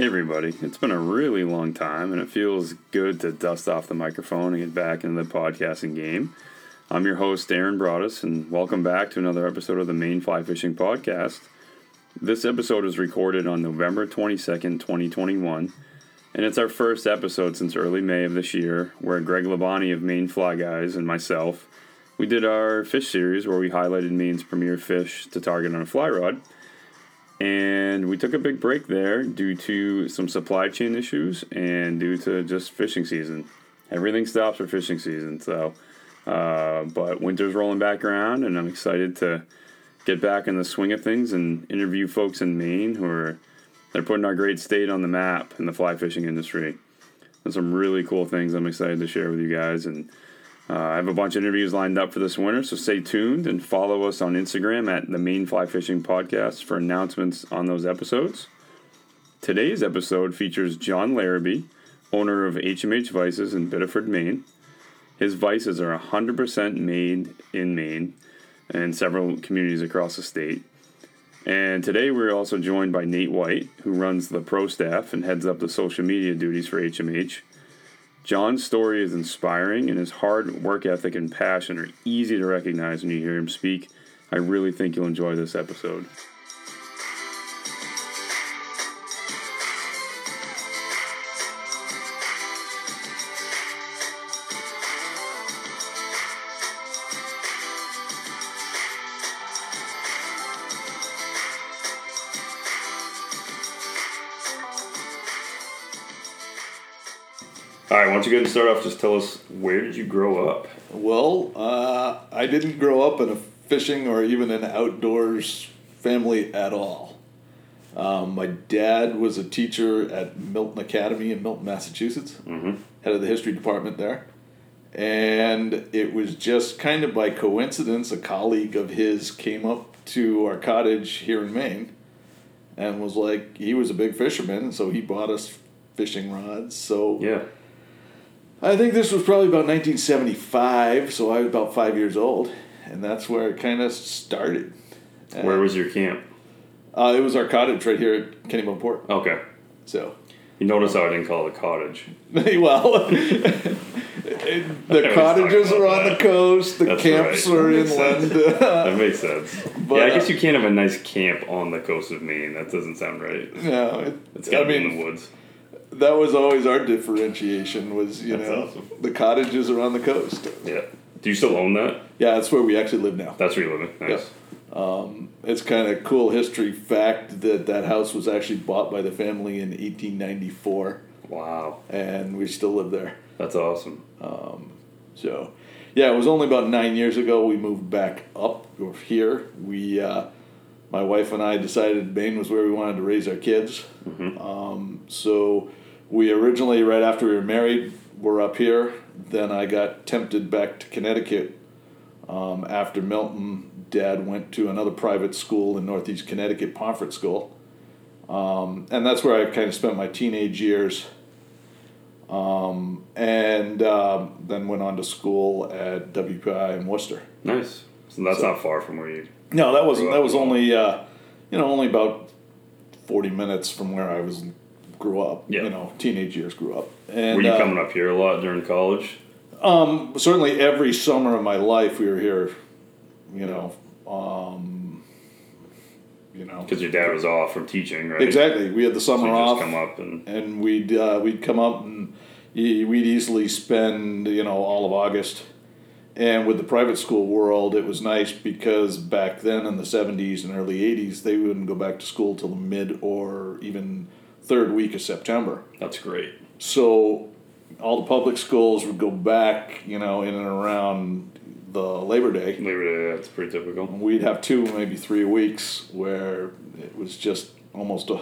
Hey, everybody. It's been a really long time, and it feels good to dust off the microphone and get back into the podcasting game. I'm your host, Aaron Broadus, and welcome back to another episode of the Maine Fly Fishing Podcast. This episode is recorded on November 22nd, 2021, and it's our first episode since early May of this year, where Greg Labani of Maine Fly Guys and myself, we did our fish series where we highlighted Maine's premier fish to target on a fly rod. And we took a big break there due to some supply chain issues and due to just fishing season. Everything stops for fishing season. So, uh, but winter's rolling back around, and I'm excited to get back in the swing of things and interview folks in Maine who are they're putting our great state on the map in the fly fishing industry. There's some really cool things I'm excited to share with you guys, and uh, I have a bunch of interviews lined up for this winter, so stay tuned and follow us on Instagram at the Maine Fly Fishing Podcast for announcements on those episodes. Today's episode features Jon Larrabee, owner of HMH Vises in Biddeford, Maine. His vises are 100% made in Maine and several communities across the state. And today we're also joined by Nate Wight, who runs the pro staff and heads up the social media duties for HMH. Jon's story is inspiring, and his hard work ethic and passion are easy to recognize when you hear him speak. I really think you'll enjoy this episode. Don't you go ahead and start off? Just tell us where did you grow up? Well, uh, I didn't grow up in a fishing or even an outdoors family at all. Um, my dad was a teacher at Milton Academy in Milton, Massachusetts, Mm-hmm. head of the history department there. And it was just kind of by coincidence, a colleague of his came up to our cottage here in Maine and was like, he was a big fisherman, so he bought us fishing rods. So Yeah. I think this was probably about 1975, so I was about five years old, and that's where it kind of started. Where was your camp? Uh, it was our cottage right here at Kennebunkport. Okay. So, You notice how I didn't call it a cottage. well, the cottages are on the coast, the That's camps right. are That inland. That makes sense. But, yeah, I uh, guess you can't have a nice camp on the coast of Maine. That doesn't sound right. no, it, It's got to be in the woods. That was always our differentiation was, you That's know, awesome. the cottages are on the coast. Yeah. Do you still own that? Yeah, that's where we actually live now. That's where you live. Nice. It's kind of cool history fact that that house was actually bought by the family in 1894, Wow. and we still live there. That's awesome. So, yeah, it was only about nine years ago we moved back up or here. We, uh, my wife and I decided Maine was where we wanted to raise our kids. Um, so, we originally, right after we were married, were up here. Then I got tempted back to Connecticut. Um, after Milton, Dad went to another private school in Northeast Connecticut, Pomfret School. Um, and that's where I kind of spent my teenage years um, and um, then went on to school at WPI in Worcester. Nice. So that's So- not far from where you. No, that wasn't. That was only, uh, you know, only about forty minutes from where I was grew up. Yeah. You know, teenage years grew up. And Were you uh, coming up here a lot during college? Um, certainly every summer of my life we were here. You know, um, you know, Because your dad was off from teaching, right? exactly. We had the summer you off. come up and and we'd uh, we'd come up and we'd easily spend you know all of August. And with the private school world, it was nice because back then in the '70s and early '80s, they wouldn't go back to school till the mid or even third week of September. that's great. So all the public schools would go back, you know, in and around the Labor Day. Labor Day, that's pretty typical. We'd have two, maybe three weeks where it was just almost a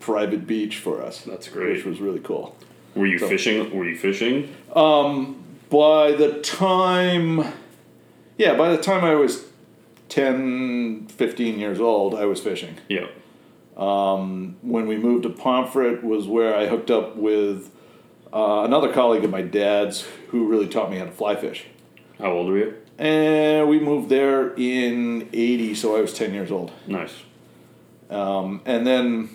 private beach for us. That's great. Which was really cool. Were you So- fishing? Were you fishing? Um, by the time, yeah, by the time I was 10, 15 years old, I was fishing. Yeah. When we moved to Pomfret was where I hooked up with uh, another colleague of my dad's who really taught me how to fly fish. How old were you? And we moved there in 80, so I was 10 years old. Nice. Um, and then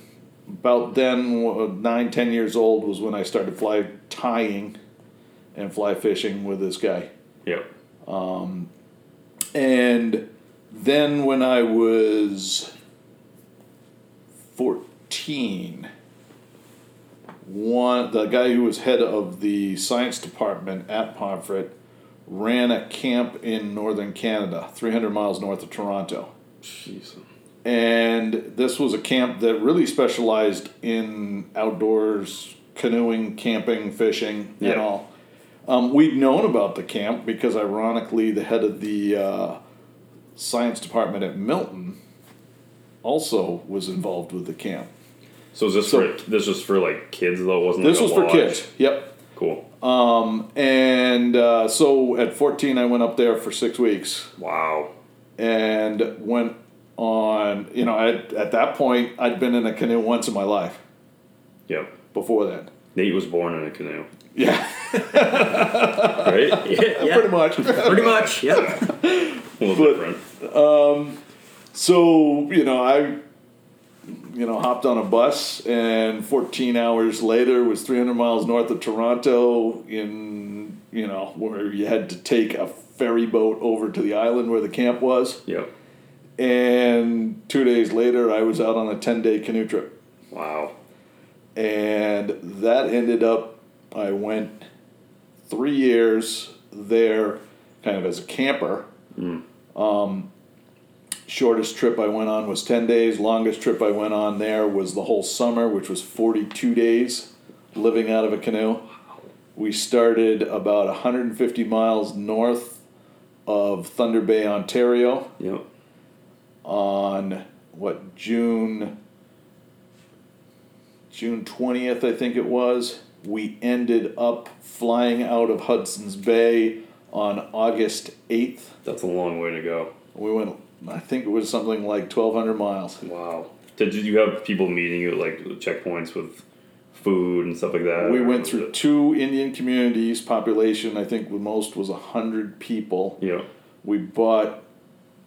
about then, nine, ten years old, was when I started fly tying and fly fishing with this guy. Yep. And then when I was 14, one the guy who was head of the science department at Pomfret ran a camp in northern Canada, 300 miles north of Toronto. Jeez. And this was a camp that really specialized in outdoors canoeing, camping, fishing, Yeah. and all. Um, we'd known about the camp because, ironically, the head of the uh, science department at Milton also was involved with the camp. So is this So- for this was for like kids though? Wasn't it? This like was a for kids. Yep. Cool. Um, and uh, so at 14, I went up there for six weeks. Wow. and went on. You know, at, at that point, I'd been in a canoe once in my life Yep. before that. Nate was born in a canoe, Yeah, right? Yeah, yeah. pretty much. Pretty much, yeah. a little But- different. So you know, I you know hopped on a bus, and 14 hours later was 300 miles north of Toronto. In you know where you had to take a ferry boat over to the island where the camp was, Yep. and two days later, I was out on a 10 day canoe trip. Wow. and that ended up i went three years there kind of as a camper um, shortest trip i went on was 10 days. Longest trip i went on there was the whole summer which was 42 days living out of a canoe. We started about 150 miles north of thunder bay ontario. Yep. on what June June 20th I think it was. We ended up flying out of Hudson's Bay on August 8th That's a long way to go. we went I think it was something like 1200 miles Wow. Did you have people meeting you at like checkpoints with food and stuff like that? we went through two Indian communities population I think the most was 100 people Yeah. we bought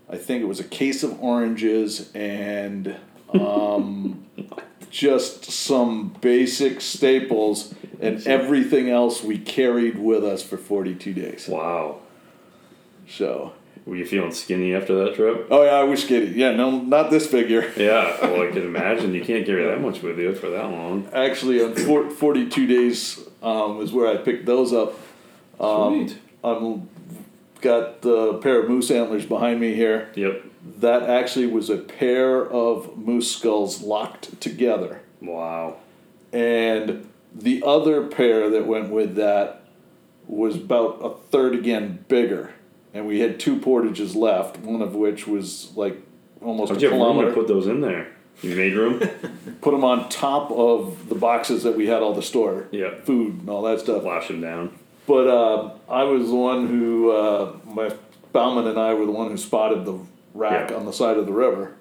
i think it was a case of oranges and um, just some basic staples and everything else we carried with us for 42 days Wow. so Were you feeling skinny after that trip? oh yeah i was kidding yeah no not this figure Yeah. Well, I can imagine you can't carry that much with you for that long. actually on four, 42 days um, is where i picked those up Um, Sweet. i'm got the pair of moose antlers behind me here Yep. that actually was a pair of moose skulls locked together. Wow. And the other pair that went with that was about a third again bigger. And we had two portages left, one of which was like almost How'd a you have room to kilometer. put those in there? You made room? Put them on top of the boxes that we had all the store, yeah. food and all that stuff. Flash them down. But uh, I was the one who, uh, my bowman and I were the one who spotted the rack Yeah. on the side of the river.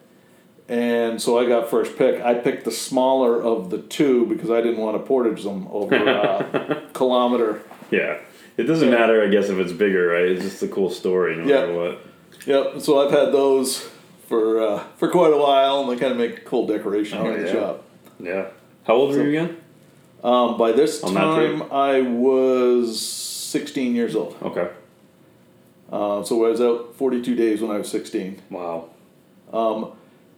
And so I got first pick. I picked the smaller of the two because I didn't want to portage them over a kilometer. Yeah. It doesn't matter, I guess, if it's bigger, right? It's just a cool story, no Yeah. matter what. Yep. So I've had those for uh, for quite a while, and they kind of make a cool decoration Oh, here in the yeah. shop. Yeah. How old were you again? Um, by this On time. I was 16 years old. Okay. Uh, so I was out 42 days when I was 16. Wow.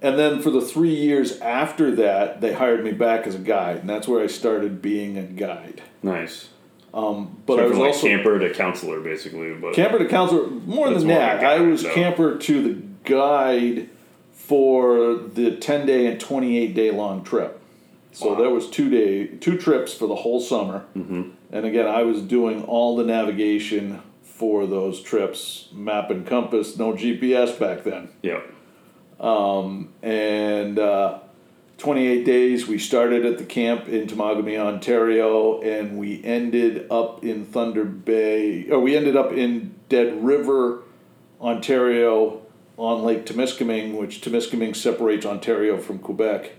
And then for the three years after that, they hired me back as a guide, and that's where I started being a guide. Nice. Um, but So I was like also camper to counselor, basically. But camper to counselor. More than that, I, I was though. camper to the guide for the ten day and twenty eight day long trip. So Wow. there was two day two trips for the whole summer, mm-hmm. and again I was doing all the navigation for those trips, map and compass, no GPS back then. yeah. and uh, 28 days we started at the camp in Temagami, Ontario, and we ended up in Thunder Bay, or we ended up in Dead River, Ontario, on Lake Temiskaming, which Temiskaming separates Ontario from Quebec.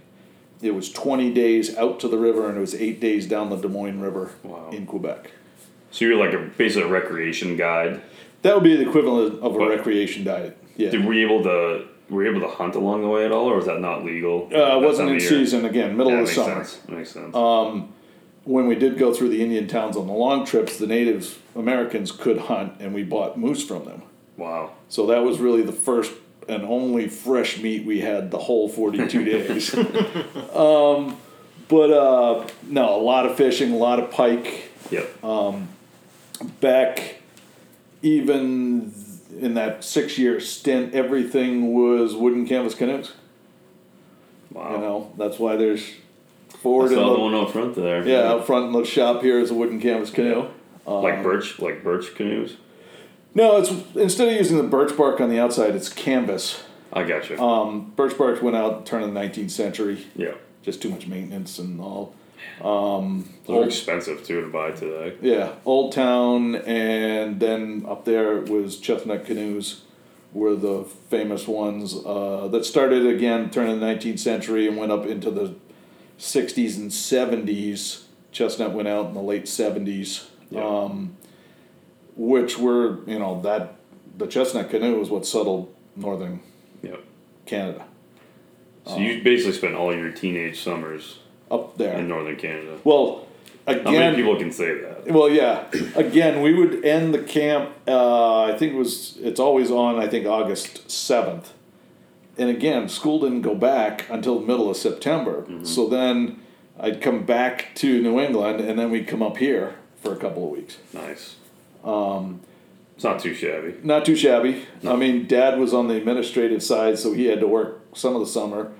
It was 20 days out to the river, and it was eight days down the Dumoine River Wow. in Quebec. So you're like a basically a recreation guide. That would be the equivalent of a But- recreation diet. Yeah. Did, you able to were you able to hunt along the way at all, or was that not legal? Uh, it wasn't in season again, middle Yeah, of the summer. sense. Makes sense. When we did go through the Indian towns on the long trips, the Native Americans could hunt, and we bought moose from them. wow. So that was really the first and only fresh meat we had the whole 42 days. um, but uh, no, a lot of fishing, a lot of pike. Yep. Back even in that six year stint, everything was wooden canvas canoes. wow. You know, that's why there's I forward saw in the one out front there. yeah, out front in the shop here is a wooden canvas canoe. like birch, like birch canoes. No, it's instead of using the birch bark on the outside, it's canvas. I got you. Um, birch bark went out turn of the 19th century. yeah. just too much maintenance and all. Those are Old- expensive too to buy today. Yeah, Old Town, and then up there was Chestnut Canoes, were the famous ones uh, that started again turn of the nineteenth century and went up into the sixties and seventies. Chestnut went out in the late seventies, Yeah. um, which were you know that the Chestnut canoe was what settled northern Yep. Canada So you basically spent all your teenage summers up there. in northern Canada. well, How again, many people can say that? Well, yeah. Again, we would end the camp. Uh, I think it was. It's always on. I think August seventh. And again, school didn't go back until the middle of September. So then I'd come back to New England, and then we'd come up here for a couple of weeks. Nice. Um, it's not too shabby. Not too shabby. I mean, Dad was on the administrative side, so he had to work some of the summer.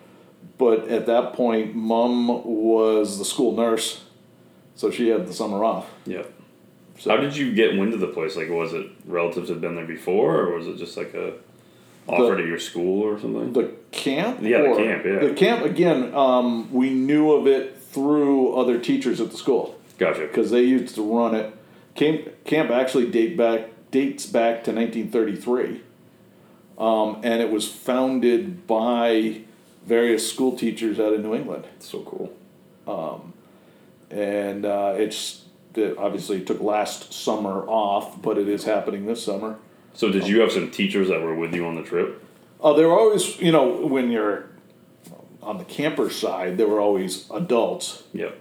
But at that point, Mom was the school nurse, so she had the summer off. Yep. So How did you get wind of the place? Like, was it relatives had been there before, or was it just like a offer The- to your school or something? The camp? Yeah, the camp, yeah. The camp, again, um, we knew of it through other teachers at the school Gotcha. because they used to run it. Camp, camp actually date back dates back to 1933. Um, and it was founded by various school teachers out of New England. So cool. Um, and uh, it's it obviously took last summer off, but it is happening this summer. So did you have some teachers that were with you on the trip? Oh, there were always, you know, when you're on the camper side, there were always adults. Yep.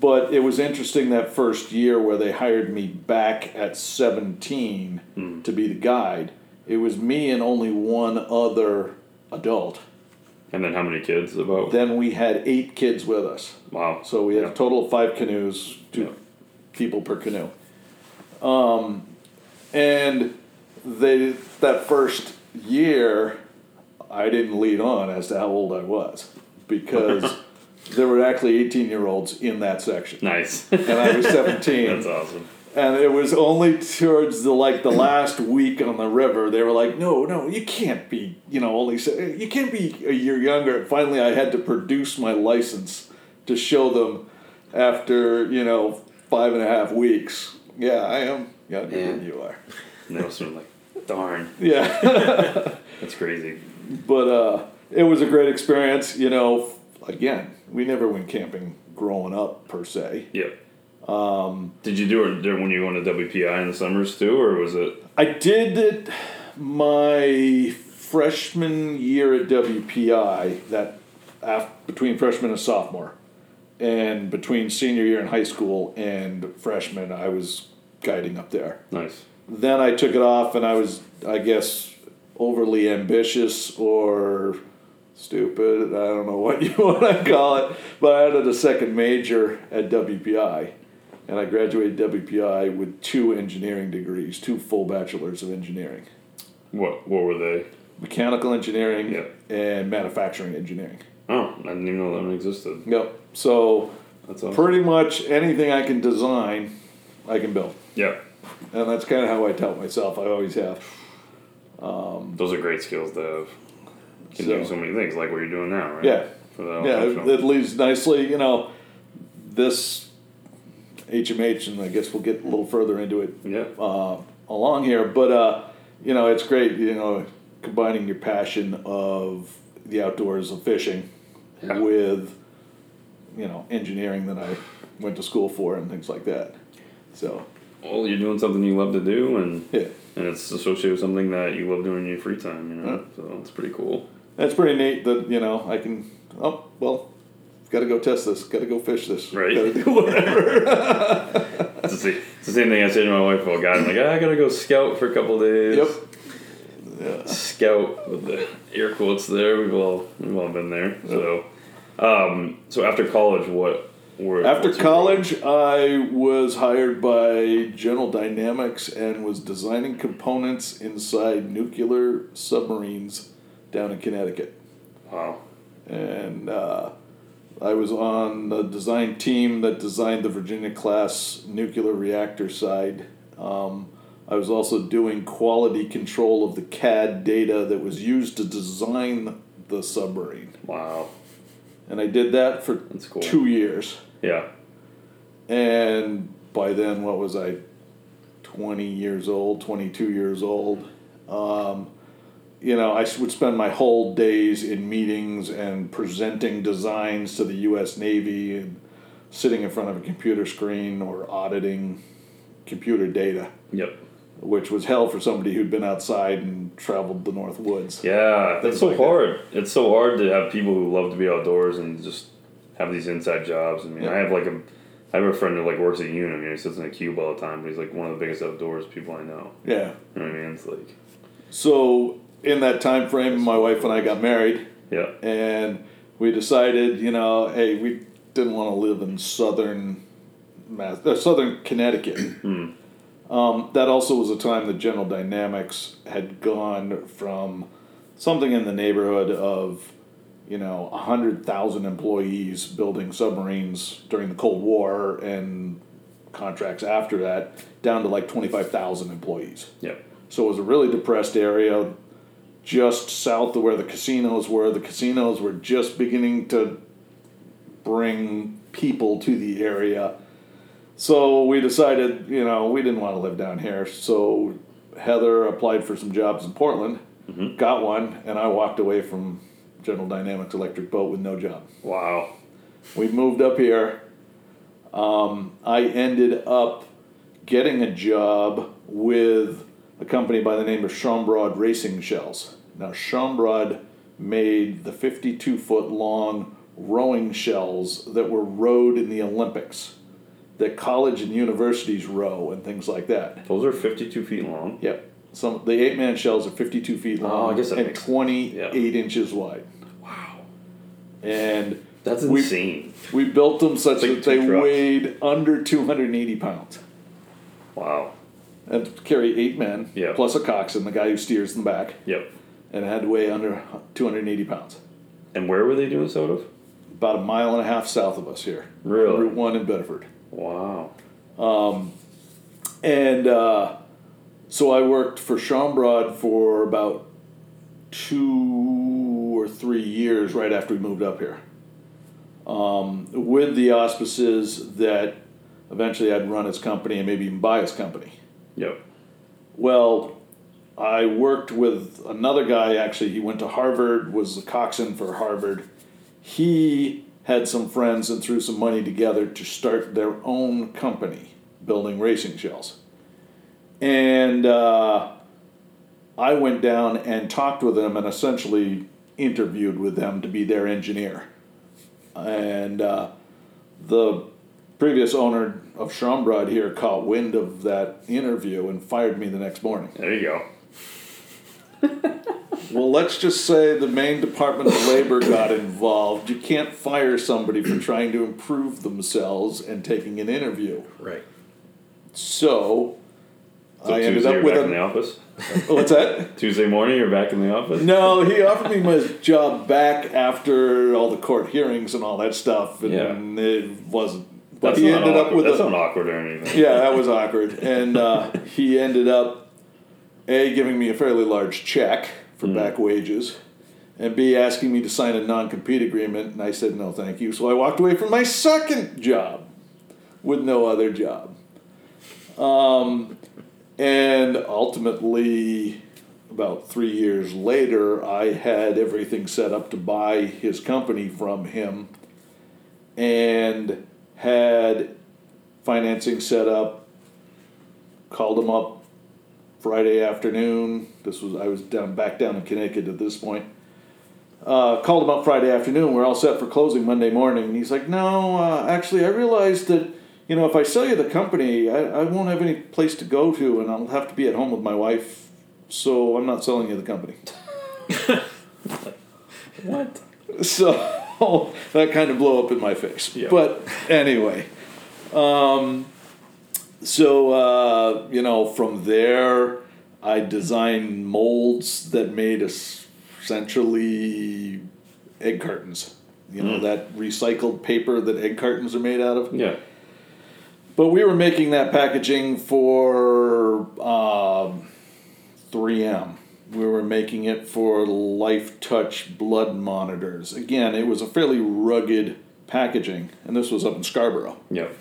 But it was interesting that first year where they hired me back at 17 hmm. to be the guide. It was me and only one other adult. And then how many kids about? Then we had eight kids with us. wow. So we had Yeah. a total of five canoes, two Yeah. people per canoe. Um, and they that first year, I didn't lead on as to how old I was because there were actually eighteen year olds in that section, Nice. and I was seventeen. That's awesome. And it was only towards the like the last week on the river they were like, no, no, you can't be, you know, only se- you can't be a year younger. And finally, I had to produce my license to show them after you know five and a half weeks. Yeah, I am younger than you are. And they of like, darn, Yeah, that's crazy. but uh, it was a great experience. You know, again, we never went camping growing up per se. Yep. Um, did you do it when you went to WPI in the summers too, or was it? I did it my freshman year at WPI, that af between freshman and sophomore, and between senior year in high school and freshman, I was guiding up there. Nice. Then I took it off, and I was, I guess, overly ambitious or stupid. I don't know what you want to call it, but I added a second major at WPI, and I graduated WPI with two engineering degrees, two full bachelors of engineering What What were they? mechanical engineering Yep. and manufacturing engineering. Oh, I didn't even know that one existed. Yep. So That's awesome. pretty much anything I can design, I can build, Yep. and that's kind of how I tell myself. I always have. Um, Those are great skills to have. You can do So- so many things, like what you're doing now, right? Yeah. For the Yeah, it, it leads nicely. You know, this HMH, and I guess we'll get a little further into it yeah. uh, along here. But uh, you know, it's great. You know, combining your passion of the outdoors of fishing Yeah. with you know engineering that I went to school for and things like that. So well, you're doing something you love to do, and Yeah. and it's associated with something that you love doing in your free time. You know, so it's pretty cool. That's pretty neat that, you know, I can, oh, well, got to go test this, got to go fish this. Right. Got to do whatever. It's the, same, it's the same thing I say to my wife. Well, God, I'm like, ah, I gotta go scout for a couple days. yep. Yeah. Scout with the air quotes there. We've all we've all been there. So, um, so after college, what? Were, After college, I was hired by General Dynamics and was designing components inside nuclear submarines down in Connecticut. Wow. And uh, I was on the design team that designed the Virginia class nuclear reactor side. Um, I was also doing quality control of the CAD data that was used to design the submarine. Wow. And I did that for cool. two years. Yeah. And by then, what was I, 20 years old, 22 years old? Um, you know, I would spend my whole days in meetings and presenting designs to the U.S. Navy and sitting in front of a computer screen or auditing computer data, Yep. which was hell for somebody who'd been outside and traveled the North Woods. Yeah, Things it's so like that. hard. It's so hard to have people who love to be outdoors and just have these inside jobs. I mean, I have like a, I have a friend who like works at Unum. You know, he sits in a cube all the time, but he's like one of the biggest outdoors people I know. Yeah. You know what I mean? It's like, So in that time frame, my wife and I got married. yeah, and we decided, you know, hey, we didn't want to live in southern, Mass, uh, southern Connecticut. um, that also was a time that General Dynamics had gone from something in the neighborhood of, you know, hundred thousand employees building submarines during the Cold War and contracts after that, down to like twenty five thousand employees. yeah, So it was a really depressed area, just south of where the casinos were. The casinos were just beginning to bring people to the area. So we decided, you know, we didn't want to live down here. So Heather applied for some jobs in Portland, got one, and I walked away from General Dynamics Electric Boat with no job. wow, We moved up here. Um, I ended up getting a job with a company by the name of Schoenbrod Racing Shells. Now, Schoenbrod made the 52 foot long rowing shells that were rowed in the Olympics, that college and universities row and things like that. those are fifty-two feet long. Yep. Some the eight man shells are 52 feet Oh, long I guess that and makes- 28 inches wide. Wow, And that's insane. we built them such that they trucks. weighed under 280 pounds. Wow. And to carry eight men, Yeah. plus a coxswain, the guy who steers in the back, Yep. and it had to weigh under 280 pounds. And where were they doing this out of? About a mile and a half south of us here. Really? Route 1 in Biddeford. Wow. And uh, so I worked for Schoenbrod for about two or three years right after we moved up here. Um, with the auspices that eventually I'd run his company and maybe even buy his company. Yep. Well, I worked with another guy. Actually, he went to Harvard, was a coxswain for Harvard. He had some friends and threw some money together to start their own company building racing shells. And uh, I went down and talked with them and essentially interviewed with them to be their engineer. And uh, the previous owner of Schoenbrod here caught wind of that interview and fired me the next morning. There you go. Well, let's just say the Maine Department of Labor got involved. You can't fire somebody for trying to improve themselves and taking an interview. Right. So, So I ended Tuesday up you're with back in the office. What's that? Tuesday morning you're back in the office. No, he offered me my job back after all the court hearings and all that stuff, and Yeah. it wasn't. But That's he ended up with That's a, not awkward or anything. yeah, that was awkward. And uh, he ended up a giving me a fairly large check for back wages, and b asking me to sign a non-compete agreement. And I said no, thank you. So I walked away from my second job with no other job. Um, and ultimately, about three years later, I had everything set up to buy his company from him, and had financing set up called him up Friday afternoon. This was I was down back down in Connecticut at this point. Uh, called him up Friday afternoon. We're all set for closing Monday morning, and he's like, "No, uh, actually, I realized that you know if I sell you the company, I, I won't have any place to go to, and I'll have to be at home with my wife. So I'm not selling you the company." What? So that kind of blow up in my face. Yeah. But anyway, um, so uh, you know, from there, I designed molds that made essentially egg cartons. You know that recycled paper that egg cartons are made out of. Yeah. But we were making that packaging for um, 3M. We were making it for Life Touch blood monitors. Again, it was a fairly rugged packaging, and this was up in Scarborough. Yep.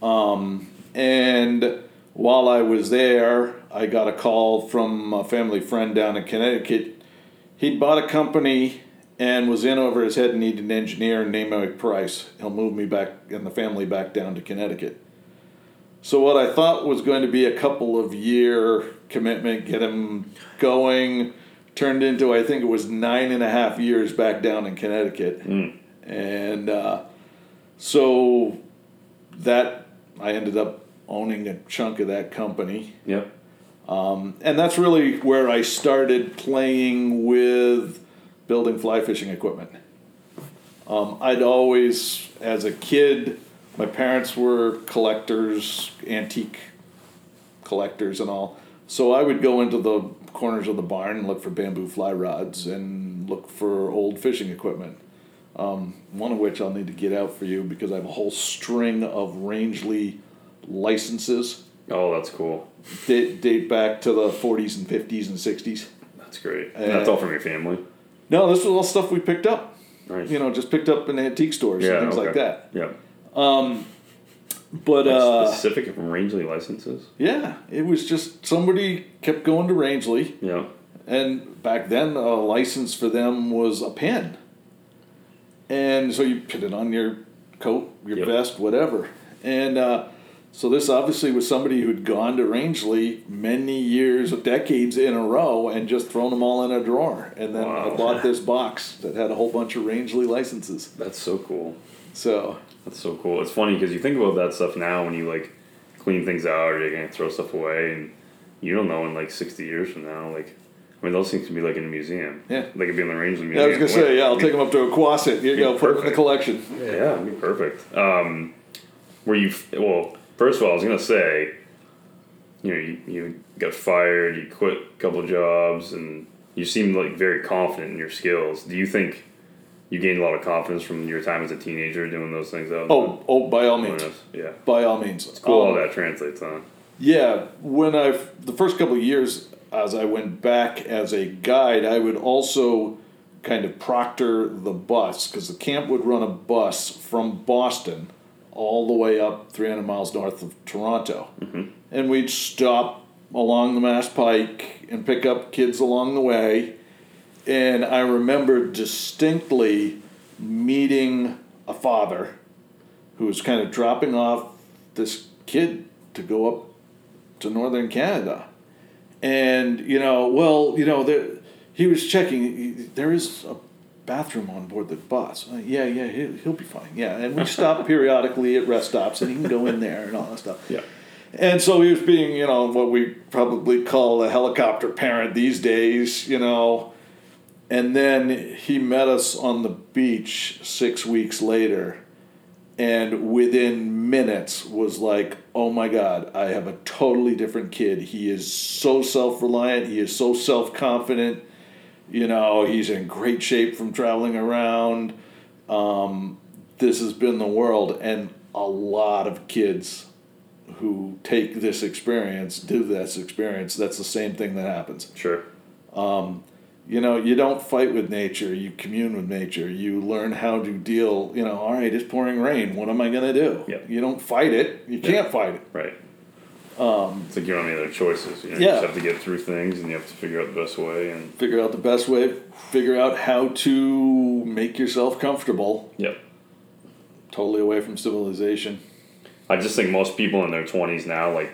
Um, and while I was there, I got a call from a family friend down in Connecticut. He'd bought a company and was in over his head and needed an engineer named Mike Price. He'll move me back and the family back down to Connecticut. So what I thought was going to be a couple of year commitment, get him going, turned into I think it was nine and a half years back down in Connecticut, and uh, so that I ended up owning a chunk of that company, Yep. and that's really where I started playing with building fly fishing equipment. Um, I'd always, as a kid, my parents were collectors, antique collectors, and all. So I would go into the corners of the barn and look for bamboo fly rods and look for old fishing equipment. Um, one of which I'll need to get out for you because I have a whole string of Rangeley licenses Oh, that's cool. date, date back to the 40s and 50s and 60s. That's great. And that's all from your family. No, this was all stuff we picked up. Nice. You know, just picked up in antique stores yeah. and things like okay. that. Yep. But Like uh, specific from Rangeley licenses. yeah, it was just somebody kept going to Rangeley, Yeah. and back then a license for them was a pin. And so you put it on your coat, your Yep. vest, whatever. And uh, so this obviously was somebody who'd gone to Rangeley many years, decades in a row, and just thrown them all in a drawer. And then I bought this box that had a whole bunch of Rangeley licenses. That's so cool. So That's so cool. It's funny because you think about that stuff now when you like clean things out or you're gonna throw stuff away, and you don't know in like sixty years from now. Like, I mean, those things can be like in a museum. Yeah. They could be in the Rangeley Museum. yeah, I was gonna say, yeah, I'll take them up to Oquossoc. You Be go, put them in the perfect. collection. Yeah, it'd be perfect. Um, were you well? First of all, I was gonna say, you know, you, you got fired, you quit a couple jobs, and you seemed like very confident in your skills. Do you think you gained a lot of confidence from your time as a teenager doing those things? Out Oh, oh, by all means, yeah, by all means. It's cool. how um, that translates, huh? Yeah, when I the first couple of years as I went back as a guide, I would also kind of proctor the bus because the camp would run a bus from Boston all the way up 300 miles north of Toronto, mm-hmm. and we'd stop along the Mass Pike and pick up kids along the way. And I remember distinctly meeting a father who was kind of dropping off this kid to go up to northern Canada. And, you know, well, you know, there, he was checking, there is a bathroom on board the bus. Uh, yeah, yeah, he'll, he'll be fine. Yeah, and we stop periodically at rest stops and he can go in there and all that stuff. Yeah. And so he was being, you know, what we probably call a helicopter parent these days, you know. And then he met us on the beach six weeks later, and within minutes was like, oh my God, I have a totally different kid. He is so self reliant, he is so self confident, you know, he's in great shape from traveling around. Um, this has been the world, and a lot of kids who take this experience do this experience that's the same thing that happens Sure. You know you don't fight with nature you commune with nature you learn how to deal you know all right it's pouring rain what am i going to do Yeah. you don't fight it you can't fight it Right. Um, it's like you don't have any other choices. You, know, you just have to get through things, and you have to figure out the best way. And figure out the best way figure out how to make yourself comfortable yep. totally away from civilization I just think most people in their twenties now, like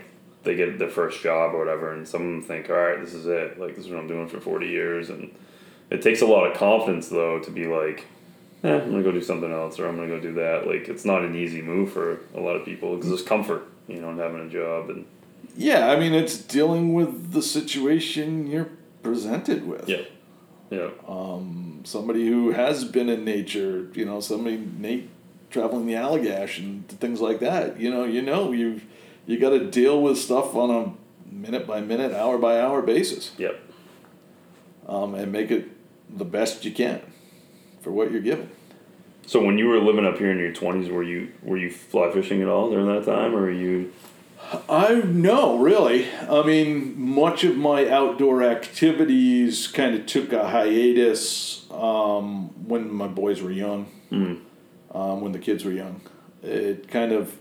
they get their first job or whatever, and some of them think, all right, this is it. Like this is what I'm doing for forty years, and it takes a lot of confidence though to be like, eh, I'm gonna go do something else, or I'm gonna go do that. Like it's not an easy move for a lot of people because there's comfort, you know, in having a job and Yeah, I mean, it's dealing with the situation you're presented with. yeah, yeah, Somebody who has been in nature, you know, somebody Nate traveling the Allagash and things like that. You know, you know, you've you got to deal with stuff on a minute by minute, hour by hour basis, yep. um, and make it the best you can for what you're given. So when you were living up here in your twenties, were you were you fly fishing at all during that time, or were you? I no, really. I mean, much of my outdoor activities kind of took a hiatus um, when my boys were young, um, when the kids were young. It kind of,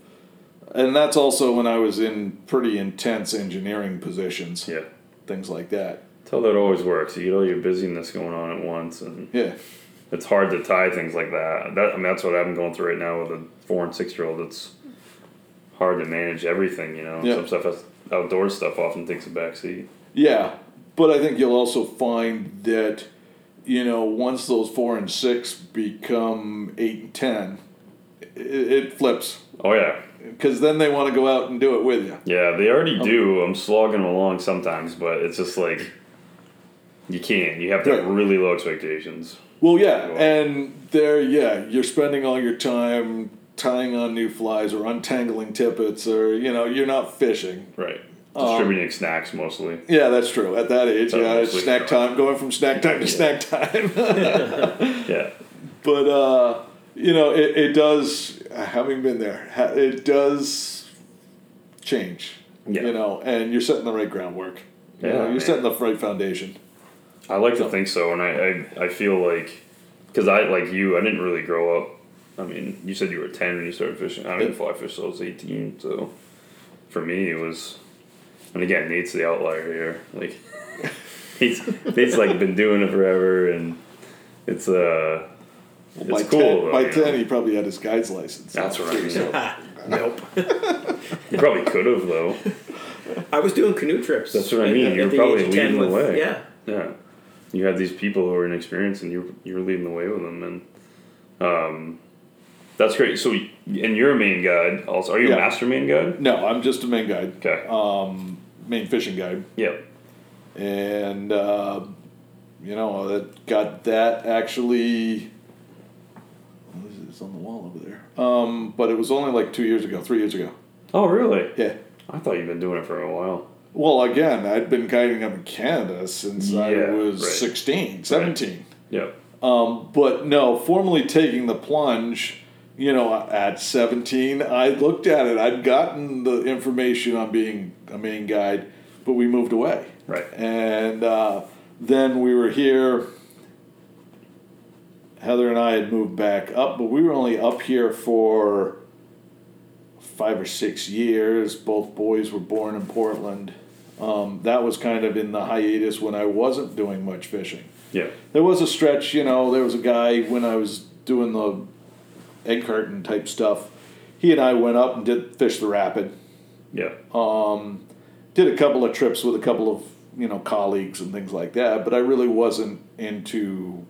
and that's also when I was in pretty intense engineering positions, Yeah, things like that. how that always works. You get all your busyness going on at once, and Yeah, it's hard to tie things like that. That I mean, that's what I'm going through right now with a four and six year old. It's hard to manage everything. You know, Yeah. some stuff, has, outdoor stuff, often takes a back seat. yeah. But I think you'll also find that, you know, once those four and six become eight and ten, it, it flips. Oh yeah, because then they want to go out and do it with you. yeah. They already do. I'm slogging them along sometimes, but it's just like you can't. You have to have Right. really low expectations. Well, yeah, and there, yeah, you're spending all your time tying on new flies or untangling tippets, or you know, you're not fishing. Right. Um, Distributing snacks mostly. Yeah, that's true. At that age, yeah, it's snack time, going from snack time to snack time. Yeah. but uh, you know, it, it does. Having been there, it does change. Yeah. You know, and you're setting the right groundwork. You Yeah, know, you're man. setting the right foundation. I like to think so, and I, I, I feel like, because I, like you, I didn't really grow up. I mean, you said you were 10 when you started fishing. I didn't fly fish till I was 18, so for me, it was. And again, Nate's the outlier here. Like, he's Nate's like been doing it forever, and it's, uh, it's by cool. 10, though, by you 10, know. he probably had his guide's license. That's what I mean. So- Nope. You probably could have, though. I was doing canoe trips. That's what I mean. You're probably age of 10 leading the way. Yeah. Yeah, you had these people who were inexperienced, and you're you were leading the way with them, and um, that's great. So, y- and you're a Maine guide also. Are you Yeah. a master Maine guide? No, I'm just a Maine guide, Okay. um, Maine fishing guide, Yep. and uh, you know that got that actually. What is it? It's on the wall over there. Um, but it was only like two years ago, three years ago. Oh, really? Yeah. I thought you'd been doing it for a while. Well, again, I'd been guiding up in Canada since I was right. 16, 17. Yeah. Um, but no, formally taking the plunge, you know, at 17, I looked at it. I'd gotten the information on being a Maine guide, but we moved away. Right. And uh, then we were here. Heather and I had moved back up, but we were only up here for five or six years. Both boys were born in Portland. Um, that was kind of in the hiatus when I wasn't doing much fishing Yeah. there was a stretch, you know, there was a guy when I was doing the egg carton type stuff. He and I went up and did fish the rapid. Yeah. Um, did a couple of trips with a couple of you know colleagues and things like that, but I really wasn't into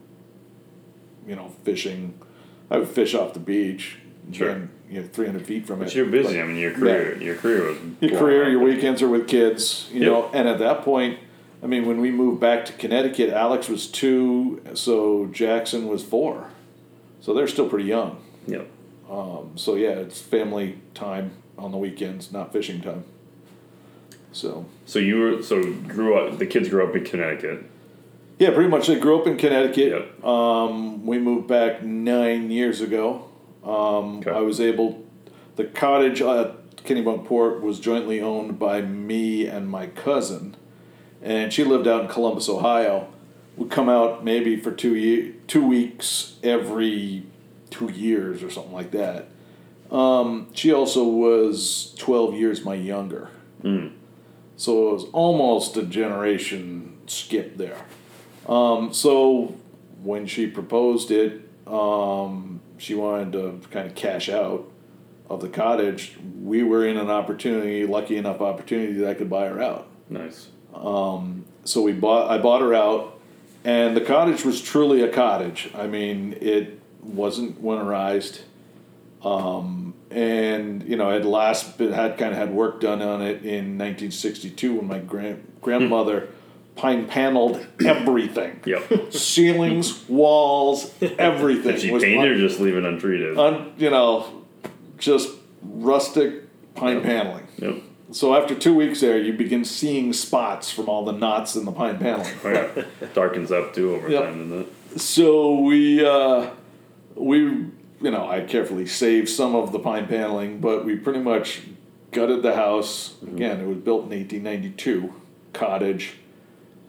you know fishing. I would fish off the beach, Sure. and, you know, three hundred feet from But it. you're busy. But- I mean, your career, your career was your career, your weekends are with kids, you Yep. know. And at that point, I mean, when we moved back to Connecticut, Alex was two, so Jackson was four, so they're still pretty young. Yeah. Um, so yeah, it's family time on the weekends, not fishing time. So So you were so grew up. The kids grew up in Connecticut. Yeah, pretty much. I grew up in Connecticut. Yep. Um, we moved back nine years ago. Um, Okay. I was able. The cottage at Kennebunkport was jointly owned by me and my cousin, and she lived out in Columbus, Ohio. Would come out maybe for two year, two weeks every two years or something like that. Um, she also was twelve years my younger, Mm. so it was almost a generation skip there. Um, so when she proposed it, um, she wanted to kind of cash out. of the cottage, we were in an opportunity, lucky enough opportunity that I could buy her out. Nice. So we bought. I bought her out, and the cottage was truly a cottage. I mean, it wasn't winterized, um, and you know, it last been, had kind of had work done on it in 1962 when my grand grandmother pine paneled everything. Yep. Ceilings, walls, everything. Did she was paint un- or just leave it untreated? un- you know, just rustic pine paneling. yep. So after two weeks there, you begin seeing spots from all the knots in the pine paneling. Oh, yeah. Darkens up too over Yep. time, doesn't it? So we, uh, we, you know, I carefully saved some of the pine paneling, but we pretty much gutted the house. Again, it was built in 1892, cottage.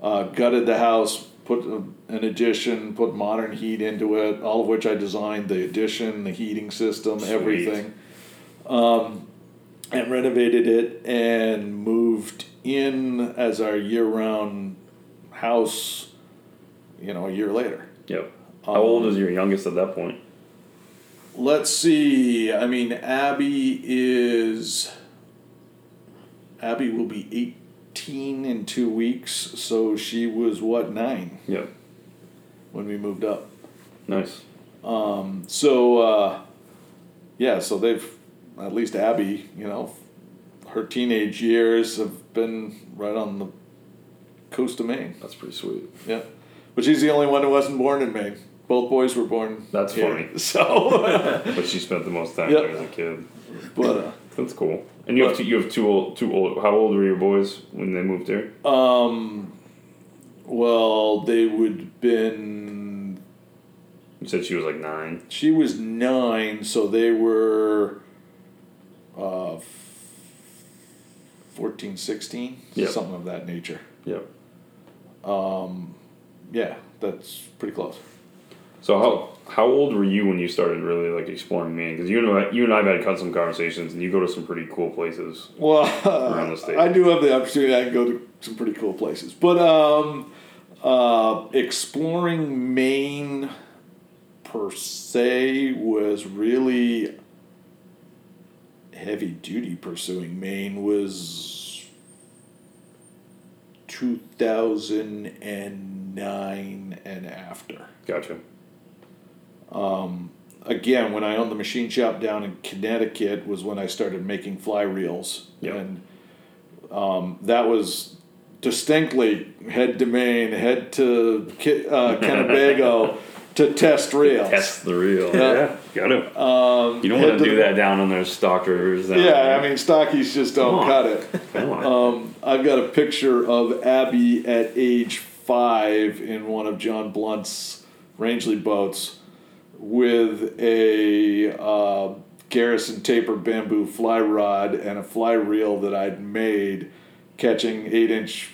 Uh, gutted the house, put an addition, put modern heat into it, all of which I designed the addition, the heating system, Sweet. everything. Um, and renovated it and moved in as our year round house, you know, a year later. Yep. How old is your youngest at that point? Let's see. I mean, Abby is. Abby will be 18 in two weeks, so she was what, nine Yep. when we moved up. Nice. So, uh, yeah, so they've, at least Abby, you know, her teenage years have been right on the coast of Maine. That's pretty sweet. Yeah. But she's the only one who wasn't born in Maine. Both boys were born. That's here. funny. So, But she spent the most time Yep. there as a kid. but uh, That's cool. And you have two, you have two old two old. How old were your boys when they moved here? um, well, they would been. You said she was like nine. She was nine, so they were. Uh, 14, 16, Yep. something of that nature. Yep. Yeah, that's pretty close. So how how old were you when you started really like exploring Maine? Because you and I, you and I've had some conversations, and you go to some pretty cool places. Well, Around the state. I do have the opportunity. I can go to some pretty cool places, but um, uh, exploring Maine per se was really heavy duty. Pursuing Maine was two thousand and nine and after Gotcha. Again, when I owned the machine shop down in Connecticut was when I started making fly reels, Yep. and um, that was distinctly head to Maine, head to Ki- uh, Kennebago to test reels. Test the reel. Yeah. got to. Um, You don't want to do the- that down on those stock rivers. Yeah, there. I mean stockies just don't cut it. Um, I've got a picture of Abby at age five in one of John Blunt's Rangeley boats with a uh, Garrison taper bamboo fly rod and a fly reel that I'd made catching eight inch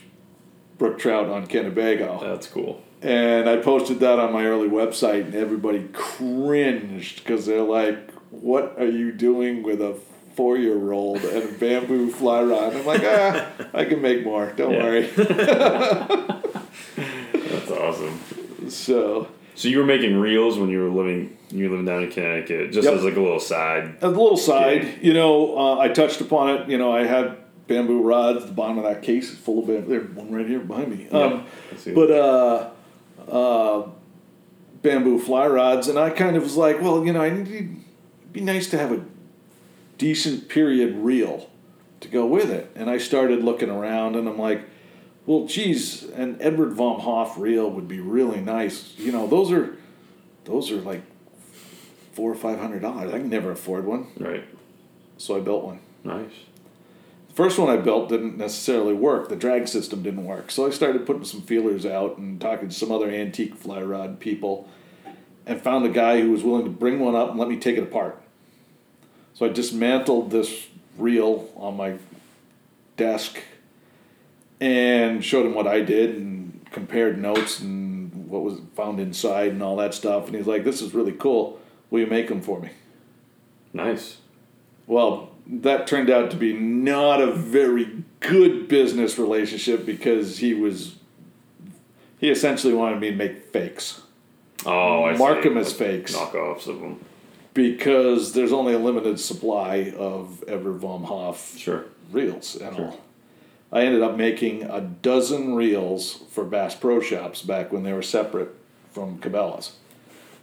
brook trout on Kennebago. That's cool. And I posted that on my early website, and everybody cringed because they're like, "What are you doing with a four-year-old and a bamboo fly rod?" I'm like, "Ah, I can make more. Don't Yeah. worry." That's awesome. so So you were making reels when you were living you were living down in Connecticut, just Yep. as like a little side. a little side, you know, uh, I touched upon it. You know, I had bamboo rods. The bottom of that case is full of bamboo. There's one right here behind me. Um, see. but uh, uh, bamboo fly rods, and I kind of was like, well, you know, I need it'd be nice to have a decent period reel to go with it. And I started looking around, and I'm like, well, geez, an Edward vom Hofe reel would be really nice. You know, those are those are like four or five hundred dollars. I can never afford one, Right. so I built one. Nice. The first one I built didn't necessarily work. The drag system didn't work. So I started putting some feelers out and talking to some other antique fly rod people and found a guy who was willing to bring one up and let me take it apart. So I dismantled this reel on my desk and showed him what I did and compared notes and what was found inside and all that stuff. And he's like, This is really cool. Will you make them for me? Nice. Well, that turned out to be not a very good business relationship because he was he essentially wanted me to make fakes. Oh, I Mark see. them as fakes. Knockoffs of them. because there's only a limited supply of Edward vom Hofe Sure. reels and all. I ended up making a dozen reels for Bass Pro Shops back when they were separate from Cabela's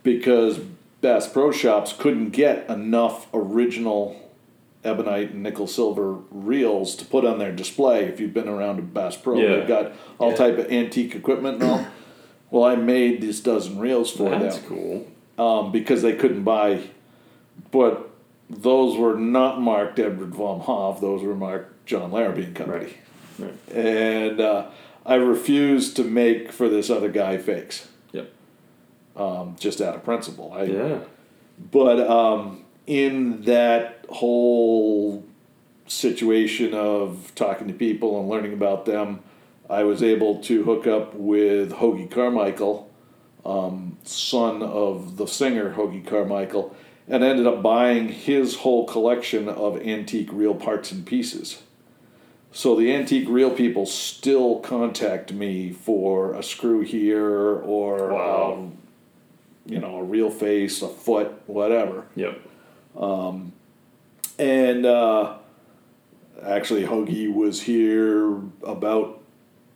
because Bass Pro Shops couldn't get enough original ebonite and nickel silver reels to put on their display if you've been around a Bass Pro. Yeah. They've got all Yeah. type of antique equipment and all. Well, I made these dozen reels for That's them That's cool. um, because they couldn't buy, but those were not marked Edward vom Hofe. Those were marked Jon Larrabee and Company. Right. And uh, I refused to make for this other guy fakes, Yep. um, just out of principle. I, Yeah. But um, in that whole situation of talking to people and learning about them, I was able to hook up with Hoagy Carmichael, um, son of the singer Hoagy Carmichael, and ended up buying his whole collection of antique reel parts and pieces. So the antique reel people still contact me for a screw here or Wow. um, you know a reel face, a foot, whatever. Yep. And uh, actually, Hoagy was here about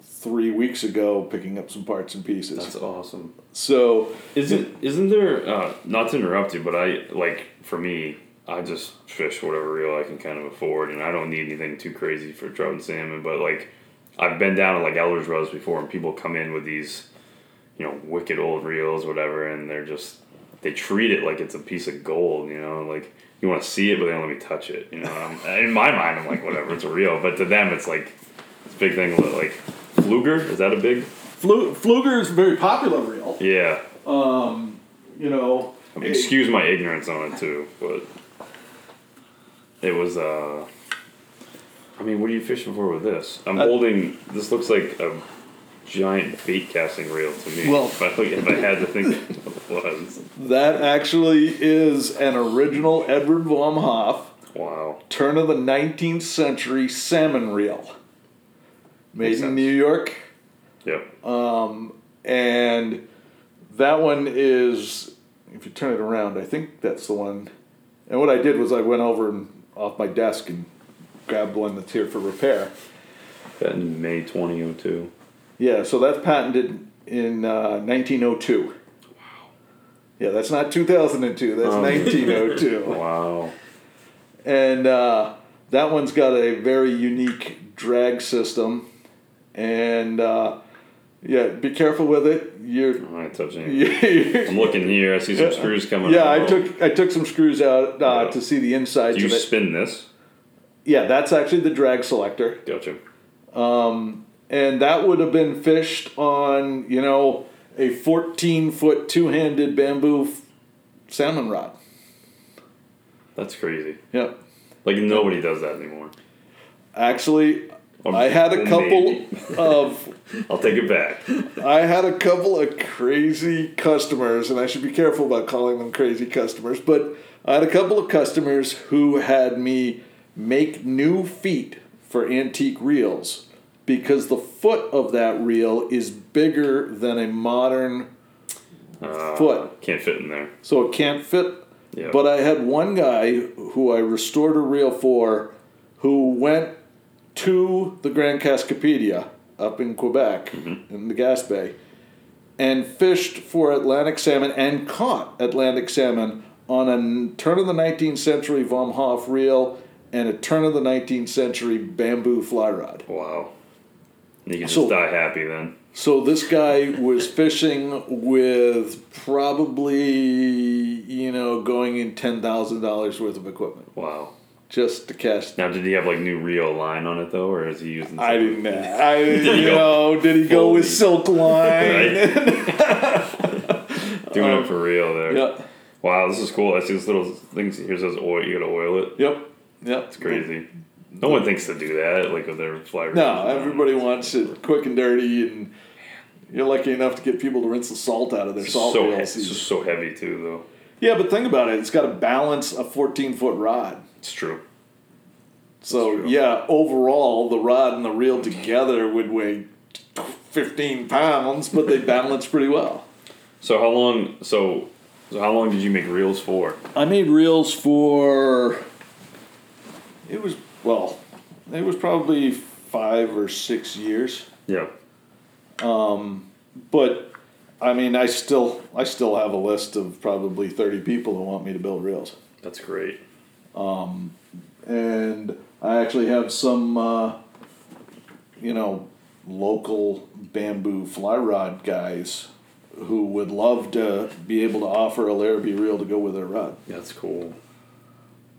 three weeks ago picking up some parts and pieces. That's awesome. so Isn't isn't there? Uh, not to interrupt you, but I like for me, I just fish whatever reel I can kind of afford, and I don't need anything too crazy for trout and salmon. But like, I've been down to like Eldredge Bros before, and people come in with these, you know, wicked old reels, whatever, and they're just they treat it like it's a piece of gold, you know, like. You want to see it, but they don't let me touch it. You know, I'm, in my mind, I'm like, whatever, it's a reel. But to them, it's like, it's a big thing. Like, Pflueger is that a big? Flu- Pflueger is a very popular reel. Yeah, Um, You know, I mean, excuse my ignorance on it too, but it was. uh I mean, what are you fishing for with this? I'm Uh, holding. This looks like a giant bait casting reel to me. Well- if I, if I had to think what it was, that actually is an original Edward vom Hofe wow, turn of the 19th century salmon reel, made in. New York. yep, Um, and that one is if you turn it around i think that's the one and what i did was i went over and off my desk and grabbed one that's here for repair. That in May 2002. yeah so that's patented in uh, 1902 wow. Yeah that's not 2002 that's Oh. 1902 Wow, and uh, that one's got a very unique drag system. And uh, yeah be careful with it you're I'm not touching it. I'm looking here. I see some screws coming. Yeah. I took I took some screws out uh, Yeah. to see the inside. Do you of it. spin this? yeah, that's actually the drag selector, Gotcha. and that would have been fished on you know a 14 foot two handed bamboo f- salmon rod. That's crazy. Yep. Like nobody does that anymore. actually, I had a couple of I'll take it back. I had a couple of crazy customers, and I should be careful about calling them crazy customers, but I had a couple of customers who had me make new feet for antique reels because the foot of that reel is bigger than a modern Uh, foot. Can't fit in there. So it can't fit. Yeah. But I had one guy who I restored a reel for who went to the Grand Cascapedia up in Quebec mm-hmm. in the Gaspé and fished for Atlantic salmon and caught Atlantic salmon on a turn of the 19th century Vom Hofe reel and a turn of the 19th century bamboo fly rod. Wow. You can just So- die happy then. So this guy was fishing with probably, you know, going in ten thousand dollars worth of equipment Wow. Just to catch. Now, did he have like new reel line on it though, or is he using? I didn't. I he didn't go know. Did he go with silk line? Doing it um, for real there. yeah. Wow, this is cool. I see this little thing here says oil. You gotta oil it. Yep. Yep. It's crazy. No one thinks to do that, like with their fly. No, everybody wants it quick and dirty, and you're lucky enough to get people to rinse the salt out of their It's salt so reels. it's just so heavy too, though. Yeah, but think about it. It's got to balance a 14 foot rod. It's true. So true. yeah, overall the rod and the reel together would weigh 15 pounds, but they balance pretty well. So how long? So So how long did you make reels for? I made reels for. It was well, it was probably five or six years. Yeah. Um, but I mean, I still I still have a list of probably thirty people who want me to build reels, That's great. And I actually have some, uh, you know, local bamboo fly rod guys who would love to be able to offer a Larrabee reel to go with their rod. That's cool.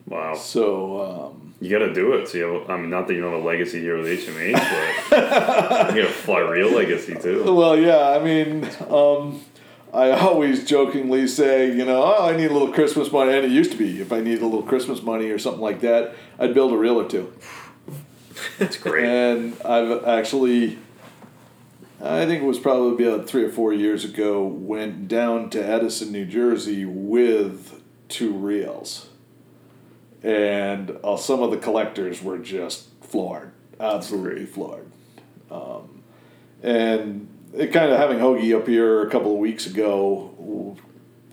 Wow. So um, You got to do it. So you have, I mean, not that you don't have a legacy here with HMH, but you got a fly reel legacy too. Well, yeah, I mean, um, I always jokingly say, you know, oh, I need a little Christmas money, and it used to be if I needed a little Christmas money or something like that, I'd build a reel or two. That's great. And I've actually, I think it was probably about three or four years ago, went down to Edison, New Jersey with two reels. And uh, some of the collectors were just floored, absolutely floored. Um, and it kind of having Hoagy up here a couple of weeks ago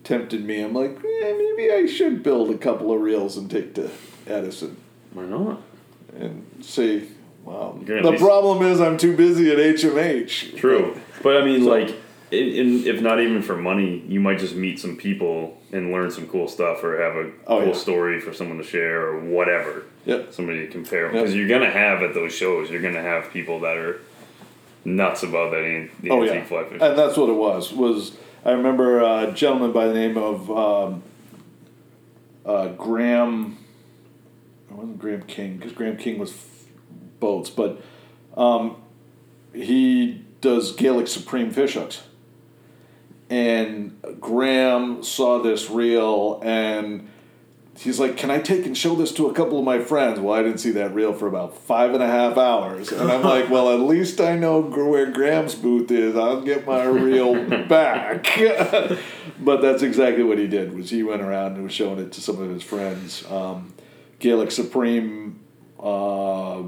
tempted me. I'm like, eh, maybe I should build a couple of reels and take to Edison Why not? and see. Well, the least- problem is I'm too busy at HMH. True. But I mean, like, in, in, if not even for money, you might just meet some people and learn some cool stuff or have a Oh, cool yeah. story for someone to share or whatever. Yep. Somebody to compare. Yep. Because you're going to have at those shows, you're going to have people that are nuts about that an- the Oh antique yeah, fly fishing. and that's what it was. Was I remember a gentleman by the name of um, uh, Graham. It wasn't Graham King because Graham King was f- boats, but um, he does Gaelic Supreme fish hooks. And Graham saw this reel and he's like, Can I take and show this to a couple of my friends? Well, I didn't see that reel for about five and a half hours. And I'm like, Well, at least I know where Graham's booth is. I'll get my reel back. but that's exactly what he did was he went around and was showing it to some of his friends. Um, Gaelic Supreme uh,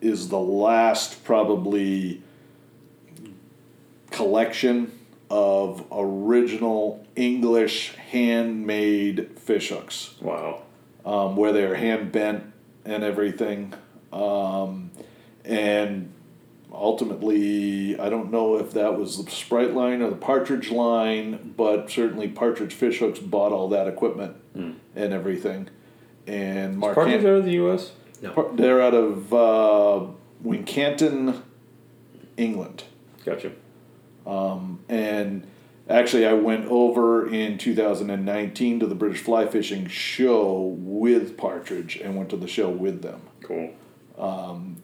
is the last probably collection of original English handmade fish hooks, wow. um, where they're hand bent and everything. Um, and ultimately, I don't know if that was the Sprite line or the Partridge line, but certainly Partridge Fish Hooks bought all that equipment and everything. And Mark Partridge Han- out of the U.S.? No. Par- they're out of uh, Wincanton, England. Gotcha. And actually, I went over in 2019 to the British Fly Fishing Show with Partridge and went to the show with them. Cool.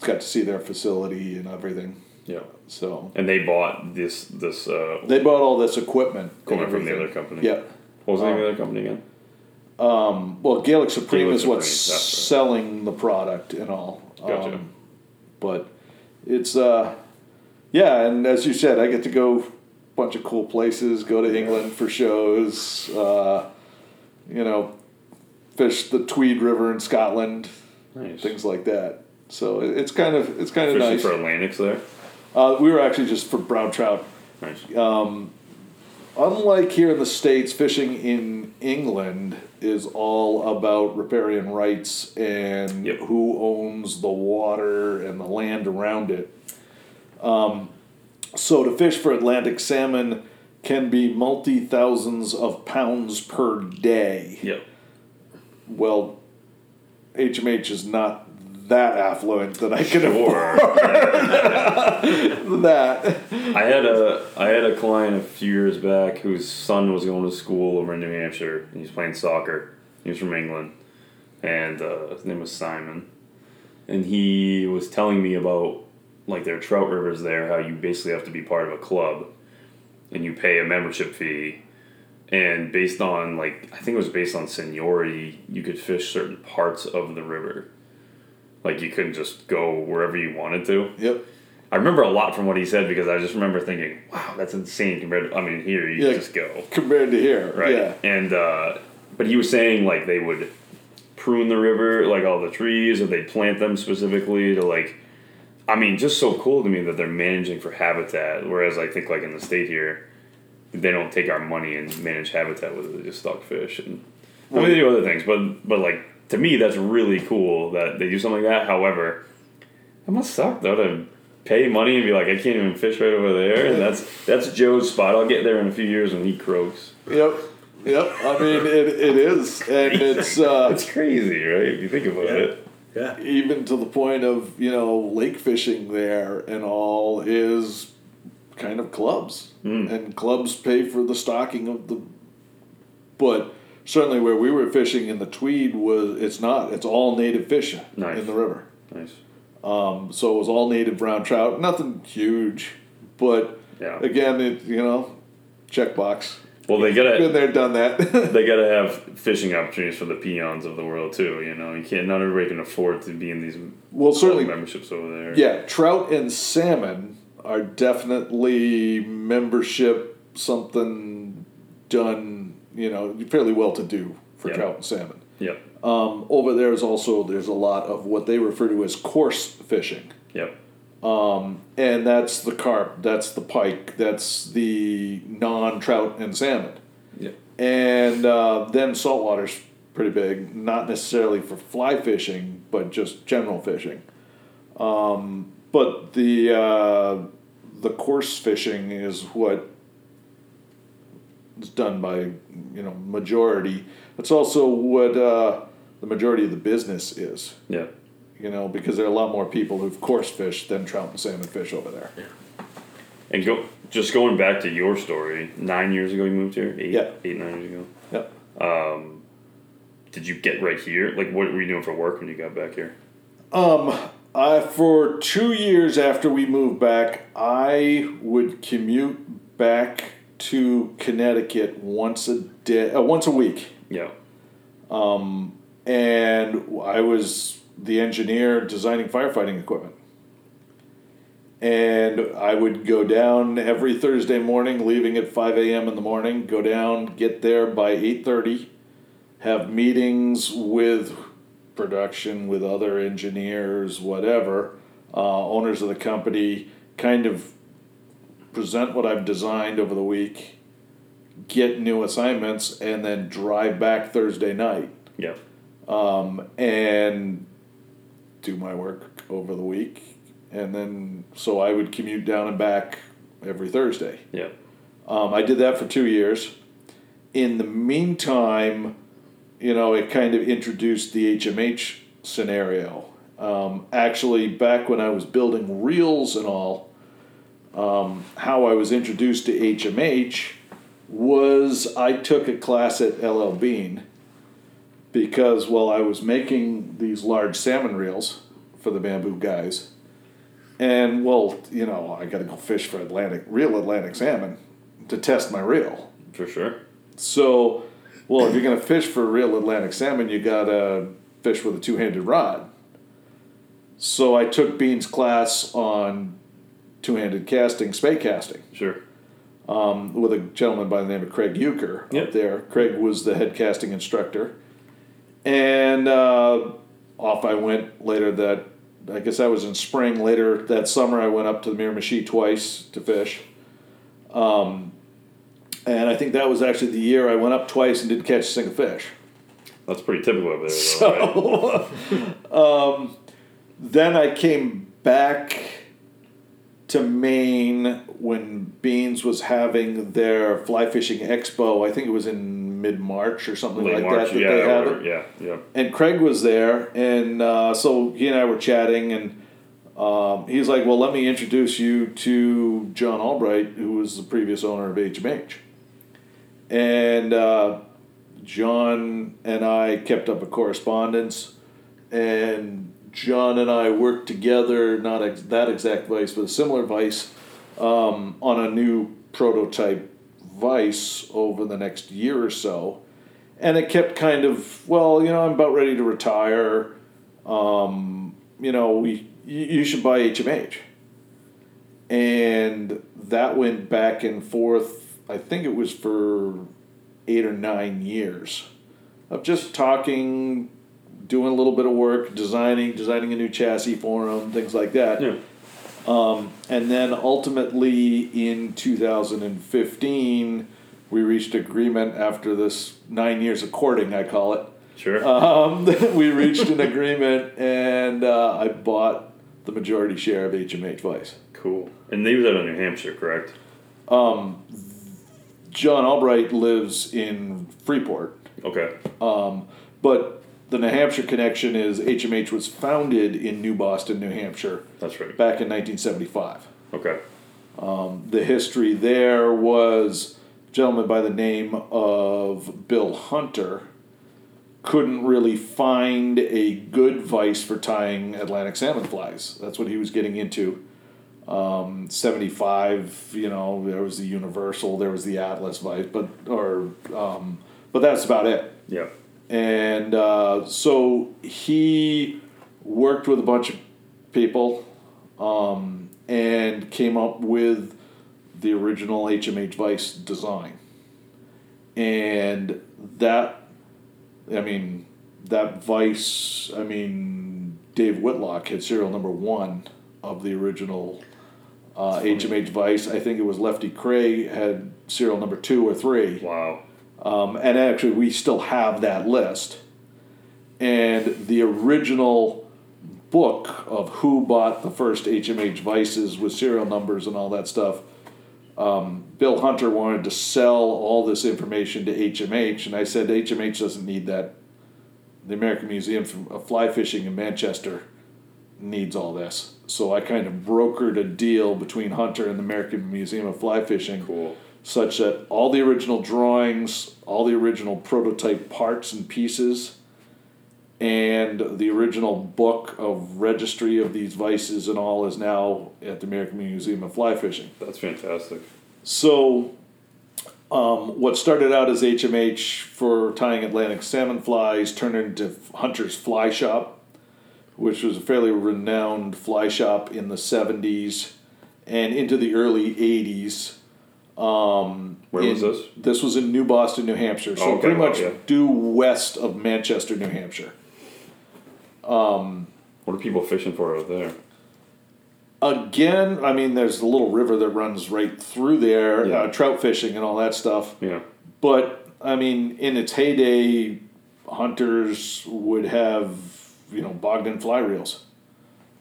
Got to see their facility and everything. Yeah. So And they bought this this uh, they bought all this equipment. equipment from the other company. Yeah. What was the name of the other company again? Well, Gaelic Supreme Gaelic is what's Supreme, right. selling the product and all. Gotcha. Um, but it's uh, yeah, and as you said, I get to go bunch of cool places. Go to England for shows. Uh, you know, fish the Tweed River in Scotland, Nice. things like that. So it- it's kind of it's kind of Fishing nice. for Atlantics there. Uh, we were actually just for brown trout. Nice. Unlike here in the states, fishing in England is all about riparian rights and Yep. who owns the water and the land around it. Um, so to fish for Atlantic salmon can be multi thousands of pounds per day. Yep. Well, HMH is not that affluent that I can Sure. afford that. I had a I had a client a few years back whose son was going to school over in New Hampshire. and He was playing soccer. He was from England, and uh, his name was Simon. And he was telling me about like their trout rivers there, how you basically have to be part of a club, and you pay a membership fee. And based on like I think it was based on seniority, you could fish certain parts of the river. Like you couldn't just go wherever you wanted to. Yep. I remember a lot from what he said because I just remember thinking, "Wow, that's insane." Compared, to, I mean, here you Yeah. just go Compared to here. right, Yeah. and uh, but he was saying like they would prune the river, like all the trees, or they'd plant them specifically to like. I mean, just so cool to me that they're managing for habitat. Whereas I think like in the state here, they don't take our money and manage habitat with it. They just stock fish and I mean they do other things, but but like to me that's really cool that they do something like that. However, it must suck though to pay money and be like I can't even fish right over there, and that's that's Joe's spot. I'll get there in a few years when he croaks. Yep. Yep. I mean, it, it is, and it's uh, It's crazy, right? If you think about it. Yeah. even to the point of you know lake fishing there and all is kind of clubs, and clubs pay for the stocking of the. But certainly, where we were fishing in the Tweed was it's not. It's all native fish Nice. in the river. Nice. Um, so it was all native brown trout. Nothing huge, but Yeah. again, it you know, checkbox. Well, they gotta there, done that. they gotta have fishing opportunities for the peons of the world too. You know, you can't. Not everybody can afford to be in these well, certainly, memberships over there. Yeah, trout and salmon are definitely membership something done, you know, fairly well to do for Yeah. trout and salmon. Yep. Um, over there is also there's a lot of what they refer to as coarse fishing. Yep. And that's the carp, that's the pike, that's the non trout and salmon. Yep. And uh, then saltwater's pretty big, not necessarily for fly fishing, but just general fishing. Um, but the uh, the coarse fishing is what is done by you know majority. It's also what uh, the majority of the business is. Yeah. You know, because there are a lot more people who've coarse fished than trout and salmon fish over there. And go just going back to your story. Nine years ago, you moved here. Eight. Yeah. Eight nine years ago. Yep. Um, did you get right here? Like, what were you doing for work when you got back here? Um, I for two years after we moved back, I would commute back to Connecticut once a day, uh, once a week, Yeah. Um, and I was the engineer designing firefighting equipment. And I would go down every Thursday morning, leaving at five a.m. in the morning. Go down, get there by eight thirty, have meetings with production, with other engineers, whatever, uh, owners of the company. Kind of present what I've designed over the week, get new assignments, and then drive back Thursday night Yeah. and do my work over the week. And then, so I would commute down and back every Thursday. Yeah. Um, I did that for two years. In the meantime, you know, it kind of introduced the HMH scenario. Um, actually, back when I was building reels and all, um, how I was introduced to HMH was I took a class at LL Bean because while I was making these large salmon reels for the bamboo guys, and well, you know, I got to go fish for Atlantic, real Atlantic salmon to test my reel. For sure. So, well, if you're going to fish for real Atlantic salmon, you got to fish with a two handed rod. So I took Bean's class on two handed casting, Spey casting Sure. Um, with a gentleman by the name of Craig Euchre Yep. up there. Craig was the head casting instructor. And uh, off I went later that, I guess I was in spring. Later that summer, I went up to the Miramichi twice to fish. Um, and I think that was actually the year I went up twice and didn't catch a single fish. That's pretty typical over there, though, right? Then I came back to Maine when Beans was having their fly fishing expo. I think it was in mid March or something Late like March. that that yeah. they had or- it. yeah. Yeah. And Craig was there, and uh, so he and I were chatting, and um, he's like, "Well, let me introduce you to John Albright, who was the previous owner of HMH." And uh, John and I kept up a correspondence, and John and I worked together, not ex- that exact vice, but a similar vice, um, on a new prototype vice over the next year or so. And it kept kind of, well, you know, I'm about ready to retire. Um, you know, we you, should buy HMH. And that went back and forth. I think it was for eight or nine years of just talking, doing a little bit of work, designing, designing a new chassis for them, things like that. Yeah. Um, and then ultimately in 2015, we reached agreement after this nine years of courting, I call it. Sure. Um, we reached an agreement, and uh, I bought the majority share of HMH Vice. cool. And they was out of New Hampshire, correct? John Albright lives in Freeport, Okay. but the New Hampshire connection is HMH was founded in New Boston, New Hampshire, That's right. back in 1975. Okay. The history there was a gentleman by the name of Bill Hunter couldn't really find a good vice for tying Atlantic salmon flies. That's what he was getting into. Um, 75, you know, there was the Universal, there was the Atlas vice, but or um, but that's about it. Yeah. And uh, so he worked with a bunch of people um, and came up with the original HMH Vice design. And that, I mean, that Vice, I mean, Dave Whitlock had serial number one of the original uh, HMH Vice. I think it was Lefty Kreh had serial number two or three. Wow. Um, and actually, we still have that list. And the original book of who bought the first HMH Vices with serial numbers and all that stuff, um, Bill Hunter wanted to sell all this information to HMH, and I said HMH doesn't need that. The American Museum of Fly Fishing in Manchester needs all this. So I kind of brokered a deal between Hunter and the American Museum of Fly Fishing Cool. Such that all the original drawings, all the original prototype parts and pieces, and the original book of registry of these vices and all is now at the American Museum of Fly Fishing. That's fantastic. So, um, what started out as HMH for tying Atlantic salmon flies turned into Hunter's Fly Shop, which was a fairly renowned fly shop in the 70s and into the early 80s. Um, Where was this? This was in New Boston, New Hampshire. So Okay, pretty much due west of Manchester, New Hampshire. Um, What are people fishing for out there? Again, I mean, there's a little river that runs right through there, Yeah. uh, trout fishing and all that stuff. Yeah. But I mean, in its heyday, hunters would have you know Bogdan fly reels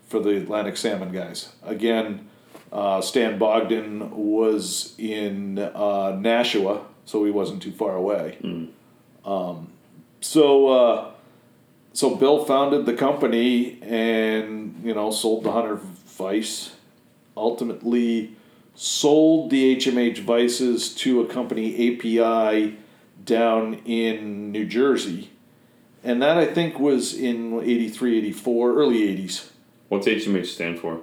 for the Atlantic salmon guys. Again, uh, Stan Bogdan was in uh, Nashua, so he wasn't too far away. Um, so uh, so Bill founded the company and you know sold the Hunter Vice. Ultimately, sold the HMH Vices to a company API down in New Jersey. And that I think was in 83, 84, early 80s. What's HMH stand for?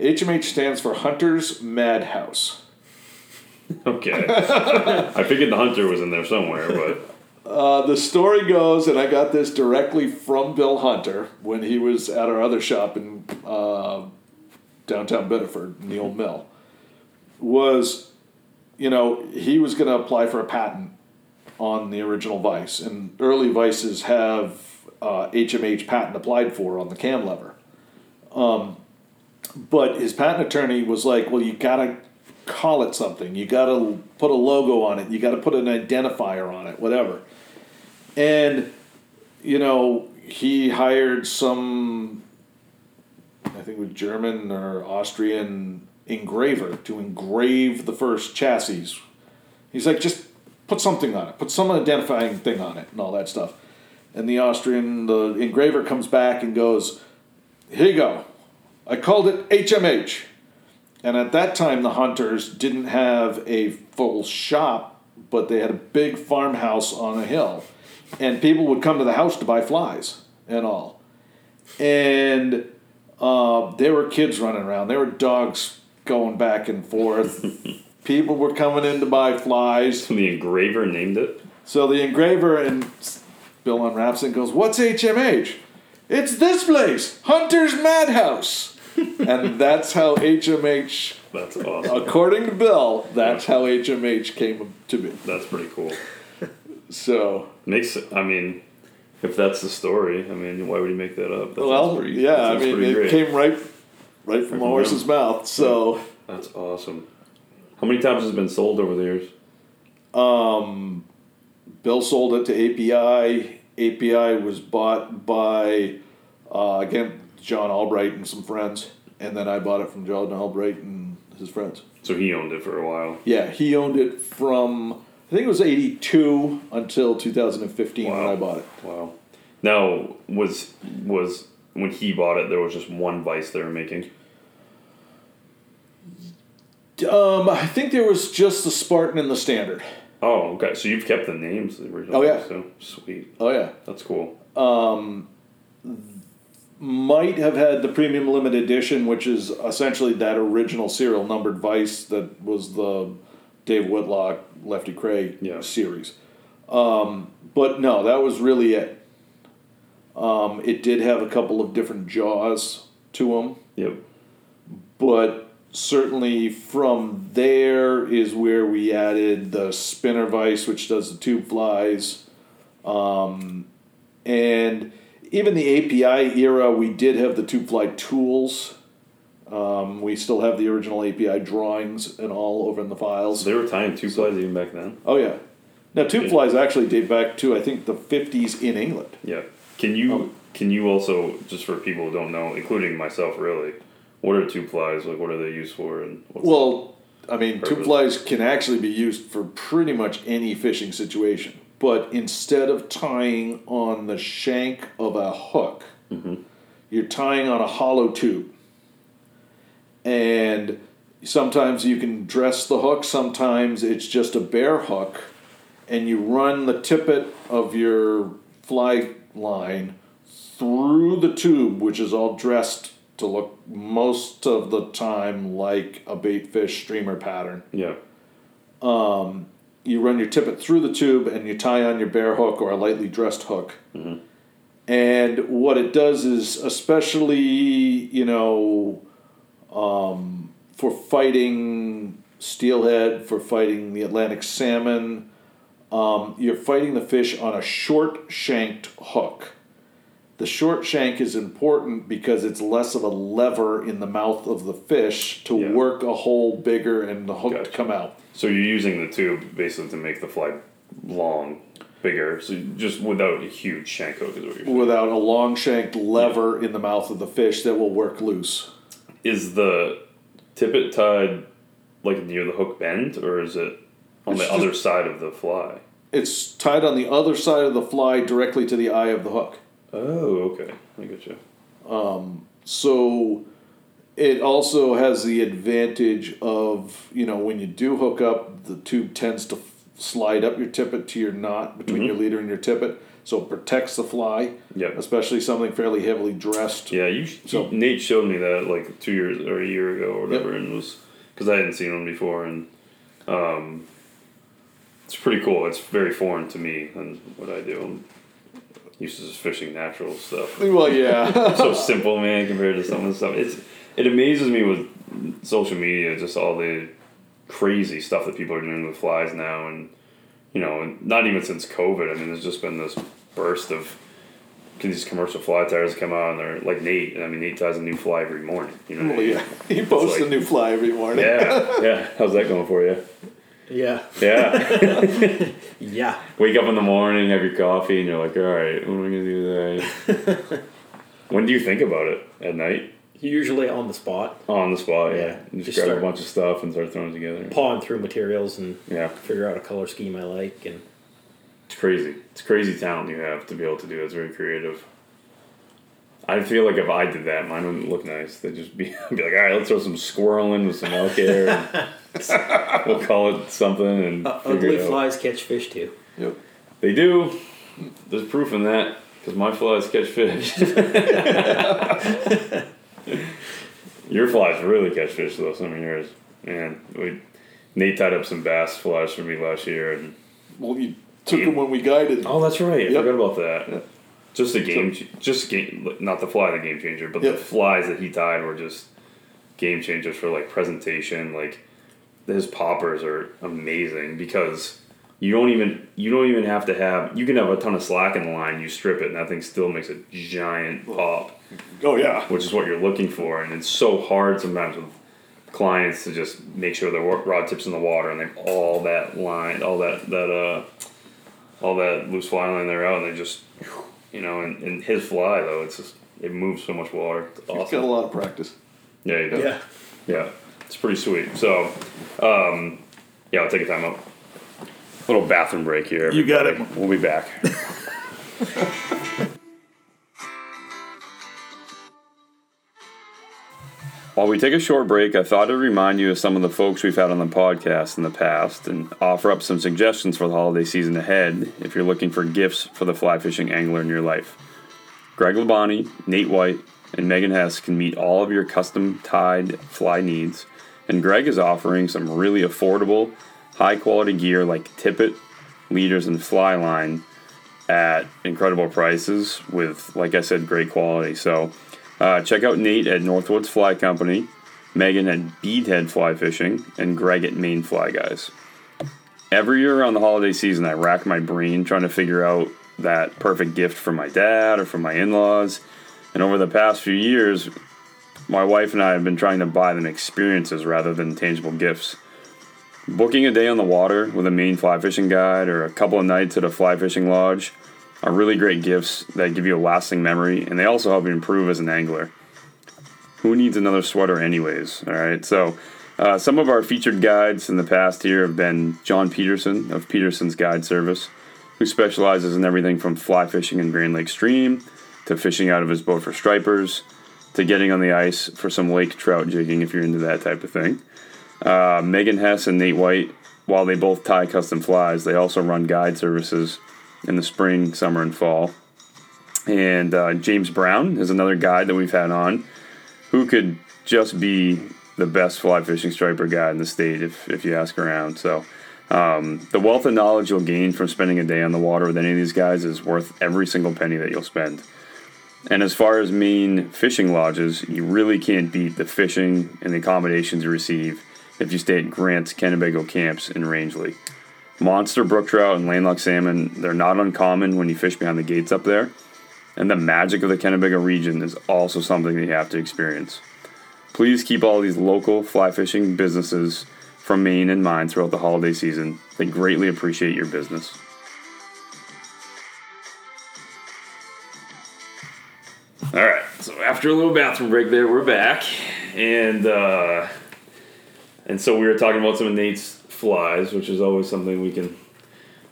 HMH stands for Hunters Madhouse. Okay. I figured the hunter was in there somewhere, but Uh, the story goes, and I got this directly from Bill Hunter when he was at our other shop in uh, downtown Biddeford, in the old mill, was, you know, he was going to apply for a patent on the original Vice. And early Vices have uh, HMH patent applied for on the cam lever. Um, but his patent attorney was like, well, you got to call it something. You got to put a logo on it. You got to put an identifier on it, whatever. And, you know, he hired some, I think it was German or Austrian engraver to engrave the first chassis. He's like, just put something on it, put some identifying thing on it, and all that stuff. And the Austrian, the engraver comes back and goes, Here you go. I called it HMH. And at that time, the hunters didn't have a full shop, but they had a big farmhouse on a hill. And people would come to the house to buy flies and all. And uh, there were kids running around, there were dogs going back and forth. people were coming in to buy flies. And the engraver named it. So the engraver and Bill unwraps it and goes, What's HMH? It's this place, Hunter's Madhouse. And that's how HMH, That's awesome. according to Bill, that's how HMH came to be. That's pretty cool. So, Makes I mean, if that's the story, I mean, why would he make that up? That well, pretty- yeah, I mean, it great. came right right from from a horse's mouth. So, That's awesome. How many times has it been sold over the years? um, Bill sold it to API. API was bought by, uh, again, John Albright and some friends. And then I bought it from John Albright and his friends. So he owned it for a while. Yeah, he owned it from, I think it was 82 until 2015 when I bought it. Wow. Now was was when he bought it, there was just one vice they were making. Um, I think there was just the Spartan and the Standard. Oh, okay. So you've kept the names the original. Oh, yeah. So sweet. Oh, yeah. That's cool. Might have had the premium limited edition, which is essentially that original serial numbered Vice that was the Dave Whitlock Lefty Kreh Yeah. series. Um, but no, that was really it. Um, it did have a couple of different jaws to them, Yep. but certainly from there is where we added the spinner vice, which does the tube flies, um, and even the API era, we did have the tube fly tools. Um, we still have the original API drawings and all over in the files. So they were tying two flies even back then. Oh yeah, now tube Yeah. flies actually date back to I think the fifties in England. Yeah. Can you Oh. can you also just for people who don't know, including myself, really, what are tube flies? Like, what are they used for? And what's Well, I mean, tube Purpose. flies can actually be used for pretty much any fishing situation. But instead of tying on the shank of a hook, mm-hmm. you're tying on a hollow tube. And sometimes you can dress the hook, sometimes it's just a bare hook, and you run the tippet of your fly line through the tube, which is all dressed to look most of the time like a bait fish streamer pattern. yeah. Um, You run your tippet through the tube and you tie on your bare hook or a lightly dressed hook. And what it does is, especially, you know, um, for fighting steelhead, for fighting the Atlantic salmon, um, you're fighting the fish on a short shanked hook. The short shank is important because it's less of a lever in the mouth of the fish to Yeah. work a hole bigger and the hook to come out. So you're using the tube basically to make the fly long, bigger. So just without a huge shank hook is what you're saying. Without a long shanked lever in the mouth of the fish that will work loose. Is the tippet tied like near the hook bend, or is it on It's the just- other side of the fly? It's tied on the other side of the fly directly to the eye of the hook. Oh, okay. I get you. So it also has the advantage of, you know, when you do hook up, the tube tends to f- slide up your tippet to your knot between your leader and your tippet. So it protects the fly, Yep. especially something fairly heavily dressed. Yeah, you. So- he- Nate showed me that like two years or a year ago or whatever, and it was because I hadn't seen one before, and um, it's pretty cool. It's very foreign to me and what I do. I'm used to just fishing natural stuff. Well, yeah. so simple, man, compared to some of the stuff. It's it amazes me with social media, just all the crazy stuff that people are doing with flies now, and you know, and not even since COVID. I mean, there's just been this burst of these commercial fly tyers come out, and they're like Nate. I mean, Nate ties a new fly every morning. You know, well, yeah. He posts like- a new fly every morning. yeah, yeah. How's that going for you? Yeah. Yeah. Yeah. Wake up in the morning, have your coffee, and you're like, all right, what am I gonna do today? when do you think about it? At night? Usually on the spot, On the spot, yeah. Yeah, You just, just grab start- a bunch of stuff and start throwing it together. pawing through materials and Yeah, figure out a color scheme I like. And it's crazy. It's crazy talent you have to be able to do. it. It's very creative. I feel like if I did that, mine wouldn't look nice. They'd just be, be like, all right, let's throw some squirrel in with some elk hair. and we'll call it something and uh, ugly it out. flies catch fish too. Yep. They do. There's proof in that because my flies catch fish. Your flies really catch fish though. Some of yours, man. We Nate tied up some bass flies for me last year, and Well, you took them when we guided. oh, that's right. I Yep. forgot about that. Just the game, ch- just game, not the fly, the game changer, but Yep. the flies that he tied were just game changers for like presentation. Like his poppers are amazing because you don't even you don't even have to have you can have a ton of slack in the line. You strip it, and that thing still makes a giant pop, Oh yeah. which is what you're looking for. And it's so hard sometimes with clients to just make sure their rod tips in the water, and they all that line, all that that uh, all that loose fly line there out, and they just you know, and, and his fly though, it's just it moves so much water. It's He's got a lot of practice. Yeah, you do. Yeah. Yeah, it's pretty sweet. So, um, yeah, I'll take a time out. Little bathroom break here. You got everybody. it. We'll be back. While we take a short break, I thought I'd remind you of some of the folks we've had on the podcast in the past and offer up some suggestions for the holiday season ahead if you're looking for gifts for the fly fishing angler in your life. Greg Labonte, Nate Wight, and Megan Hess can meet all of your custom tied fly needs. And Greg is offering some really affordable, high quality gear like tippet, leaders, and fly line at incredible prices with, like I said, great quality. So uh, check out Nate at North Woods Fly Company, Megan at Beadhead Fly Fishing, and Greg at Maine Fly Guys. Every year around the holiday season, I rack my brain trying to figure out that perfect gift for my dad or for my in laws. And over the past few years, my wife and I have been trying to buy them experiences rather than tangible gifts. Booking a day on the water with a Maine fly fishing guide or a couple of nights at a fly fishing lodge are really great gifts that give you a lasting memory and they also help you improve as an angler. Who needs another sweater, anyways? All right, so uh, some of our featured guides in the past here have been John Peterson of Peterson's Guide Service, who specializes in everything from fly fishing in Grand Lake Stream to fishing out of his boat for stripers to getting on the ice for some lake trout jigging if you're into that type of thing. Uh, Megan Hess and Nate Wight, while they both tie custom flies, they also run guide services in the spring, summer, and fall. And uh, James Brown is another guide that we've had on who could just be the best fly fishing striper guide in the state if, if you ask around. So, um, the wealth of knowledge you'll gain from spending a day on the water with any of these guys is worth every single penny that you'll spend. And as far as Maine fishing lodges, you really can't beat the fishing and the accommodations you receive if you stay at Grant's Kennebago camps in Rangeley. Monster brook trout and landlocked salmon, they're not uncommon when you fish behind the gates up there. And the magic of the Kennebago region is also something that you have to experience. Please keep all these local fly fishing businesses from Maine in mind throughout the holiday season. They greatly appreciate your business. All right, so after a little bathroom break there, we're back, and uh, and so we were talking about some of Nate's flies, which is always something we can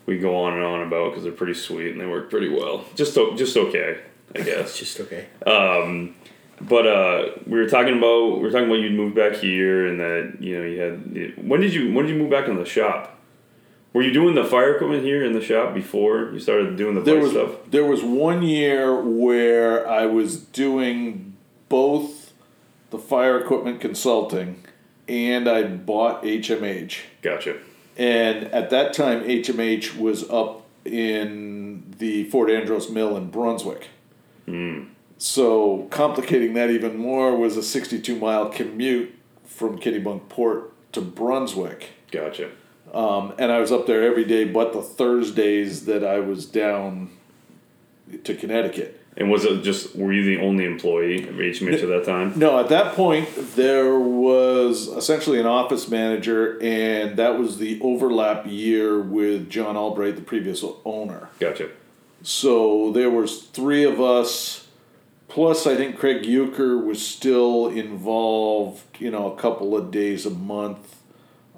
we go on and on about because they're pretty sweet and they work pretty well. Just o- just okay, I guess. Just okay. But uh, we were talking about we were talking about you'd moved back here and that you know you had when did you when did you move back into the shop? Were you doing the fire equipment here in the shop before you started doing the There was stuff? there was one year where I was doing both the fire equipment consulting and I bought HMH. Gotcha. And at that time HMH was up in the Fort Andros Mill in Brunswick. Hmm. So complicating that even more was a 62 mile commute from Kennebunkport to Brunswick. Gotcha. Um, and I was up there every day but the Thursdays that I was down to Connecticut. And was it just were you the only employee of HMH at that time? No, at that point there was essentially an office manager, and that was the overlap year with John Albright, the previous owner. Gotcha. So there was three of us, plus I think Craig Euchre was still involved. You know, a couple of days a month.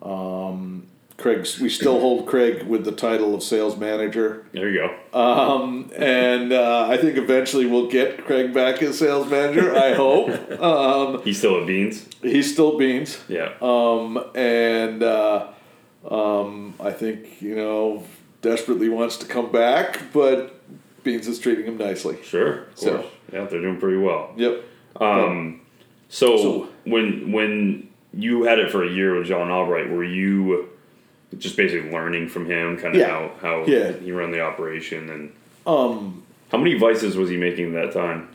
Um, Craig's we still hold Craig with the title of sales manager. There you go. Um, and uh, I think eventually we'll get Craig back as sales manager. I hope. Um, He's still at Beans. he's still Beans. Yeah. Um, and uh, um, I think, you know, desperately wants to come back, but Beans is treating him nicely. sure. So- Yeah, they're doing pretty well. Yep. Um, so, So- when when you had it for a year with John Albright, were you just basically learning from him, kind of Yeah. how how Yeah. he run the operation, and Um, how many vises was he making at that time?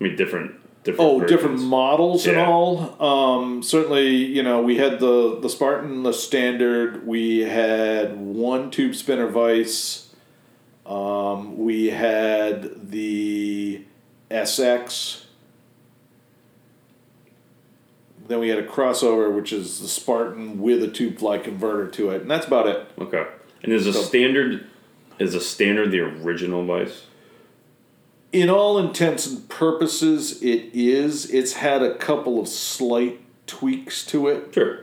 I mean, different different. Oh, different versions. models and all. Um, certainly, you know, we had the the Spartan, the standard. We had one tube spinner vise. Um, we had the SX. Then we had a crossover, which is the Spartan with a tube fly converter to it, and that's about it. Okay. And is a So- standard is a standard the original vise? In all intents and purposes, it is. It's had a couple of slight tweaks to it. Sure.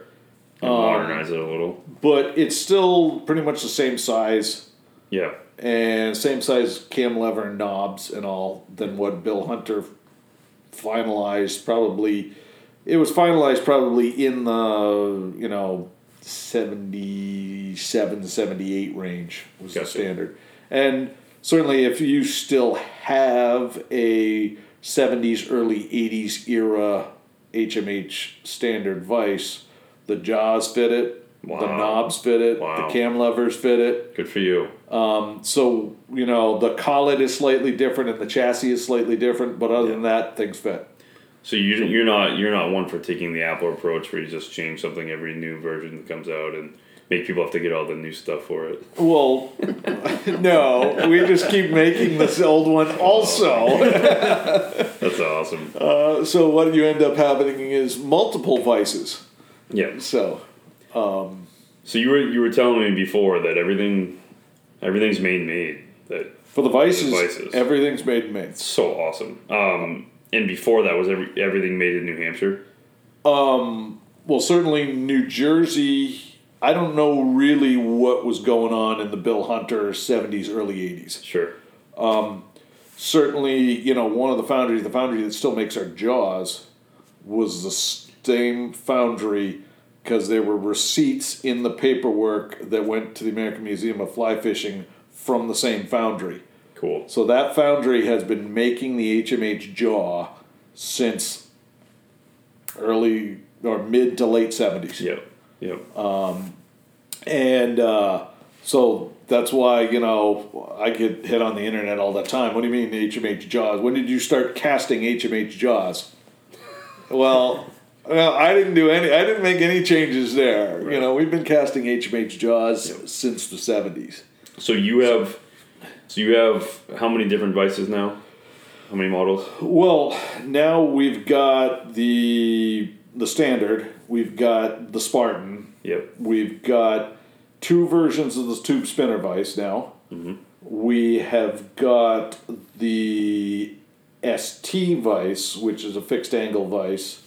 Um, modernize it a little. but it's still pretty much the same size Yeah. and same size cam lever and knobs and all than what Bill Hunter finalized probably it was finalized probably in the you know 77 78 range was the standard and certainly if you still have a 70s early 80s era HMH standard vise the jaws fit it the knobs fit it Wow. the cam levers fit it Good for you. Um, so you know the collet is slightly different and the chassis is slightly different, but other than that, things fit. So you you're not you're not one for taking the Apple approach where you just change something every new version that comes out and make people have to get all the new stuff for it. Well, no, we just keep making this old one also. That's awesome. Uh, so what you end up having is multiple vises. Yeah. So So you were you were telling me before that everything everything's made made. That for the vises, The vises. everything's made made. So awesome. Um, and before that was every, everything made in New Hampshire. Um, well, certainly New Jersey. I don't know really what was going on in the Bill Hunter '70s, early '80s. Sure. Um, certainly, you know, one of the foundries, the foundry that still makes our jaws, was the same foundry because there were receipts in the paperwork that went to the American Museum of Fly Fishing from the same foundry. Cool. So that foundry has been making the HMH jaw since early or mid to late 70s. Yep. Yep. And uh, so that's why, you know, I get hit on the internet all the time. What do you mean HMH Jaws? When did you start casting HMH Jaws? well, well, I didn't do any, I didn't make any changes there. You know, we've been casting HMH Jaws since the 70s. so you have so you have how many different vises now? How many models? Well, now we've got the the standard, we've got the Spartan, Yep. We've got two versions of the tube spinner vise now. We have got the ST vise, which is a fixed angle vise.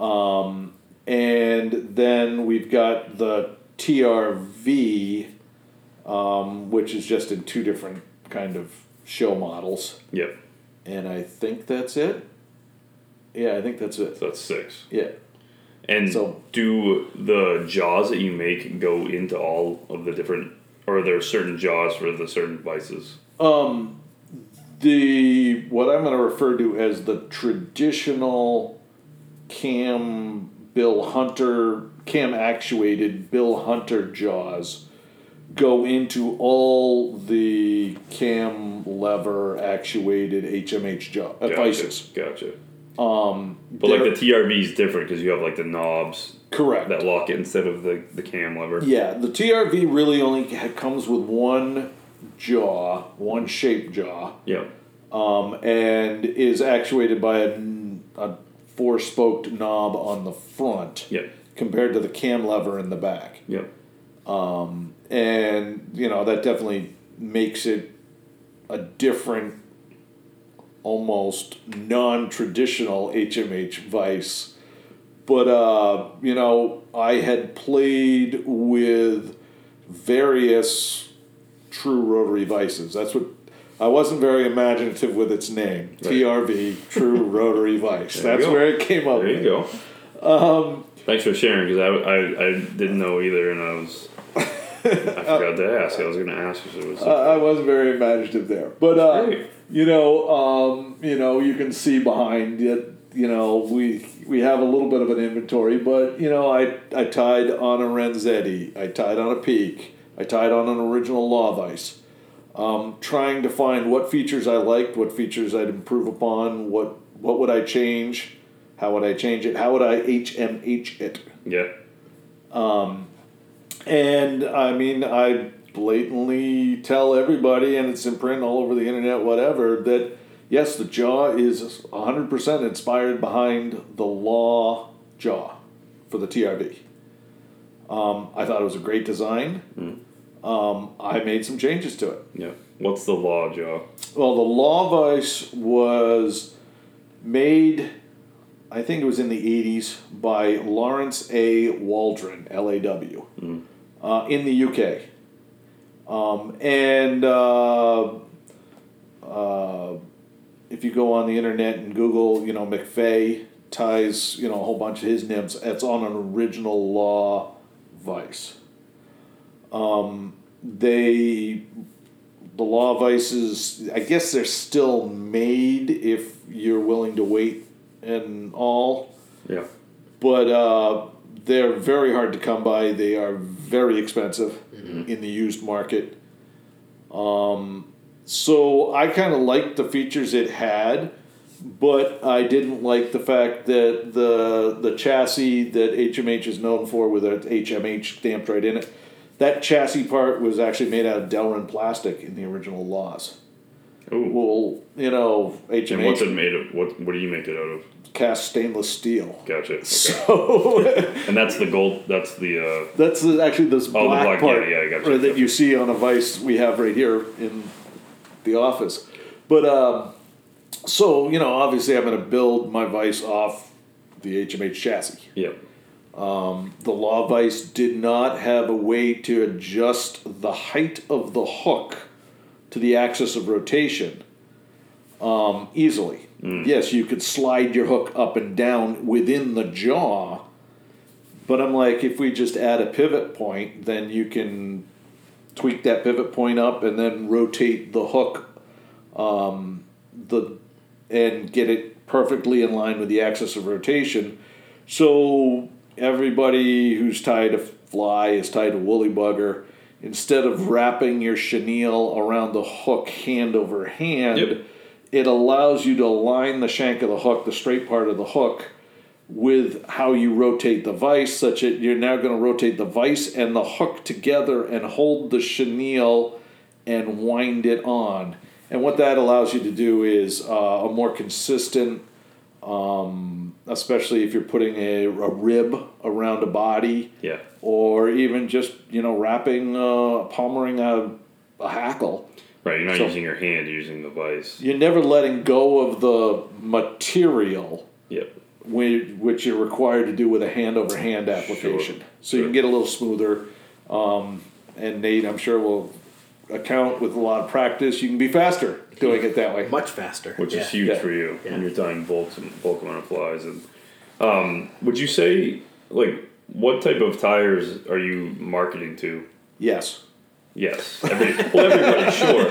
Um, and then we've got the TRV, um, which is just in two different kind of show models. Yep. And I think that's it. Yeah, I think that's it. So that's six. Yeah. And So- do the jaws that you make go into all of the different, or are there certain jaws for the certain vises? Um, the what I'm going to refer to as the traditional cam Bill Hunter cam actuated Bill Hunter jaws go into all the cam lever actuated HMH jaw uh, Gotcha. Um, but like the TRV is different because you have like the knobs Correct. that lock it instead of the, the cam lever. Yeah, the TRV really only comes with one jaw, one shape jaw. Yep. um, and is actuated by a, a four spoked knob on the front Yep. compared to the cam lever in the back. Yep. And, you know, that definitely makes it a different, almost non traditional HMH vise. But, uh, you know, I had played with various true rotary vises. That's what I wasn't very imaginative with its name. Right. TRV, True Rotary Vise. There That's where it came up. There you with. go. Um, Thanks for sharing because I, I, I didn't know either and I was forgot to ask. I was going to ask if it was. Uh, I wasn't very imaginative there, but uh, you know, um, you know, you can see behind it. You know, we we have a little bit of an inventory, but you know, I I tied on a Renzetti, I tied on a Peak, I tied on an original Law Vise, um, trying to find what features I liked, what features I'd improve upon, what what would I change? How would I change it? How would I HMH it? Yeah. And I mean, I blatantly tell everybody, and it's in print all over the internet, whatever, that yes, the jaw is 100% inspired behind the law jaw for the TRV. Um, I thought it was a great design. Um, I made some changes to it. Yeah. What's the law, jaw? Well, the Law Vise was made, I think it was in the 80s, by Lawrence A. Waldron, L A W, uh, in the UK. Um, and uh, uh, if you go on the internet and Google, you know, McVeigh ties, you know, a whole bunch of his nibs, it's on an original Law Vise. Um, they the law vises i guess they're still made if you're willing to wait and all Yeah. but uh, they're very hard to come by they are very expensive in the used market um, so i kind of liked the features it had but i didn't like the fact that the the chassis that hmh is known for with a hmh stamped right in it that chassis part was actually made out of delrin plastic in the original laws Ooh. well you know HMH. and what's it made of? What What do you make it out of? Cast stainless steel Gotcha. Okay. so And that's the gold. That's the. Uh, That's the, actually this the black, black- part yeah, yeah, gotcha. that you see on a vise we have right here in the office. But um, so you know, obviously, I'm going to build my vise off the HMH chassis. yeah. The Law Vise did not have a way to adjust the height of the hook to the axis of rotation um, easily. Yes, you could slide your hook up and down within the jaw, but I'm like, if we just add a pivot point, then you can tweak that pivot point up and then rotate the hook um, the and get it perfectly in line with the axis of rotation. So everybody who's tied a fly is tied a woolly bugger. Instead of wrapping your chenille around the hook hand over hand, Yep. It allows you to align the shank of the hook, the straight part of the hook, with how you rotate the vise, such that you're now going to rotate the vise and the hook together and hold the chenille and wind it on. And what that allows you to do is uh, a more consistent, um, especially if you're putting a, a rib around a body, Yeah. or even just you know wrapping, uh, palmering a, a hackle. Right. You're not So- using your hand. You're using the vise. You're never letting go of the material Yep. which you're required to do with a hand over hand application. Sure, So you can get a little smoother. Um, and Nate, I'm sure, will account with a lot of practice. You can be faster doing it that way. Much faster. which yeah. is huge Yeah. for you when you're tying bulk bulk amount of flies. And um, would you say like what type of tyers are you marketing to? Yes. Yes, Every, well everybody sure,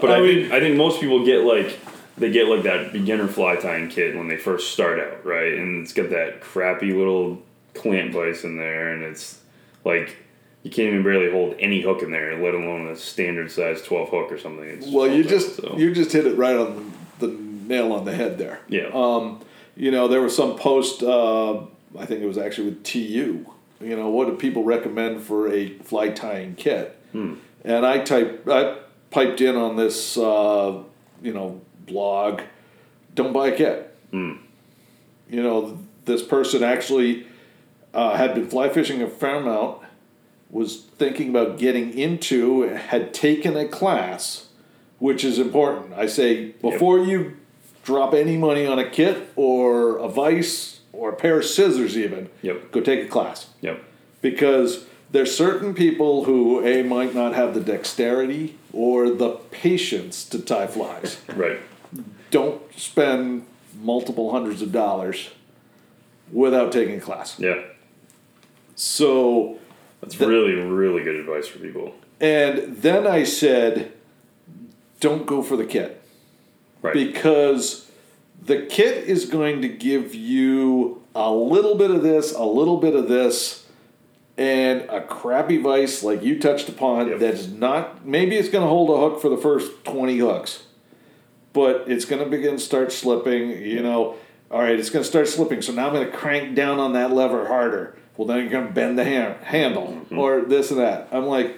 but I, think I think most people get like they get like that beginner fly tying kit when they first start out, right? And it's got that crappy little clamp vise in there, and it's like. You can't even barely hold any hook in there, let alone a standard size twelve hook or something. It's Well, you just so. you just hit it right on the nail on the head there. yeah Um, you know, there was some post. Uh, I think it was actually with TU. You know, what do people recommend for a fly tying kit? And I typed, I piped in on this, uh, you know, blog. Don't buy a kit. You know, this person actually uh, had been fly fishing a fair amount, was thinking about getting into, had taken a class, which is important. I say before you drop any money on a kit or a vise or a pair of scissors, even, Yep. go take a class yep because there's certain people who a might not have the dexterity or the patience to tie flies. right Don't spend multiple hundreds of dollars without taking a class. yeah So, That's really, really good advice for people. and then I said, don't go for the kit Right. because the kit is going to give you a little bit of this, a little bit of this, and a crappy vise like you touched upon Yep. that's not, maybe it's going to hold a hook for the first 20 hooks, but it's going to begin to start slipping. You know, all right, it's going to start slipping. So now I'm going to crank down on that lever harder. Well, then you're going to bend the hand, handle mm-hmm. or this and that. I'm like,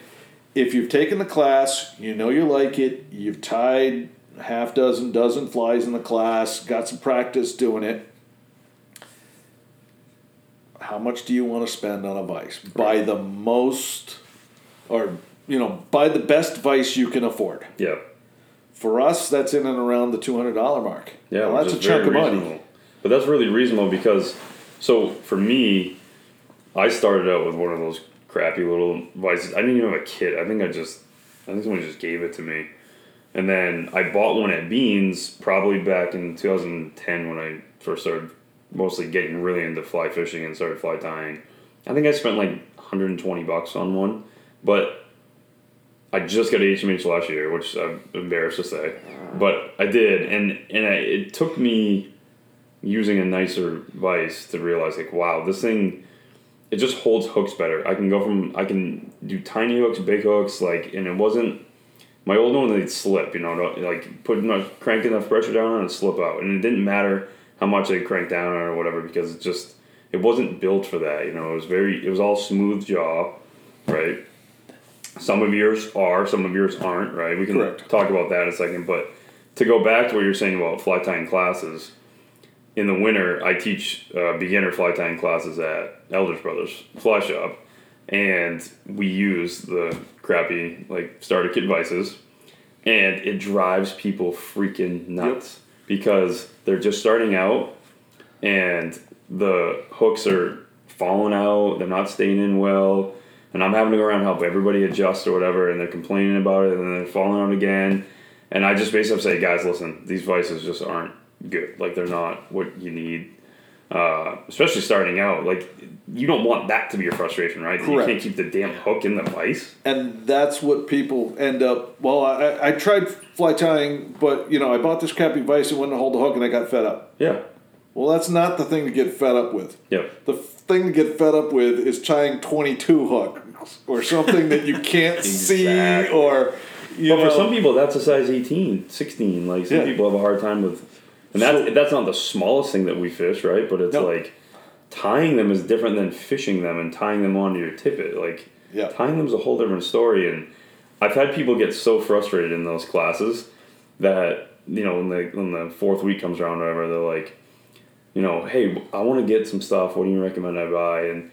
if you've taken the class, you know you like it, you've tied half dozen, dozen flies in the class, got some practice doing it. How much do you want to spend on a vise? Buy the most, or you know, buy the best vise you can afford. Yeah. For us, that's in and around the two hundred dollar mark. Yeah, Well, that's a chunk of money. But that's really reasonable because, so for me, I started out with one of those crappy little vises. I didn't even have a kit. I think I just, I think someone just gave it to me, and then I bought one at Beans probably back in 2010 when I first started mostly getting really into fly fishing and started fly tying. I think I spent like 120 bucks on one, but I just got HMH last year, which I'm embarrassed to say, but I did, and and I, it took me using a nicer vise to realize like, wow, this thing, it just holds hooks better. I can go from I can do tiny hooks, big hooks, like, and it wasn't my old one. They'd slip, you know, like put enough, crank enough pressure down on it, slip out, and it didn't matter how much I cranked down on it or whatever because it just it wasn't built for that. You know, it was very it was all smooth jaw, right? Some of yours are, some of yours aren't, right? We can Correct. talk about that in a second. But to go back to what you're saying about fly tying classes, in the winter, I teach uh, beginner fly tying classes at Eldredge Brothers Fly Shop, and we use the crappy like starter kit vises, and it drives people freaking nuts because they're just starting out, and the hooks are falling out, they're not staying in well, and I'm having to go around and help everybody adjust or whatever, and they're complaining about it, and then they're falling out again, and I just basically say, guys, listen, these vises just aren't good. Like they're not what you need, uh, especially starting out. Like you don't want that to be your frustration, right? That You can't keep the damn hook in the vise. and that's what people end up. Well, I, I tried fly tying, but you know, I bought this crappy vise and wouldn't hold the hook, and I got fed up. Yeah. Well, that's not the thing to get fed up with. Yep. The thing to get fed up with is tying twenty-two hooks or something that you can't see, or you But know. for some people, that's a size 18, 16. Like some Yeah. people have a hard time with, and So- that that's not the smallest thing that we fish, right? But it's No. like tying them is different than fishing them and tying them onto your tippet. Like Yeah. tying them is a whole different story. And I've had people get so frustrated in those classes that you know when the when the fourth week comes around, or whatever, they're like, you know, hey, I want to get some stuff. What do you recommend I buy? And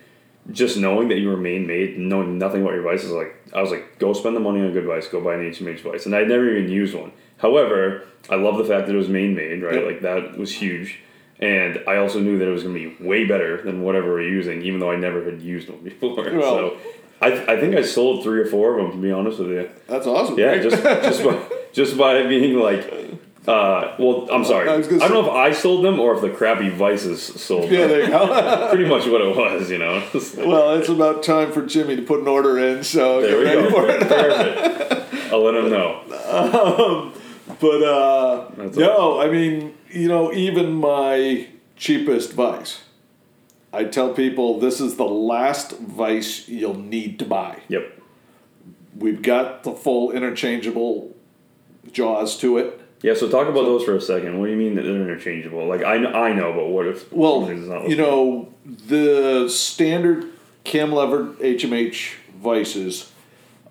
just knowing that you were Maine made, knowing nothing about your vises, like I was like, go spend the money on a good vise, go buy an HMH vise, and I'd never even used one. However, I love the fact that it was Maine made, right? Yep. Like that was huge, and I also knew that it was going to be way better than whatever we're using, even though I never had used one before. Well- so, I, I think I sold three or four of them to be honest with you. that's awesome. Yeah, just just by just by being like. Uh, well, I'm sorry. I I, don't know if I sold them or if the crappy vises sold Yeah, them. there you go. Pretty much what it was, you know. well, it's about time for Jimmy to put an order in. So There we go. for it. Perfect. I'll let him know. But uh, That's no, I mean, you know, even my cheapest vise, I tell people this is the last vise you'll need to buy. Yep. We've got the full interchangeable jaws to it. Yeah. So talk about those for a second. What do you mean that they're interchangeable? Like I I know, but what if Well, you know, the standard cam levered HMH vises,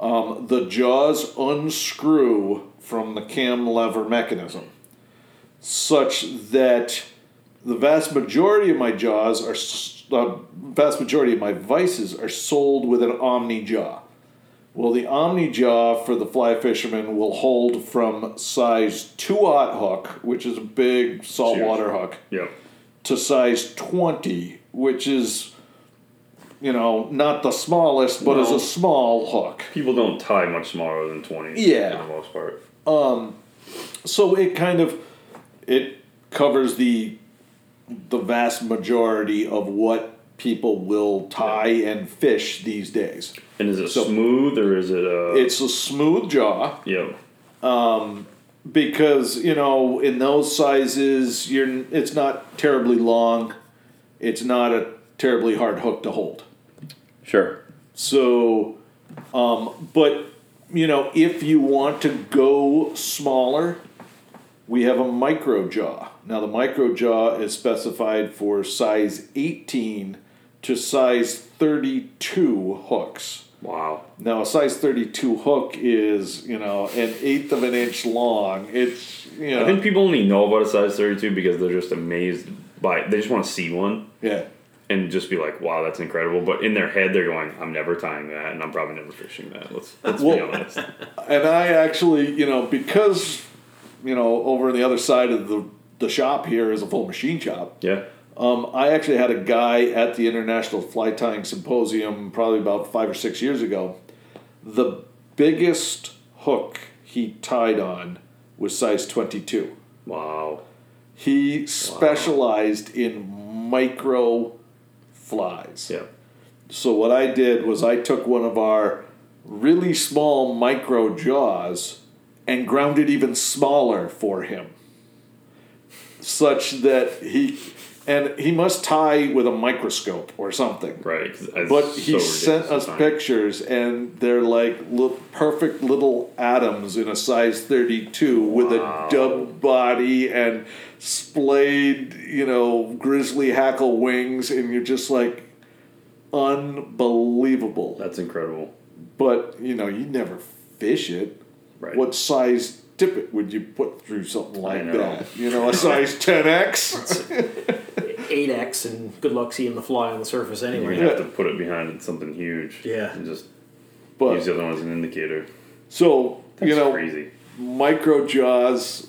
um, the jaws unscrew from the cam lever mechanism, such that the vast majority of my jaws are, uh, vast majority of my vises are sold with an Omni jaw. Well, the Omni jaw for the fly fisherman will hold from size 2 aught hook, which is a big saltwater hook, Yep. to size 20, which is, you know, not the smallest, but is a small hook. People don't tie much smaller than twenty. Yeah. For the most part. So it kind of it covers the the vast majority of what people will tie and fish these days. And is it So- smooth or is it uh? It's a smooth jaw yep. because, you know, in those sizes you're it's not terribly long. It's not a terribly hard hook to hold. Sure. So, um, but you know, if you want to go smaller, we have a micro jaw. Now, the micro jaw is specified for size 18 to size 32 hooks. Wow. Now, a size 32 hook is, you know, an eighth of an inch long. It's, you know, I think people only know about a size 32 because they're just amazed by it. They just want to see one yeah. And just be like, wow, that's incredible. But in their head, they're going, I'm never tying that and I'm probably never fishing that. Let's, let's be honest. And I actually, you know, because, you know, over on the other side of the, the shop here is a full machine shop. Yeah. Um, I actually had a guy at the International Fly Tying Symposium probably about five or six years ago. The biggest hook he tied on was size 22. Wow. He specialized in micro flies. Yeah. So what I did was I took one of our really small micro jaws and ground it even smaller for him. Such that he and he must tie with a microscope or something. Right. But so he sent us sometimes. pictures, and they're like li- perfect little atoms in a size 32 with a dub body and splayed, you know, grizzly hackle wings, and you're just like unbelievable. That's incredible. But, you know, you never fish it. Right. What size tippet would you put through something like know. that? You know, a size 10x? 8x, and good luck seeing the fly on the surface anyway. You have to put it behind something huge. Yeah. And just But use the other one as an indicator. so, That's you know, crazy. micro jaws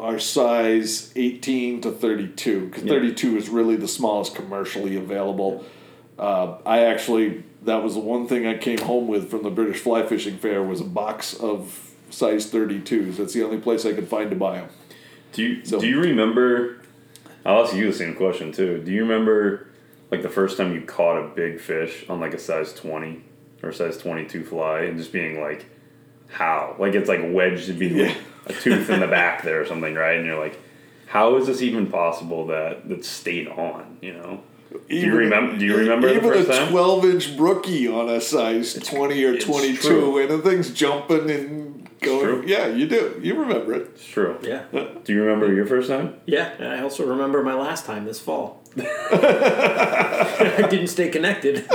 are size 18 to 32 because Yeah. 32 is really the smallest commercially available uh, i actually that was the one thing i came home with from the british fly fishing fair was a box of size 32s that's the only place i could find to buy them Do you So- do you remember? I'll ask you the same question too. Do you remember like the first time you caught a big fish on like a size twenty or size twenty two fly and just being like, how? Like it's like wedged to be Yeah. a tooth in the back there or something, right? And you're like, how is this even possible that that stayed on? You know? Do you remember? Do you remember the even first a 12 inch brookie on a size 20 or 22 true. and the thing's jumping and going true. yeah you do you remember it It's true. Yeah. Do you remember your first time? Yeah, and I also remember my last time this fall. I didn't stay connected.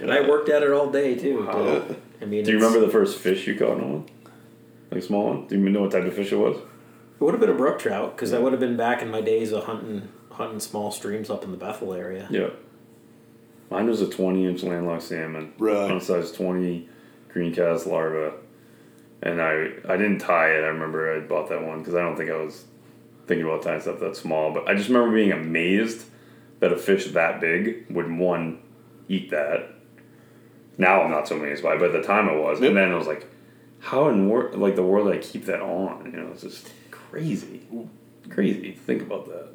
and I worked at it all day too. to- I mean, Do you remember the first fish you caught on one? Like a small one? Do you even know what type of fish it was? It would have been a brook trout because I would have been back in my days of hunting hunting small streams up in the Bethel area. Yeah. Mine was a 20 inch landlocked salmon. Right. On size 20 green caddis larva. And I I didn't tie it. I remember I bought that one because I don't think I was thinking about tying stuff that small. But I just remember being amazed that a fish that big would, one, eat that. Now I'm not so amazed by it, but at the time I was. Yep. And then I was like, how in wor- like the world did I keep that on? You know, it's just crazy. Crazy think about that.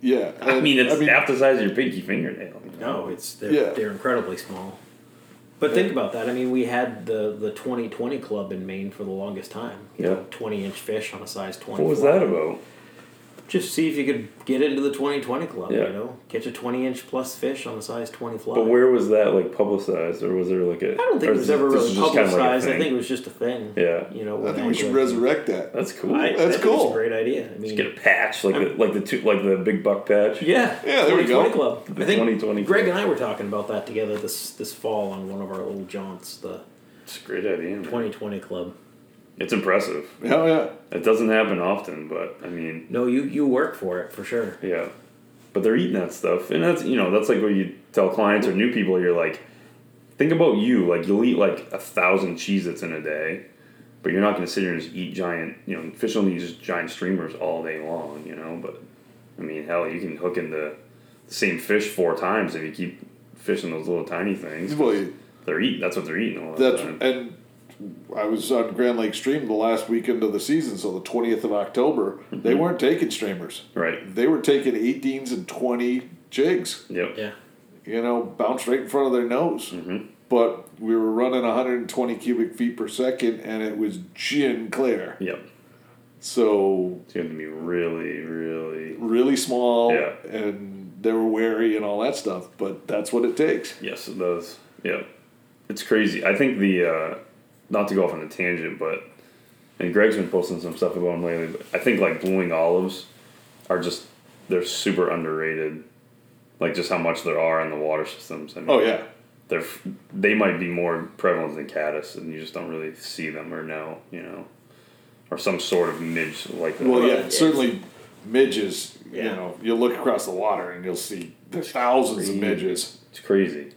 yeah I mean, it's half the size of your pinky fingernail. you know? No, it's they're, Yeah. they're incredibly small. But think about that. I mean, we had the the twenty twenty club in Maine for the longest time. You Yeah. know, twenty inch fish on a size twenty. What was that about? Just see if you could get into the twenty twenty club. Yeah. You know, catch a twenty inch plus fish on a size twenty fly. But where was that like publicized, or was there like a? I don't think it was ever this really just kind of like publicized. I think it was just a thing. Yeah. You know, i think we should like- resurrect that That's cool. I, That's I think It's cool. a great idea. I mean, just Get a patch like the like the two, like the big buck patch. yeah, Yeah, there we 2020 go. Club. The I think 2020 Greg club. and I were talking about that together this this fall on one of our little jaunts. The It's a great idea. man. 2020 Club. It's impressive. hell yeah It doesn't happen often, but I mean, No, you you work for it for sure. yeah. But they're eating that stuff, and that's you know that's like what you tell clients or new people. You're like, think about you. Like you'll eat like a thousand Cheez-Its in a day, but you're not going to sit here and just eat giant. You know, fish only use giant streamers all day long. You know, but I mean, hell, you can hook into the same fish four times if you keep fishing those little tiny things. well, They're eating. That's what they're eating all the That's time. and I was on Grand Lake Stream the last weekend of the season, so the twentieth of October. They weren't taking streamers. Right. They were taking 18s and twenty jigs. Yep. Yeah. You know, bounced right in front of their nose. Mhm. But we were running 120 cubic feet per second, and it was gin clear. Yep. So It's going to be really, really. really small, Yeah. and they were wary and all that stuff. But that's what it takes. Yes, it does. Yeah. It's crazy. I think the. Uh, not to go off on a tangent, but and Greg's been posting some stuff about them lately. But I think like blue wing olives are just they're super underrated. Like just how much there are in the water systems. I mean, Oh yeah. they're they might be more prevalent than caddis, and you just don't really see them or know, you know, or some sort of midge like that. Well, yeah, it's- certainly midges. Yeah. You know, you look across the water and you'll see there's thousands of midges. It's crazy.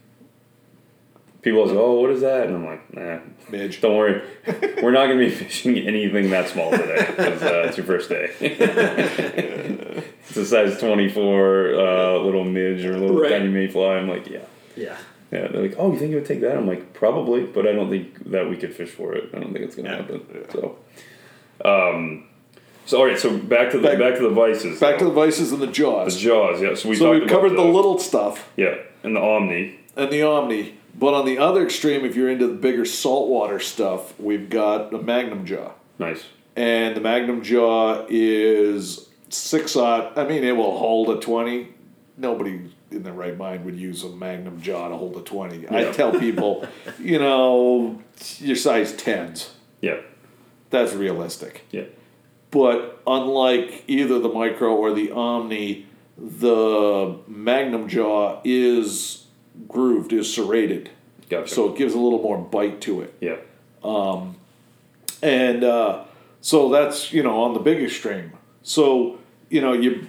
People always go, "Oh, what is that?" And I'm like, "Nah, Midge. don't worry, we're not going to be fishing anything that small today because uh, it's your first day." it's a size 24 uh, little midge or little Right. tiny mayfly. I'm like, yeah. Yeah. Yeah, they're like, oh, you think it would take that? I'm like, probably, but I don't think that we could fish for it. I don't think it's gonna Yeah. happen. So, um, so all right, so back to the back, Back- to the vices. Back to the vices and the jaws. the jaws. Yeah, so we so we've covered the, little stuff yeah, and the omni. and the omni. But on the other extreme, if you're into the bigger saltwater stuff, we've got the magnum jaw. Nice. and the Magnum Jaw is six aught. I mean, it will hold a twenty. Nobody in their right mind would use a Magnum Jaw to hold a twenty. Yeah. I tell people, you know, your size tens. Yeah, That's realistic. yeah, But unlike either the Micro or the Omni, the Magnum Jaw is grooved, is serrated, gotcha. so it gives a little more bite to it. yeah, Um, And uh, so that's, you know, on the big extreme. So, you know, you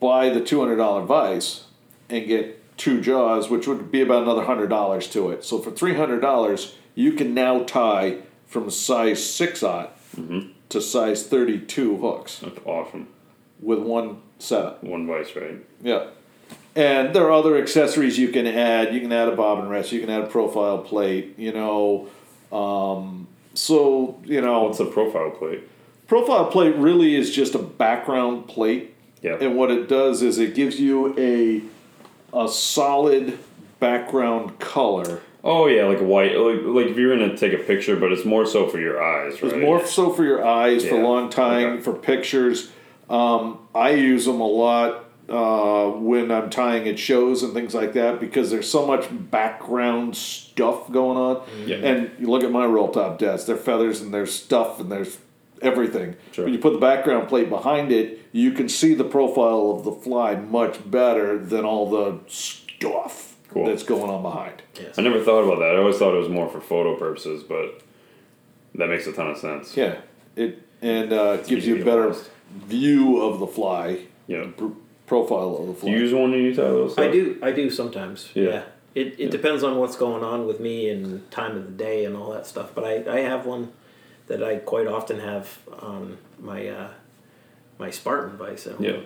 buy the $200 vise and get two jaws, which would be about another $100 to it. So for $300, you can now tie from size 6 aught to size 32 hooks that's awesome. with one setup. One vise, right? Yeah. And there are other accessories you can add. You can add a bobbin rest. You can add a profile plate. You know, um, so you know, What's the profile plate? profile plate really is just a background plate, Yeah, and what it does is it gives you a a solid background color. Oh yeah, like white. Like, like if you're gonna take a picture, but it's more so for your eyes, right? It's more so for your eyes, for Yeah. long time, Okay. for pictures. Um, I use them a lot uh, when I'm tying at shows and things like that because there's so much background stuff going on. Yeah. And you look at my roll top desk, there's feathers and there's stuff and there's everything. Sure. When you put the background plate behind it, you can see the profile of the fly much better than all the stuff Cool. that's going on behind. Yes. I never thought about that. I always thought it was more for photo purposes, but that makes a ton of sense. Yeah, it and uh, gives you a better view of the fly, Yeah. pr- profile of the Do you use one when you tie those? I do. I do sometimes. Yeah. Yeah. It, it depends on what's going on with me and time of the day and all that stuff. But I, I have one that I quite often have on my uh, my Spartan vise. at. Yeah.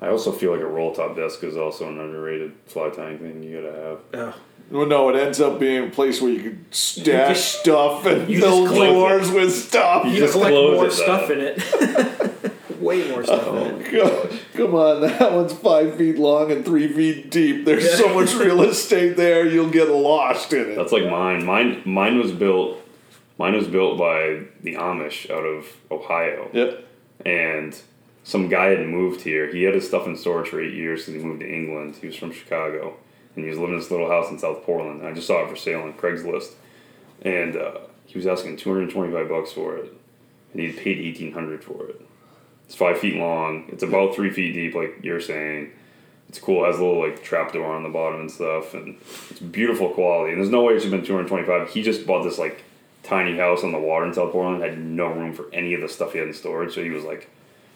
I also feel like a roll top desk is also an underrated fly tying thing you gotta have. Oh, well, no, it ends up being a place where you can stash stuff and you fill just drawers with stuff. You you just collect more stuff though. in it. Way more stuff in it. Go- Come on, that one's five feet long and three feet deep. There's so much real estate there, you'll get lost in it. That's like mine. Mine mine was built mine was built by the Amish out of Ohio. Yep. And some guy had moved here. He had his stuff in storage for eight years because he moved to England. He was from Chicago. And he was living in this little house in South Portland. And I just saw it for sale on Craigslist. And uh, he was asking 225 bucks for it. And he paid 1800 for it. It's five feet long. It's about three feet deep, like you're saying. It's cool. It has a little like trap door on the bottom and stuff, and it's beautiful quality. And there's no way it should have been 225. He just bought this like tiny house on the water in South Portland. Had no room for any of the stuff he had in storage, so he was like,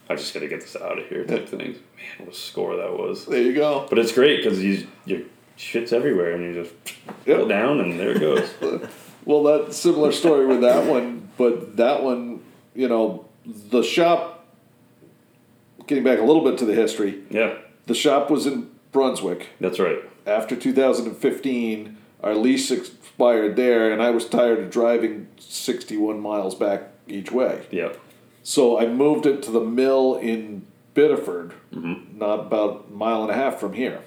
"I just got to get this out of here." Type thing. Man, what a score that was. There you go. But it's great because you your shit's everywhere, and you just Yep. pull down, and there it goes. Well, that similar story with that one, but that one, you know, the shop. Getting back a little bit to the history, yeah, the shop was in Brunswick. that's right. After 2015, our lease expired there, and I was tired of driving 61 miles back each way. Yeah, So I moved it to the mill in Biddeford, mm-hmm. not about a mile and a half from here.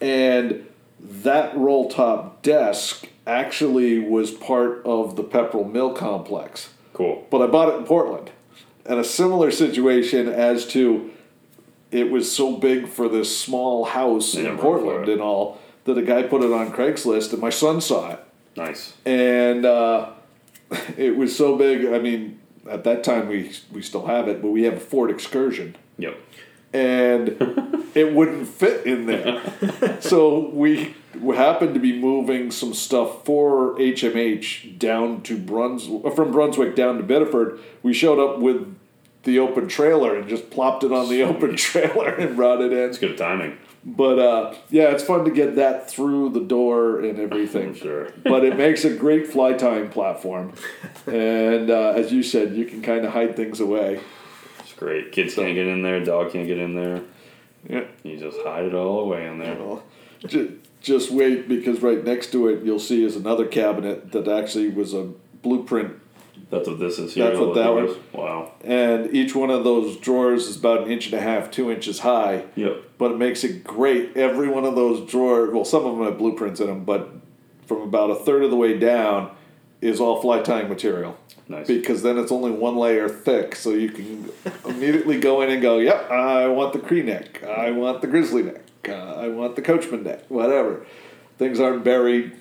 And that roll top desk actually was part of the Pepperell Mill complex. cool. But I bought it in Portland. And a similar situation as to it was so big for this small house in didn't run for Portland and all that a guy put it on Craigslist and my son saw it Nice. and uh, it was so big. I mean, at that time we we still have it, but we have a Ford Excursion, Yep. And it wouldn't fit in there. so we happened to be moving some stuff for HMH down to Brunswick, from Brunswick down to Biddeford. We showed up with the open trailer and just plopped it on the open trailer and brought it in. It's good timing. But uh, yeah, it's fun to get that through the door and everything. Sure. but it makes a great fly tying platform, and uh, as you said, you can kind of hide things away. Great. Kids can't get in there. Dog can't get in there. Yeah. You just hide it all away in there. Well, ju- just wait because right next to it you'll see is another cabinet that actually was a blueprint, That's what this is here. That's what that was. Wow. and each one of those drawers is about an inch and a half, two inches high. Yep. But it makes it great. Every one of those drawers, well, some of them have blueprints in them, but from about a third of the way down is all fly tying material. Nice. because then it's only one layer thick, so you can immediately go in and go, "Yep, I want the cree neck, I want the grizzly neck, uh, I want the coachman neck, whatever." Things aren't buried,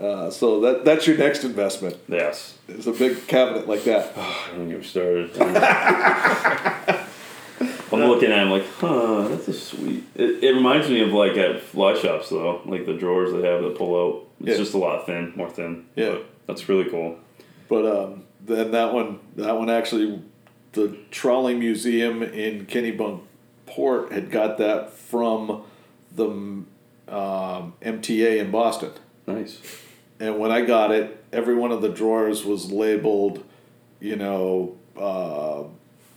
uh, so that that's your next investment. Yes. It's a big cabinet like that. I don't get me started. I'm looking at it, I'm like, huh, that's a sweet. It, it reminds me of like at fly shops though, like the drawers they have that pull out. It's Yeah. just a lot thin, more thin. Yeah. But that's really cool. But um, then that one, that one actually, the trolley museum in Kennebunk Port had got that from the um, MTA in Boston. Nice. And when I got it, every one of the drawers was labeled, you know, uh,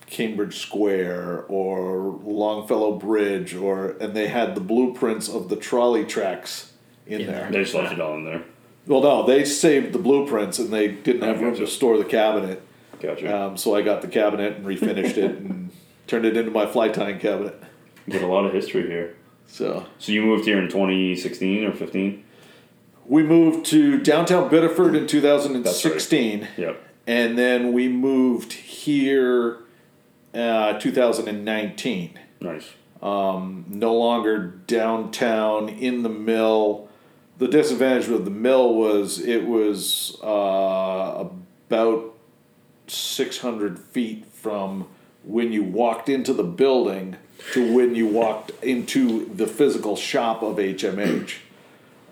Cambridge Square or Longfellow Bridge, or and they had the blueprints of the trolley tracks in In there. They just left it all in there. Well, no, they saved the blueprints and they didn't have room to store the cabinet. Gotcha. Um, so I got the cabinet and refinished it and turned it into my fly tying cabinet. Got a lot of history here. So So you moved here in 2016 or 15? we moved to downtown Biddeford in 2016. Yep. and then we moved here uh, 2019 Nice. no longer downtown in the mill the disadvantage with the mill was it was uh, about 600 feet from when you walked into the building to when you walked into the physical shop of hmh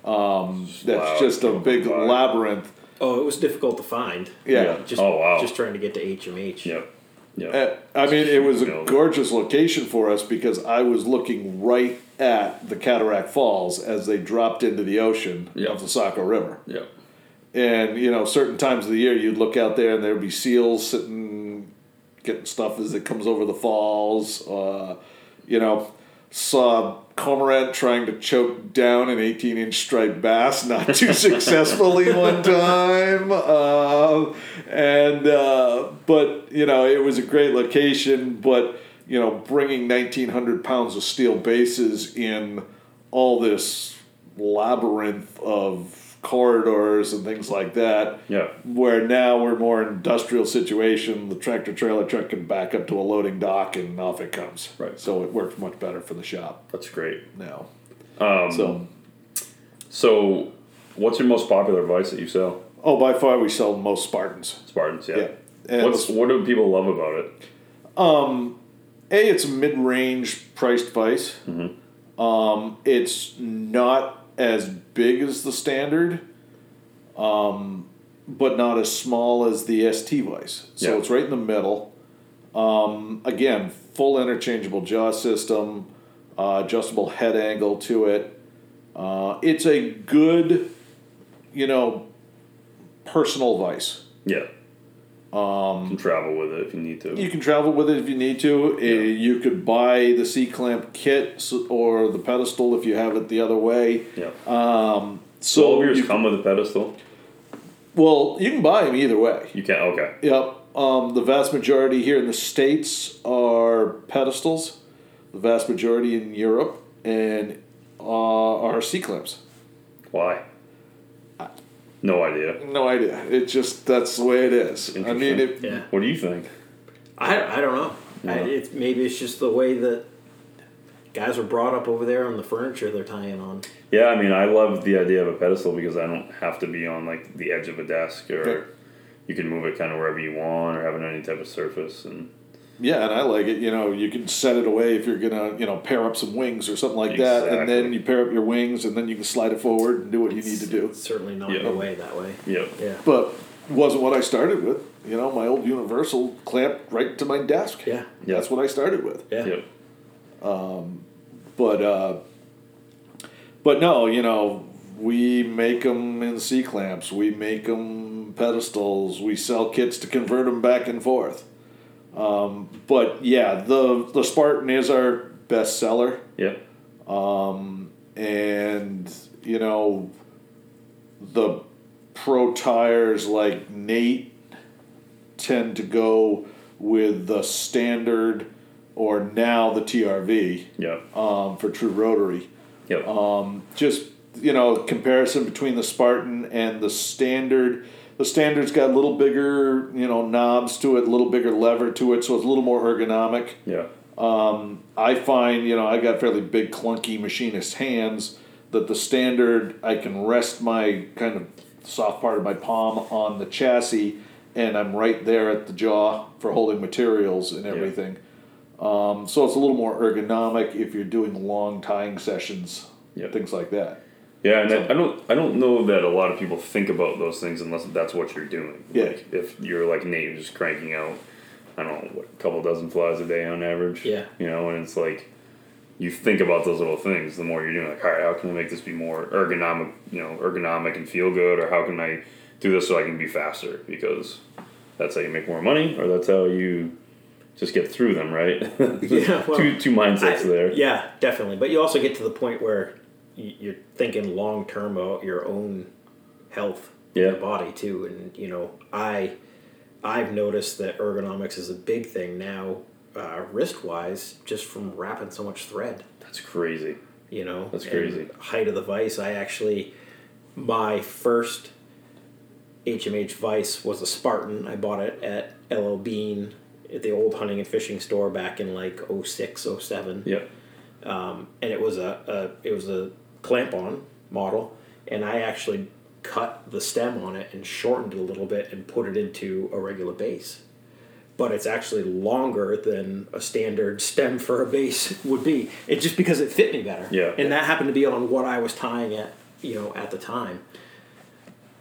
um, that's Wow, just a big labyrinth Oh, it was difficult to find. yeah. Just, Oh, wow. Just trying to get to HMH. Yep. Yep. Uh, I mean, it was a gorgeous location for us because I was looking right at the Cataract Falls as they dropped into the ocean Yeah. of the Saco River. Yep. And, you know, certain times of the year you'd look out there and there'd be seals sitting, getting stuff as it comes over the falls. Uh, you know, saw cormorant trying to choke down an 18 inch striped bass, not too successfully one time. Uh, and, uh, but, you know, it was a great location, but, you know, bringing 1,900 pounds of steel bases in all this labyrinth of corridors and things like that. Yeah. Where now we're more industrial situation. The tractor trailer truck can back up to a loading dock and off it comes. Right. So it works much better for the shop That's great. now. Um, So So, what's your most popular vise that you sell? oh, by far we sell most Spartans. Spartans, yeah. Yeah. What's what do people love about it? A, it's a mid-range priced vise. Um, it's not as big as the standard, um, but not as small as the ST vise. So Yeah. it's right in the middle. Um, again, full interchangeable jaw system, uh, adjustable head angle to it. Uh, it's a good, you know, personal vise. Yeah. Um, you can travel with it if you need to. You can travel with it if you need to. Uh, you could buy the C clamp kit or the pedestal if you have it the other way. yeah. Um, so all of yours you, come with a pedestal. well, you can buy them either way. You can okay. Yep. Um, the vast majority here in the states are pedestals. The vast majority in Europe and uh, are C clamps. Why? No idea. No idea. It just that's the way it is. I mean, it, Yeah. What do you think? I, I don't know. I, Yeah. it's maybe it's just the way that guys are brought up over there on the furniture they're tying on. Yeah, I mean, I love the idea of a pedestal because I don't have to be on like the edge of a desk or, you can move it kind of wherever you want or have it on any type of surface and Yeah, and I like it. You know, you can set it away if you're gonna, you know, pair up some wings or something like that, and then you pair up your wings, and then you can slide it forward and do what you need to do. It's certainly not Yeah. the way that way. yep Yeah. But wasn't what I started with. You know, my old Universal clamped right to my desk. Yeah. Yeah. That's what I started with. Yeah. yep But uh, but no, you know, we make them in C clamps. We make them pedestals. We sell kits to convert them back and forth. Um, but yeah, the the Spartan is our best seller, yep and you know, the pro tyers like Nate tend to go with the standard or now the TRV yep um, for true rotary. yep Um, just you know, comparison between the Spartan and the standard. The standard's got a little bigger, you know, knobs to it, a little bigger lever to it, so it's a little more ergonomic. yeah I find, you know, I got fairly big, clunky machinist hands. That the standard, I can rest my kind of soft part of my palm on the chassis, and I'm right there at the jaw for holding materials and everything. Um, so it's a little more ergonomic if you're doing long tying sessions, Yep. things like that. Yeah, and I, I don't I don't know that a lot of people think about those things unless that's what you're doing. Yeah. Like if you're like Nate, just cranking out, I don't know, what, a couple dozen flies a day on average. Yeah. You know, and it's like you think about those little things. The more you're doing, like, all right, how can I make this be more ergonomic? You know, ergonomic and feel good, or how can I do this so I can be faster? Because that's how you make more money, or that's how you just get through them, right? Yeah, well, two two mindsets I- there. Yeah, definitely. But you also get to the point where you're thinking long term about your own health, Yeah. your body too. And you know, I I've noticed that ergonomics is a big thing now, uh, wrist wise, just from wrapping so much thread. That's crazy. You know, That's crazy. height of the vise. I actually my first HMH vise was a Spartan. I bought it at LL Bean at the old hunting and fishing store back in like 06, 07 Yeah. and it was a, a it was a clamp on model and i actually cut the stem on it and shortened it a little bit and put it into a regular base but it's actually longer than a standard stem for a base would be it just because it fit me better Yeah. and that happened to be on what i was tying at you know at the time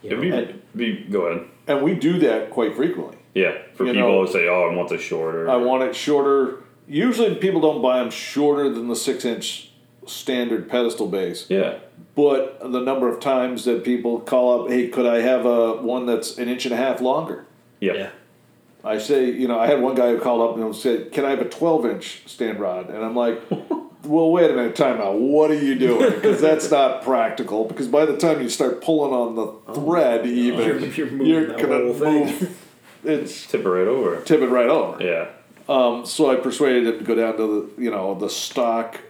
you It'd know, be, be, go ahead. And we do that quite frequently. Yeah, for You people know- who say, "Oh, I want this shorter." I want it shorter. Usually, people don't buy them shorter than the six inch standard pedestal base. Yeah, But the number of times that people call up, hey, could I have a one that's an inch and a half longer? yeah, yeah I say, you know, I had one guy who called up and said, "Can I have a 12 inch stand rod?" And I'm like, "Well, wait a minute, time out. What are you doing? Because that's not practical. Because by the time you start pulling on the thread, even You're- you're moving you're that gonna whole thing. move. It's tip it right over. tip it right over. Yeah, Um, so I persuaded him to go down to the, you know, the stock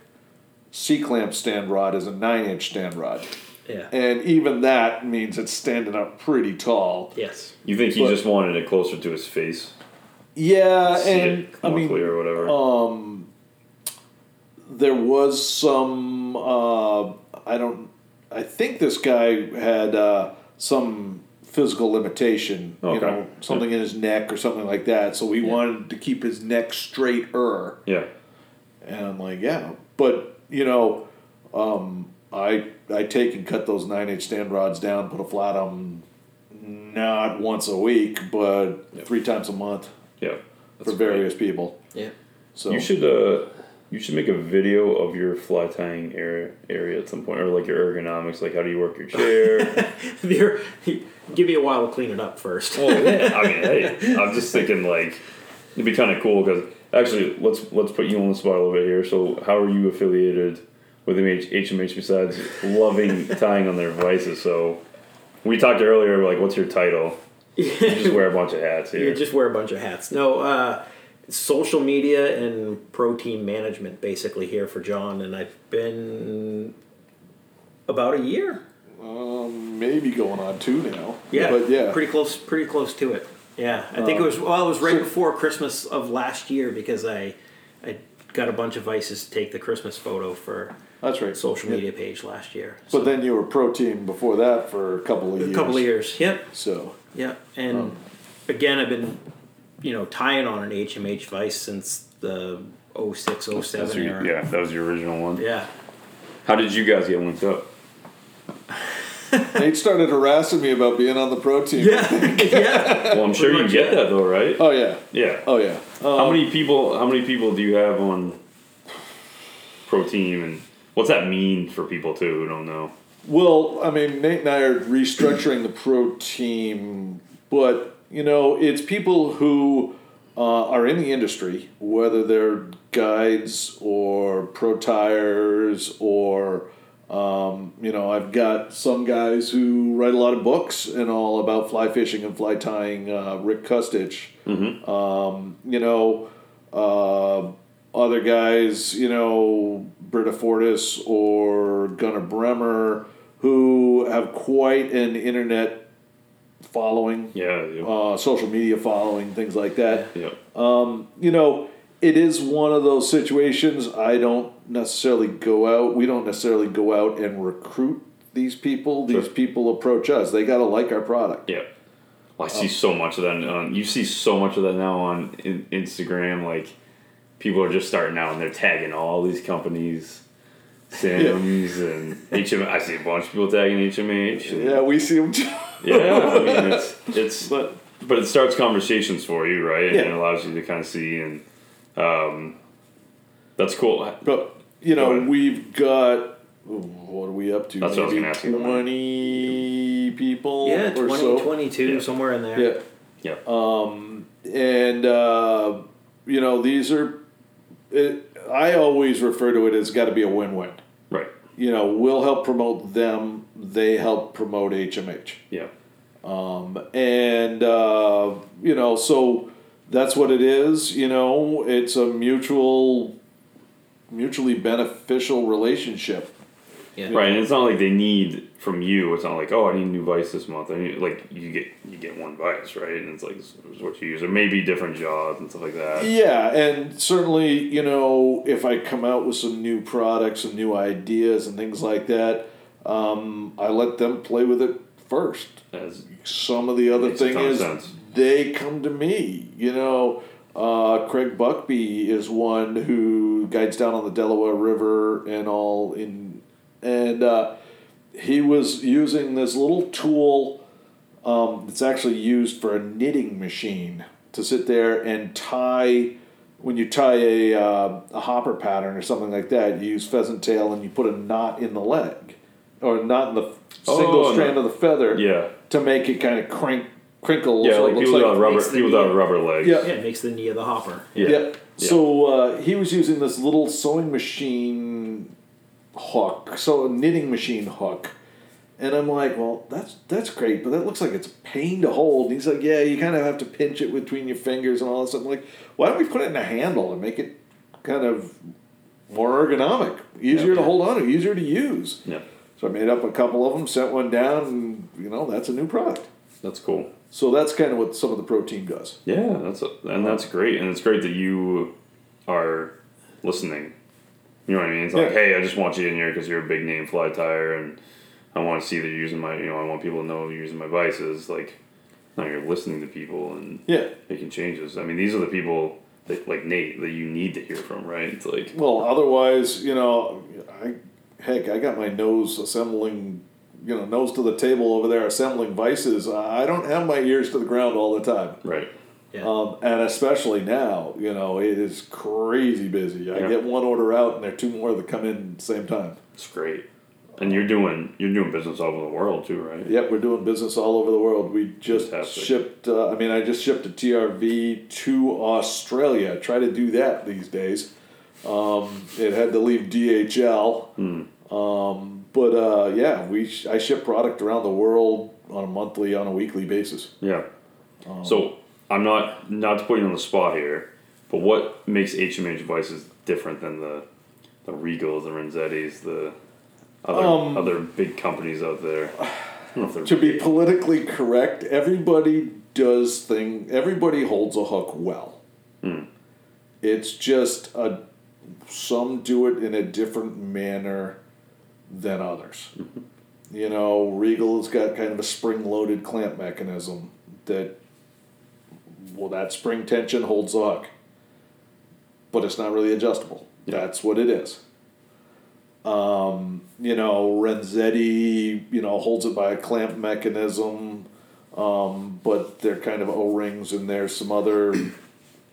C clamp stand rod is a nine inch stand rod, yeah and even that means it's standing up pretty tall. yes you think he But- just wanted it closer to his face, Yeah, see and it I mean, clear or whatever. Um, there was some uh, I don't I think this guy had uh, some physical limitation, you Okay. know, something in his neck or something like that. So he wanted to keep his neck straighter. yeah, And I'm like, yeah, but you know, um, I I take and cut those nine inch stand rods down, put a flat on, them, not once a week, but three times a month yeah. for That's various people. yeah So. You should uh, you should make a video of your fly tying area area at some point, or like your ergonomics, like how do you work your chair. You're, give me a while to clean it up first well, yeah. I mean, hey, I'm just thinking like it'd be kind of cool because actually, let's let's put you on the spot a little bit here. So, how are you affiliated with MH, HMH besides loving tying on their vises? So, we talked earlier, like, what's your title? You just wear a bunch of hats You just wear a bunch of hats. No, uh, social media and protein management basically here for Jon, and I've been about a year. um, maybe going on two now. Yeah, but yeah, pretty close, pretty close to it. Yeah, I think it um, was. Well, it was right before Christmas of last year because I, I got a bunch of vises to take the Christmas photo for that's right. social Yeah. media page last year. But then you were pro team before that for a couple of years. a couple of years. Yep, So yep, and um, again, I've been, you know, tying on an HMH vise since the 06, 07 That's your, era. yeah, that was your original one. Yeah. How did you guys get linked up? Nate started harassing me about being on the pro team. Yeah. yeah. Well, I'm sure you get that though, right? Oh yeah. Yeah. Oh yeah. How Um, many people? How many people do you have on pro team, and what's that mean for people too who don't know? Well, I mean, Nate and I are restructuring the pro team, but you know, it's people who uh, are in the industry, whether they're guides or pro tyers or. Um, you know, I've got some guys who write a lot of books and all about fly fishing and fly tying. Uh, Rick Kustich, um, you know, uh, other guys, you know, Britta Fortis or Gunnar Brammer, who have quite an internet following, Yeah. Yeah. uh, social media following, things like that. yeah. You know, it is one of those situations. I don't necessarily go out. We don't necessarily go out and recruit these people. These Sure. people approach us. They got to like our product. Yeah. Well, I see so much of that. On, you see so much of that now on in, Instagram. Like people are just starting out and they're tagging all these companies, Simms and HM. I see a bunch of people tagging HMH. and- Yeah, we see them. Too. yeah. I mean, it's it's but but it starts conversations for you, right? And Yeah. it allows you to kind of see and um, that's cool. But you know, ahead. we've got what are we up to? That's what I was Maybe gonna ask you about. Twenty people Yeah, or 20, so. 22, Yeah. somewhere in there. Yeah, Yeah. um, and uh, you know these are. It, I always refer to it as got to be a win-win. right. You know, we'll help promote them. They help promote HMH. Yeah. and uh, you know so that's what it is you know it's a mutual mutually beneficial relationship Yeah. Right, and it's not like they need from you. It's not like, oh, I need a new vise this month. I need like you get you get one vise, right? And it's like this is what you use, or maybe different jobs and stuff like that. yeah and certainly you know if i come out with some new products and new ideas and things like that um, i let them play with it first As some of the other Makes thing is sense. they come to me. You know, uh, Craig Buckby is one who guides down on the Delaware River and all in, and uh, he was using this little tool um, that's actually used for a knitting machine to sit there and tie. When you tie a, uh, a hopper pattern or something like that, you use pheasant tail and you put a knot in the leg, or a knot in the single Oh, strand no. of the feather yeah, to make it kind of crank crinkle. yeah, so like people without rubber, makes the people without knee- rubber legs. Yeah. Yeah, it makes the knee of the hopper. yeah, Yeah. So uh, he was using this little sewing machine hook, so a knitting machine hook. And I'm like, well, that's that's great, but that looks like it's a pain to hold. And he's like, yeah, you kind of have to pinch it between your fingers and all this. I'm like, why don't we put it in a handle and make it kind of more ergonomic, easier to hold on to, easier to use. yeah. So I made up a couple of them, sent one down, and you know that's a new product. That's cool. So that's kind of what some of the pro team does. Yeah, that's a, and that's great, and it's great that you are listening. You know what I mean? It's like, Yeah. hey, I just want you in here because you're a big name fly tyer, and I want to see that you're using my, you know, I want people to know you're using my vises. Like, now you're listening to people and Yeah. making changes. I mean, these are the people that, like Nate, that you need to hear from, right? It's like, Well, otherwise, you know, I heck, I got my nose assembling, you know, nose to the table over there assembling vises. I don't have my ears to the ground all the time. right? Yeah. Um, and especially now, you know, it is crazy busy. I Yeah. get one order out, and there are two more that come in at the same time. It's great, and you're doing you're doing business all over the world too, right? Yep, we're doing business all over the world. We just Fantastic. shipped. Uh, I mean, I just shipped a TRV to Australia. I Try to do that these days. Um, it had to leave DHL. Um, but uh, yeah, we sh- I ship product around the world on a monthly, on a weekly basis. Yeah. so I'm not not to put you on the spot here, but what makes HMH devices different than the the Regals, the Renzettis, the other Um, other big companies out there? I don't know if they're To be politically correct, everybody does thing. Everybody holds a hook well. It's just a some do it in a different manner than others. You know, Regal's got kind of a spring-loaded clamp mechanism that Well, that spring tension holds the hook, but it's not really adjustable. Yeah. That's what it is. Um, you know, Renzetti, you know, holds it by a clamp mechanism, um, but they're kind of O rings, and there's some other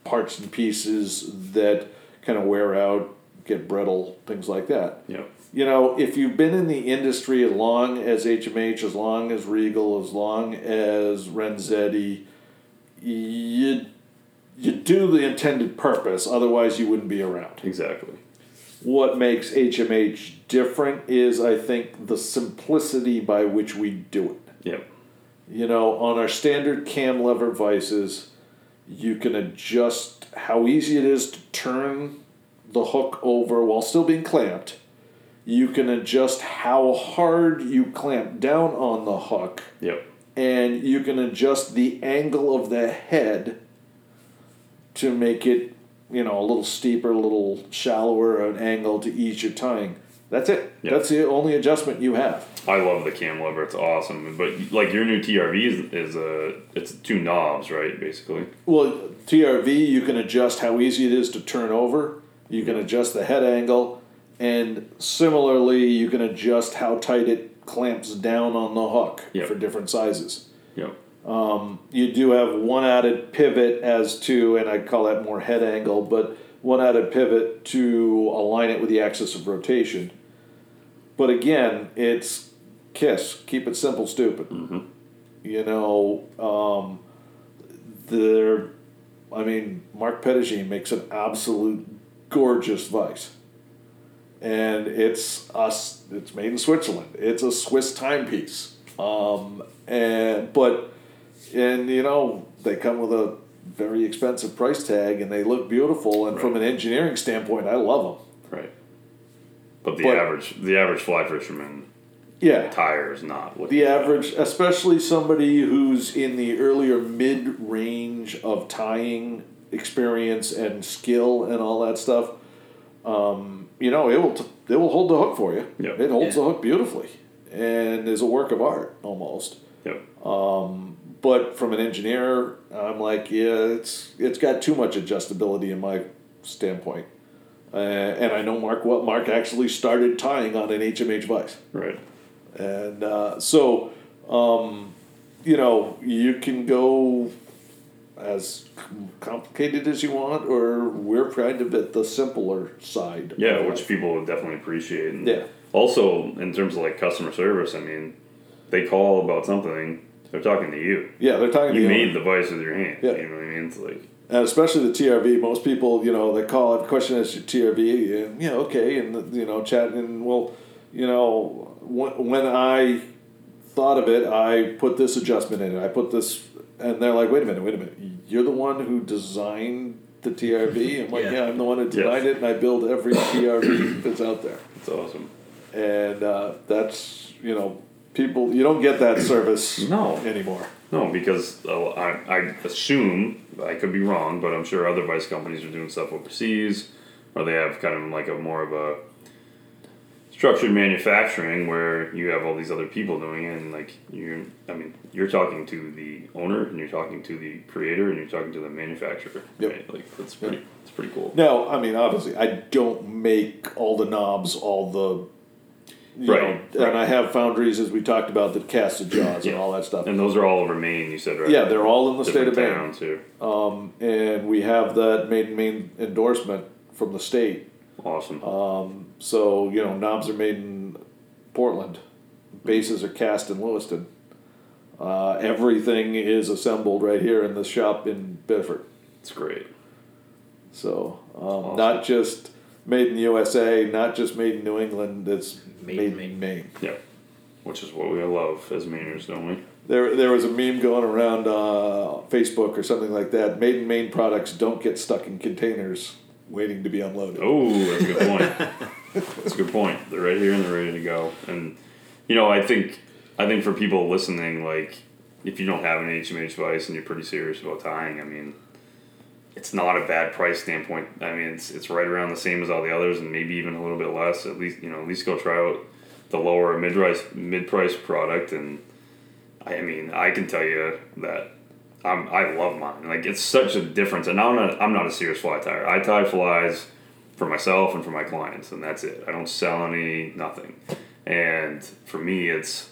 parts and pieces that kind of wear out, get brittle, things like that. Yeah. You know, if you've been in the industry as long as HMH, as long as Regal, as long as Renzetti, you you do the intended purpose. Otherwise, you wouldn't be around. Exactly. What makes HMH different is, I think, the simplicity by which we do it. Yep. You know, on our standard cam lever vises, you can adjust how easy it is to turn the hook over while still being clamped. You can adjust how hard you clamp down on the hook, Yep. and you can adjust the angle of the head to make it, you know, a little steeper, a little shallower an angle to ease your tying. That's it. Yeah. That's the only adjustment you have. I love the cam lever. It's awesome. But like your new TRV is, is a it's two knobs, right? Basically. Well, TRV, you can adjust how easy it is to turn over. You can adjust the head angle, and similarly, you can adjust how tight it clamps down on the hook Yep. for different sizes. Yep. You do have one added pivot as to, and I call that more head angle, but one added pivot to align it with the axis of rotation. But again, it's KISS. Keep it simple, stupid. You know, um, there. I mean, Marc Petitjean makes an absolute gorgeous vise, and it's us. It's made in Switzerland. It's a Swiss timepiece. Um, and but, and you know, they come with a very expensive price tag, and they look beautiful. And from an engineering standpoint, I love them. Right. But the But- average the average fly fisherman Yeah. tyer is not looking The at average, especially somebody who's in the earlier mid range of tying experience and skill and all that stuff, um, you know, it will t- it will hold the hook for you. Yeah. It holds Yeah. the hook beautifully, and is a work of art almost. Yep. But from an engineer, I'm like, yeah, it's it's got too much adjustability in my standpoint. Uh, and I know Marc what Marc actually started tying on an HMH vise. Right. And uh, so, um, you know, you can go as complicated as you want, or we're kind of at the simpler side. Yeah, which people would definitely appreciate. And Yeah. Also, in terms of like customer service, I mean, they call about something, they're talking to you. yeah, they're talking You to made the vise with your hand. Yeah. You know what I mean? It's like, and especially the TRV. Most people, you know, they call it question is your TRV, and yeah, okay, and you know, chat and well, you know, when, when I thought of it, I put this adjustment in it. I put this, and they're like, wait a minute, wait a minute, you're the one who designed the TRV. I'm like, Yeah. yeah, I'm the one who Yes. designed it, and I build every TRV that's out there, it's awesome. and uh, that's you know, people you don't get that service No. anymore. No, because uh, I, I assume, I could be wrong, but I'm sure other vise companies are doing stuff overseas, or they have kind of like a more of a structured manufacturing where you have all these other people doing it, and like you, I mean, you're talking to the owner, and you're talking to the creator, and you're talking to the manufacturer. Yep. Right? Like that's pretty, it's pretty cool. Now, I mean, obviously, I don't make all the knobs, all the. You Right, know, right. And I have foundries, as we talked about, that cast the jaws Yeah. and all that stuff. And those are all over Maine, you said, right? yeah, they're all in the state of Maine. too. Um, and we have that made in Maine endorsement from the state. Awesome. So, you know, knobs are made in Portland, bases are cast in Lewiston. Uh, everything is assembled right here in the shop in Biddeford. it's great. So, um, Awesome. not just made in the USA, not just made in New England, it's Made made, in in Maine. Maine. Yeah. Which is what we love as Mainers, don't we? There, there was a meme going around uh, Facebook or something like that. Made in Maine products don't get stuck in containers waiting to be unloaded. Oh, that's a good point. that's a good point. They're right here and they're ready to go. And you know, I think I think for people listening, like if you don't have an HMH device and you're pretty serious about tying, I mean, it's not a bad price standpoint. I mean, it's it's right around the same as all the others, and maybe even a little bit less. At least you know, at least go try out the lower mid price mid price product. And I mean, I can tell you that I'm, I love mine. Like it's such a difference. And I'm not I'm not a serious fly tyer. I tie flies for myself and for my clients, and that's it. I don't sell any nothing. And for me, it's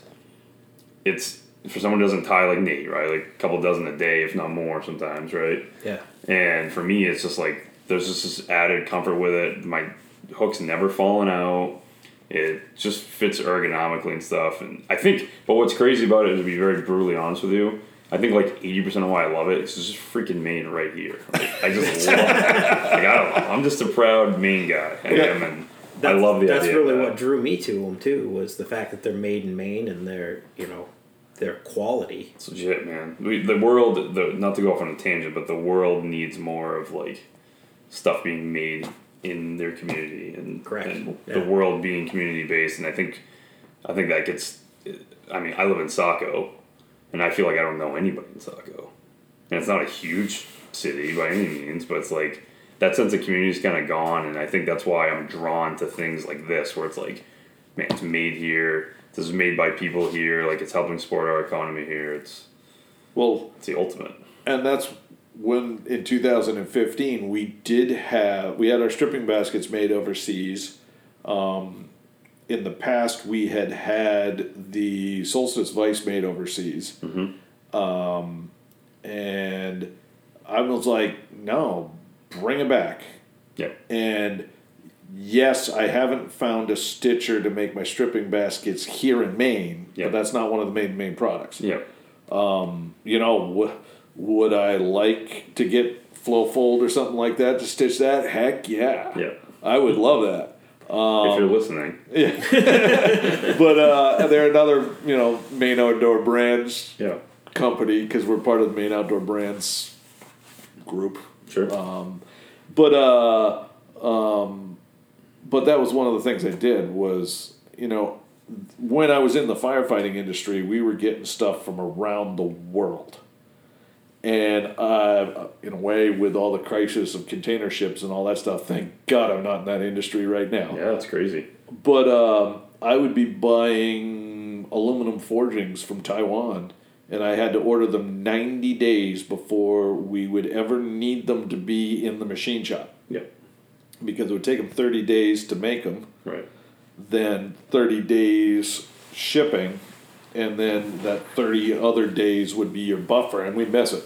it's for someone who doesn't tie like Nate, right? Like a couple dozen a day, if not more, sometimes, right? Yeah. And for me, it's just like there's just this added comfort with it. My hook's never fallen out. It just fits ergonomically and stuff. And I think, but what's crazy about it, to be very brutally honest with you, I think like eighty percent of why I love it is just freaking Maine right here. Like, I just love it. Like, I am just a proud Maine guy. I am, and I love the idea. That's idea. really that. what drew me to them too. Was the fact that they're made in Maine and their you know their quality. It's legit, man. We, the world, the, not to go off on a tangent, but the world needs more of like stuff being made in their community and, Correct. and Yeah. the world being community based. And I think, I think that gets. I mean, I live in Saco, and I feel like I don't know anybody in Saco, and it's not a huge city by any means, but it's like that sense of community is kind of gone, and I think that's why I'm drawn to things like this, where it's like, man, it's made here. This is made by people here. Like it's helping support our economy here. It's Well, it's the ultimate. and that's when in 2015 we did have we had our stripping baskets made overseas. Um, in the past, we had had the Solstice Vise made overseas, um, and I was like, "No, bring it back." Yeah. And yes, I haven't found a stitcher to make my stripping baskets here in Maine, Yeah. but that's not one of the main main products Yeah. you know, w- would I like to get Flowfold or something like that to stitch that? Heck yeah. Yeah. I would love that. If you're listening. But uh, they're another, you know, Maine Outdoor Brands Yeah. company because we're part of the Maine Outdoor Brands group. Sure. But uh, um, but that was one of the things I did was you know when I was in the firefighting industry, we were getting stuff from around the world, and uh, in a way, with all the crisis of container ships and all that stuff, thank God I'm not in that industry right now. yeah, that's crazy. But um, I would be buying aluminum forgings from Taiwan, and I had to order them 90 days before we would ever need them to be in the machine shop Yeah. because it would take them 30 days to make them, Right. then 30 days shipping, and then that 30 other days would be your buffer, and we'd miss it.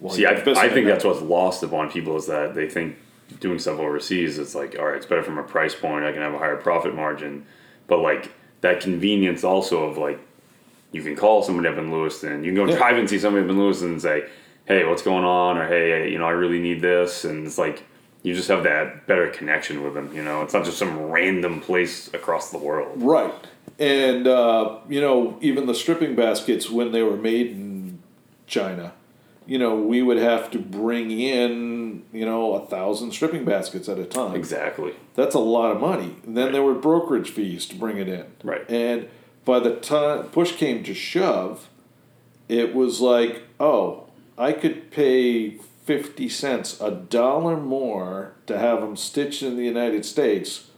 Well, See, I, I think it. that's what's lost upon people is that they think doing stuff overseas, it's like, all right, it's better from a price point. I can have a higher profit margin. But like that convenience also of like, you can call somebody up in Lewiston. You can go Yeah. drive and see somebody up in Lewiston and say, hey, what's going on? Or hey, you know, I really need this. And it's like, you just have that better connection with them. You know, it's not just some random place across the world. Right. And, uh, you know, even the stripping baskets, when they were made in China, you know, we would have to bring in, you know, a thousand stripping baskets at a time. Exactly. That's a lot of money. And then there were brokerage fees to bring it in. Right. And by the time push came to shove, it was like, oh, I could pay 50 cents, a dollar more to have them stitched in the United States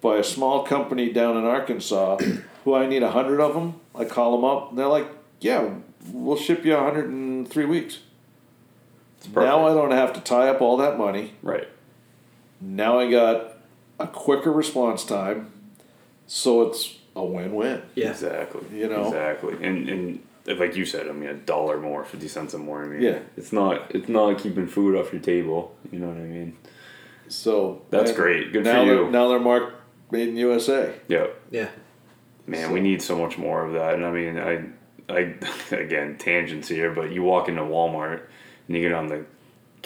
by a small company down in Arkansas who I need a 100 of them. I call them up and they're like, yeah, we'll ship you a 100 in three weeks. Now I don't have to tie up all that money. Right. Now I got a quicker response time, so it's a win-win. Yeah. Exactly. You know? Exactly. And and like you said, I mean, a dollar more, fifty cents more. I mean, Yeah. It's not. It's not keeping food off your table. You know what I mean? So That's great. Good for you. Now they're marked made in USA. Yeah. Yeah. Man, we need so much more of that. And I mean, I, I, again, tangents here, but you walk into Walmart and you get on the,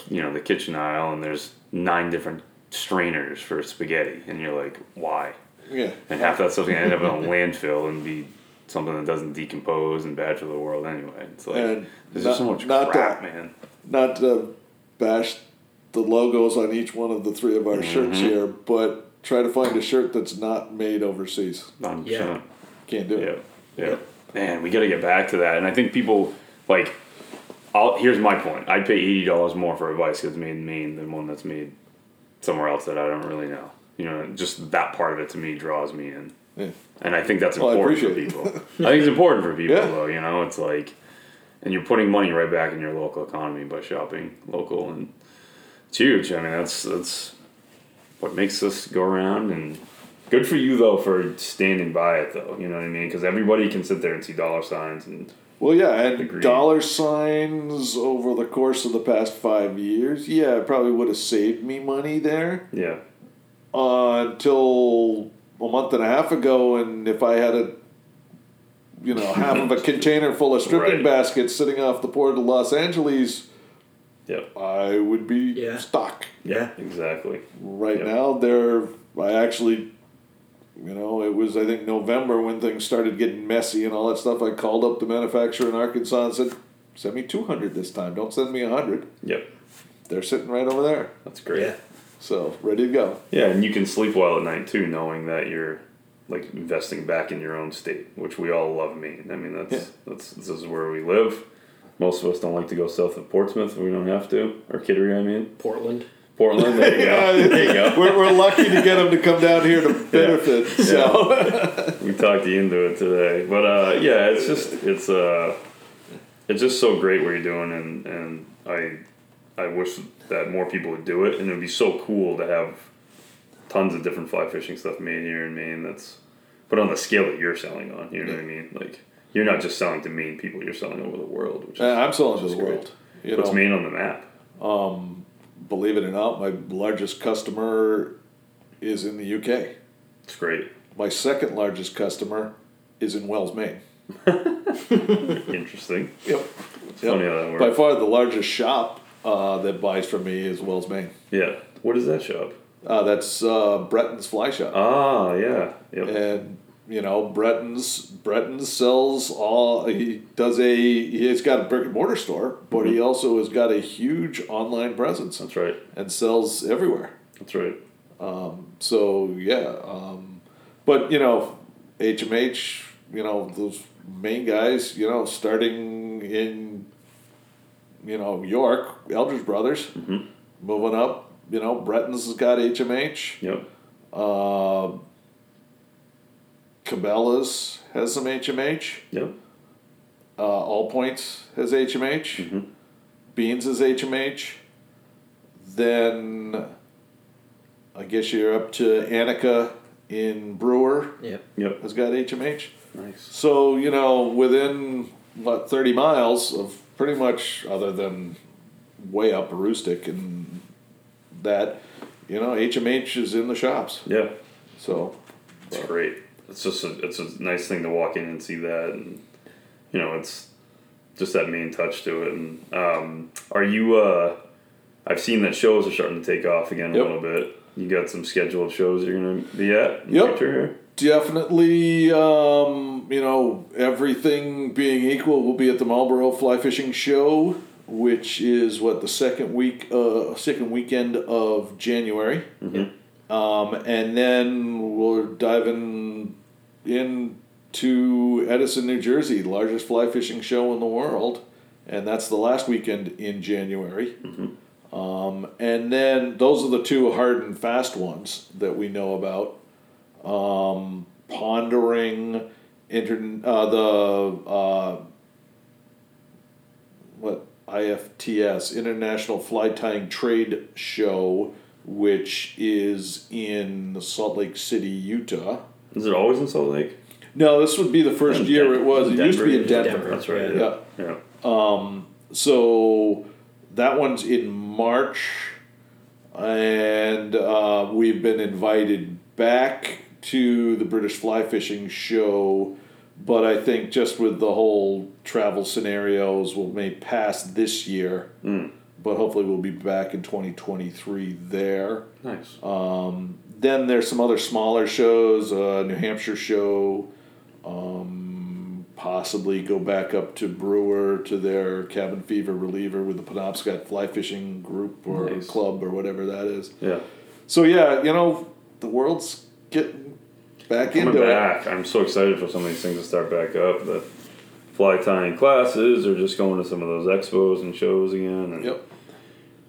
you know, the kitchen aisle, and there's nine different strainers for spaghetti, and you're like, why? Yeah. And half that stuff's gonna end up in a landfill and be something that doesn't decompose and bad for the world anyway. It's like And there's not- just so much not crap, that- man. Not to bash the logos on each one of the three of our shirts Mm-hmm. here, but try to find a shirt that's not made overseas. 100%. Yeah. Can't do it. Yeah, yeah. Man, we got to get back to that. And I think people like. I'll, here's my point. I'd pay eighty dollars more for a vise that's made in Maine than one that's made somewhere else that I don't really know. You know, just that part of it to me draws me in, Yeah. and I think that's Well, important for people. I think it's important for people Yeah. though. You know, it's like, and you're putting money right back in your local economy by shopping local, and it's huge. I mean, that's that's what makes us go around, and good for you though for standing by it though. You know what I mean? Because everybody can sit there and see dollar signs and Well, yeah, and Agreed. dollar signs over the course of the past five years. Yeah, it probably would have saved me money there yeah, uh, until a month and a half ago. And if I had a, you know, half of a container full of stripping Right. baskets sitting off the port of Los Angeles, yep, I would be Yeah. stuck. Yeah. exactly. Right Yep. now, they're. I actually, you know, it was I think November when things started getting messy and all that stuff. I called up the manufacturer in Arkansas and said, "Send me two hundred this time. Don't send me a hundred. Yep, They're sitting right over there, that's great. Yeah. so ready to go." Yeah, and you can sleep well at night too, knowing that you're like investing back in your own state, which we all love. Maine. I mean, that's Yeah. that's this is where we live. Most of us don't like to go south of Portsmouth. We don't have to, or Kittery. I mean, Portland. Portland. There you go. there you go. We're, we're lucky to get them to come down here to benefit. So we talked you into it today, but uh, yeah, it's just it's uh, it's just so great what you're doing, and and I I wish that more people would do it, and it would be so cool to have tons of different fly fishing stuff made here in Maine. That's but on the scale that you're selling on. You know what I mean? Like you're not just selling to Maine people; you're selling over the world, which is, I'm selling to the great. world. You puts know, Maine on the map. believe it or not, my largest customer is in the UK. It's great. My second largest customer is in Wells, Maine. Interesting. Yep. It's funny how that works. By far, the largest shop uh, that buys from me is Wells, Maine. Yeah. What is that shop? Uh, that's uh, Breton's Fly Shop, Ah, yeah. Yep. and you know Breton's Breton's sells all. He does a he's got a brick and mortar store, but he also has got a huge online presence That's right. and sells everywhere. That's right. So yeah, um, but you know HMH, you know those Maine guys, you know starting in you know York, Eldredge Brothers, moving up. You know Breton's has got HMH. Yep. Uh, Cabela's has some HMH. Yep. Uh, All Points has HMH. Beans has HMH. Then I guess you're up to Annika in Brewer Yep. Yep. has got HMH. Nice. So, you know, within what, 30 miles of pretty much, other than way up Aroostook and that, you know, HMH is in the shops. Yeah. So, It's great. It's just a, it's a nice thing to walk in and see that, and you know, it's just that Maine touch to it. And um, are you? Uh, I've seen that shows are starting to take off again a Yep. little bit. You got some scheduled shows you're gonna be at in Yep. definitely, um, you know, everything being equal, we'll be at the Marlborough Fly Fishing Show, which is what the second week, uh, second weekend of January. Um, and then we're diving into Edison, New Jersey, the largest fly fishing show in the world, and that's the last weekend in January. Um, and then those are the two hard and fast ones that we know about. Um, pondering, inter- uh, the uh, what IFTS International Fly Tying Trade Show, which is in Salt Lake City, Utah. Is it always in Salt Lake? No, this would be the first In year Den- it was. It used to be in Denver. Denver. That's right. Yeah. Yeah. Yeah. So that one's in March, and uh, we've been invited back to the British Fly Fishing Show. But I think just with the whole travel scenarios, we'll may pass this year. Hmm. But hopefully, we'll be back in 2023 there. Nice. Um, Then there's some other smaller shows, uh, New Hampshire show, um, possibly go back up to Brewer to their cabin fever reliever with the Penobscot Fly Fishing Group or Nice. club or whatever that is. yeah. So yeah, you know the world's getting back Coming into it. I'm so excited for some of these things to start back up. The fly tying classes or just going to some of those expos and shows again. And Yep.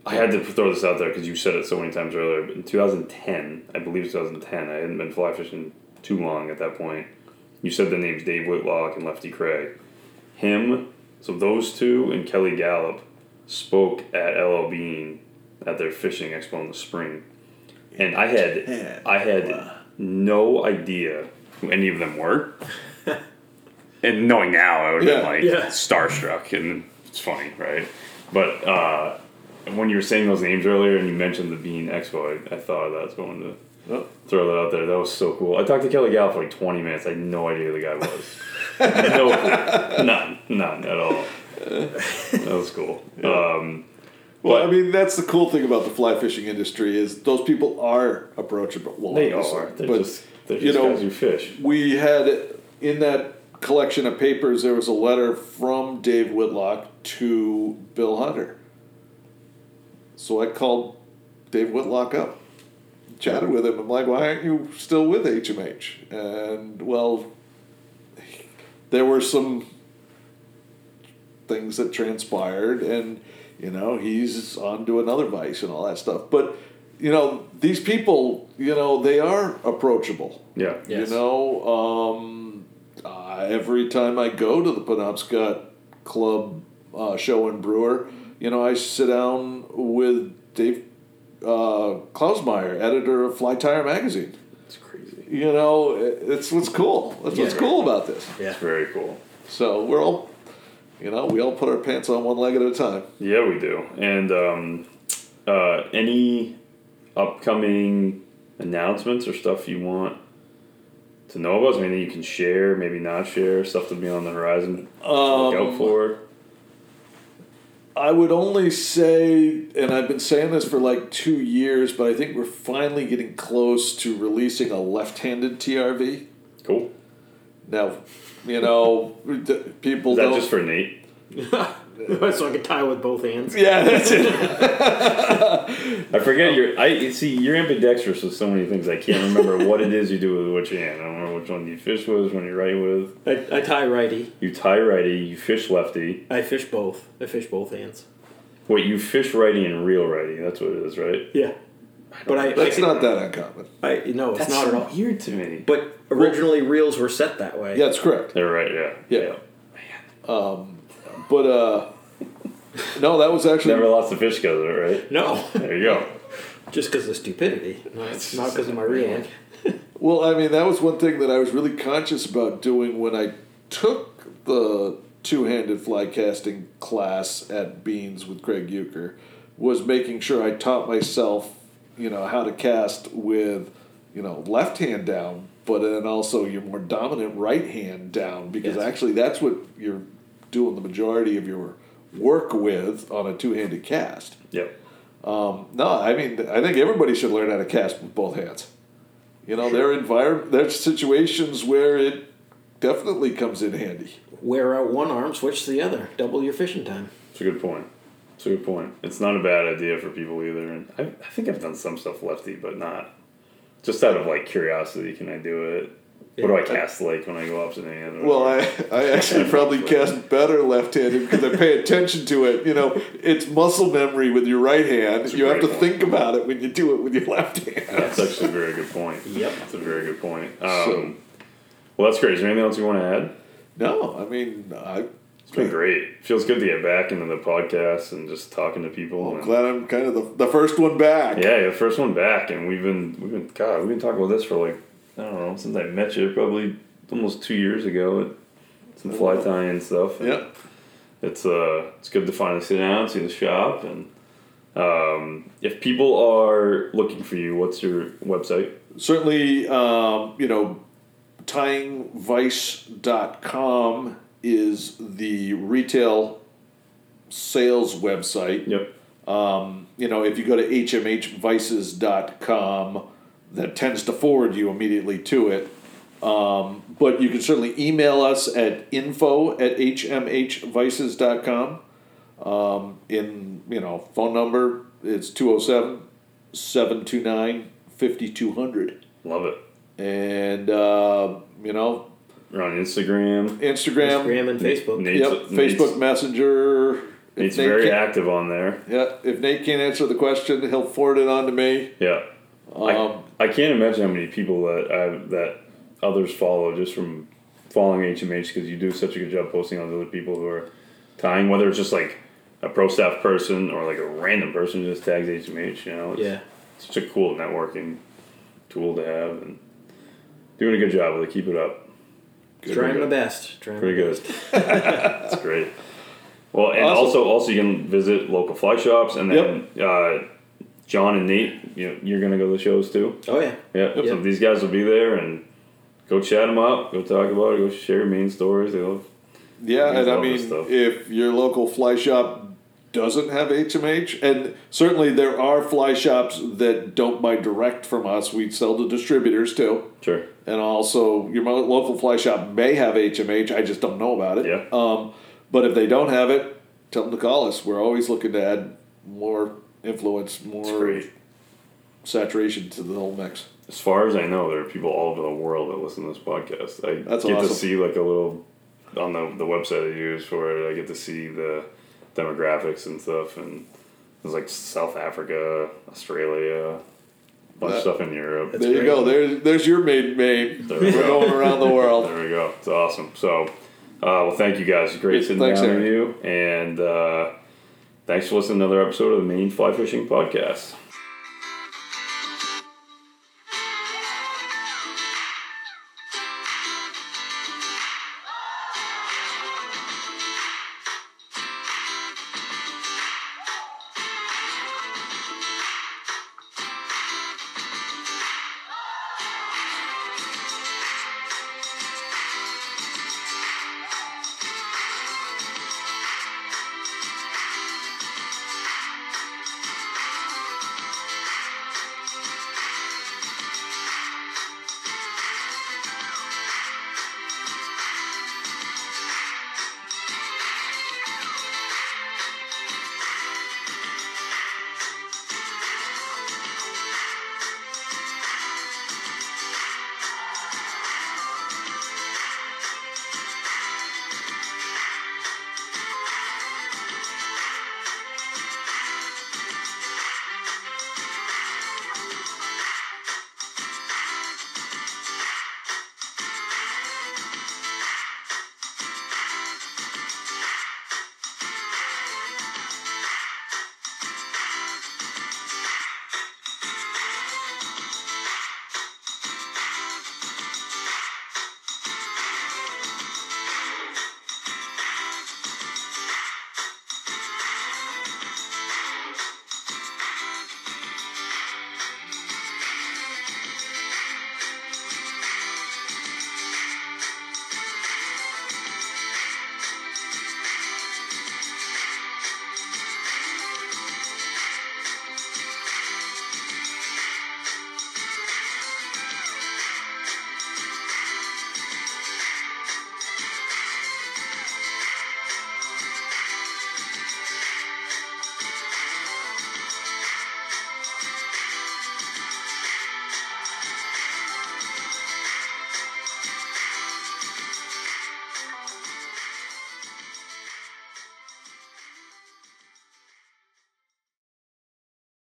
I had to throw this out there because you said it so many times earlier. But in 2010, I believe 2010, I hadn't been fly fishing too long at that point. You said the names Dave Whitlock and Lefty Kreh. Him, So those two and Kelly Galloup spoke at LL Bean at their fishing expo in the spring, and I had I had no idea who any of them were. and knowing now, I would have Yeah. been like Yeah. starstruck, and it's funny, right? But uh, when you were saying those names earlier, and you mentioned the Bean Expo, I, I thought that was going to Oh, throw that out there. That was so cool. I talked to Kelly Galloup for like 20 minutes. I had no idea who the guy was. no clue. None. None at all. That was cool. Um, Well, But- I mean, that's the cool thing about the fly fishing industry is those people are approachable. Well, they are. They're but just, they're you just know, guys who fish. we had in that collection of papers there was a letter from Dave Whitlock to Bill Hunter. So I called Dave Whitlock up, chatted with him. I'm like, "Why aren't you still with HMH?" And well, there were some things that transpired, and you know he's on to another vise and all that stuff. But you know these people, you know, they are approachable. Yeah. Yes. You know, um, uh, every time I go to the Penobscot Club uh, show in Brewer, you know, I sit down with Dave uh, Klausmeyer, editor of Fly Tyer Magazine. It's crazy. You know, it- it's what's cool. That's what's Yeah. cool about this. Yeah. It's very cool. So we're all, you know, we all put our pants on one leg at a time. Yeah, we do. And um, uh, any upcoming announcements or stuff you want to know about? Anything you can share, maybe not share, stuff to be on the horizon. to look out Um, for. I would only say, and I've been saying this for like two years, but I think we're finally getting close to releasing a left-handed TRV. Cool. Now, you know, people Is that don't. just for Nate? so I can tie with both hands. yeah, that's it. I forget your. I see you're ambidextrous with so many things. I can't remember what it is you do with which hand. I don't remember which one you fish with, which one you write with. I, I tie righty. You tie righty. You fish lefty. I fish both. I fish both hands. Wait, you fish righty and reel righty. That's what it is, right? Yeah. But I, That's I, not that uncommon. I no, it's That's not so at all. weird to me. But originally reels were set that way. Yeah, that's correct. They're right. Yeah. Yeah. Um but uh, no, that was actually Never lost a fish because of it, right? No, There you go. just because of stupidity. Not because of my reeling. Well, I mean, that was one thing that I was really conscious about doing when I took the two-handed fly casting class at Beans with Craig Euchre, was making sure I taught myself, you know, how to cast with, you know, left hand down, but then also your more dominant right hand down, because Yes. actually that's what you're doing the majority of your work with on a two-handed cast. Yep. Um, no, I mean, I think everybody should learn how to cast with both hands. You know, there are envir- there's situations where it definitely comes in handy. Wear out one arm, switch to the other. Double your fishing time. It's a good point. It's a good point. It's not a bad idea for people either. And I, I think I've done some stuff lefty, but not just out of like curiosity. Can I do it? What do I cast like when I go opposite hand? or Well, whatever? I, I actually probably cast better left-handed because I pay attention to it. You know, it's muscle memory with your right hand. That's You have to point. think about it when you do it with your left hand. that's actually a very good point. Yep. That's a very good point. Um, So- well, that's great. Is there anything else you want to add? No, I mean, I, It's been great. Feels good to get back into the podcast and just talking to people. I'm glad I'm kind of the, the first one back. Yeah, yeah, the first one back, and we've been we've been God, we've been talking about this for like I don't know since I met you, probably almost two years ago at some fly tying and stuff. and Yeah. it's uh it's good to finally sit down, see the shop, and um, if people are looking for you, what's your website? certainly um, you know tyingvise.com is the retail sales website Yep. um, you know if you go to hmhvises.com that tends to forward you immediately to it um, but you can certainly email us at info at hmhvises.com um, in you know phone number it's 207 729 5200 Love it. and uh, you know We're on Instagram. Instagram, Instagram and Facebook. Nate's, yep, Nate's- Facebook Messenger. If Nate's Nate very can't- active on there. Yeah, if Nate can't answer the question, he'll forward it on to me. Yeah. Um, I, I can't imagine how many people that I, that others follow just from following HMH because you do such a good job posting on other people who are tying, whether it's just like a pro staff person or like a random person just tags HMH. You know, it's Yeah. such a cool networking tool to have, and doing a good job with it. Keep it up. Trying my best. Trying Pretty good. That's great. Well, and Awesome. also also you can visit local fly shops, and then uh, Jon and Nate, you know, you're gonna go to the shows too. Oh yeah. Yeah, so these guys will be there, and go chat them up, go talk about it, go share main stories. They love. Yeah, We and I mean, stuff. if your local fly shop doesn't have HMH, and certainly there are fly shops that don't buy direct from us, we sell to distributors too. Sure. And also, your local fly shop may have HMH. I just don't know about it. Yeah. Um, but if they don't have it, tell them to call us. We're always looking to add more influence, more saturation to the whole mix. As far as I know, there are people all over the world that listen to this podcast. I That's get to see like a little on the the website I use for it. I get to see the demographics and stuff, and there's like South Africa, Australia, a bunch of stuff in Europe. That's there you great. go. There's there's your maiden name. There We're go. going around the world. There we go. It's awesome. So, uh, well, thank you guys. Great sitting Thanks, down with you, and uh, thanks for listening to another episode of the Maine Fly Fishing Podcast.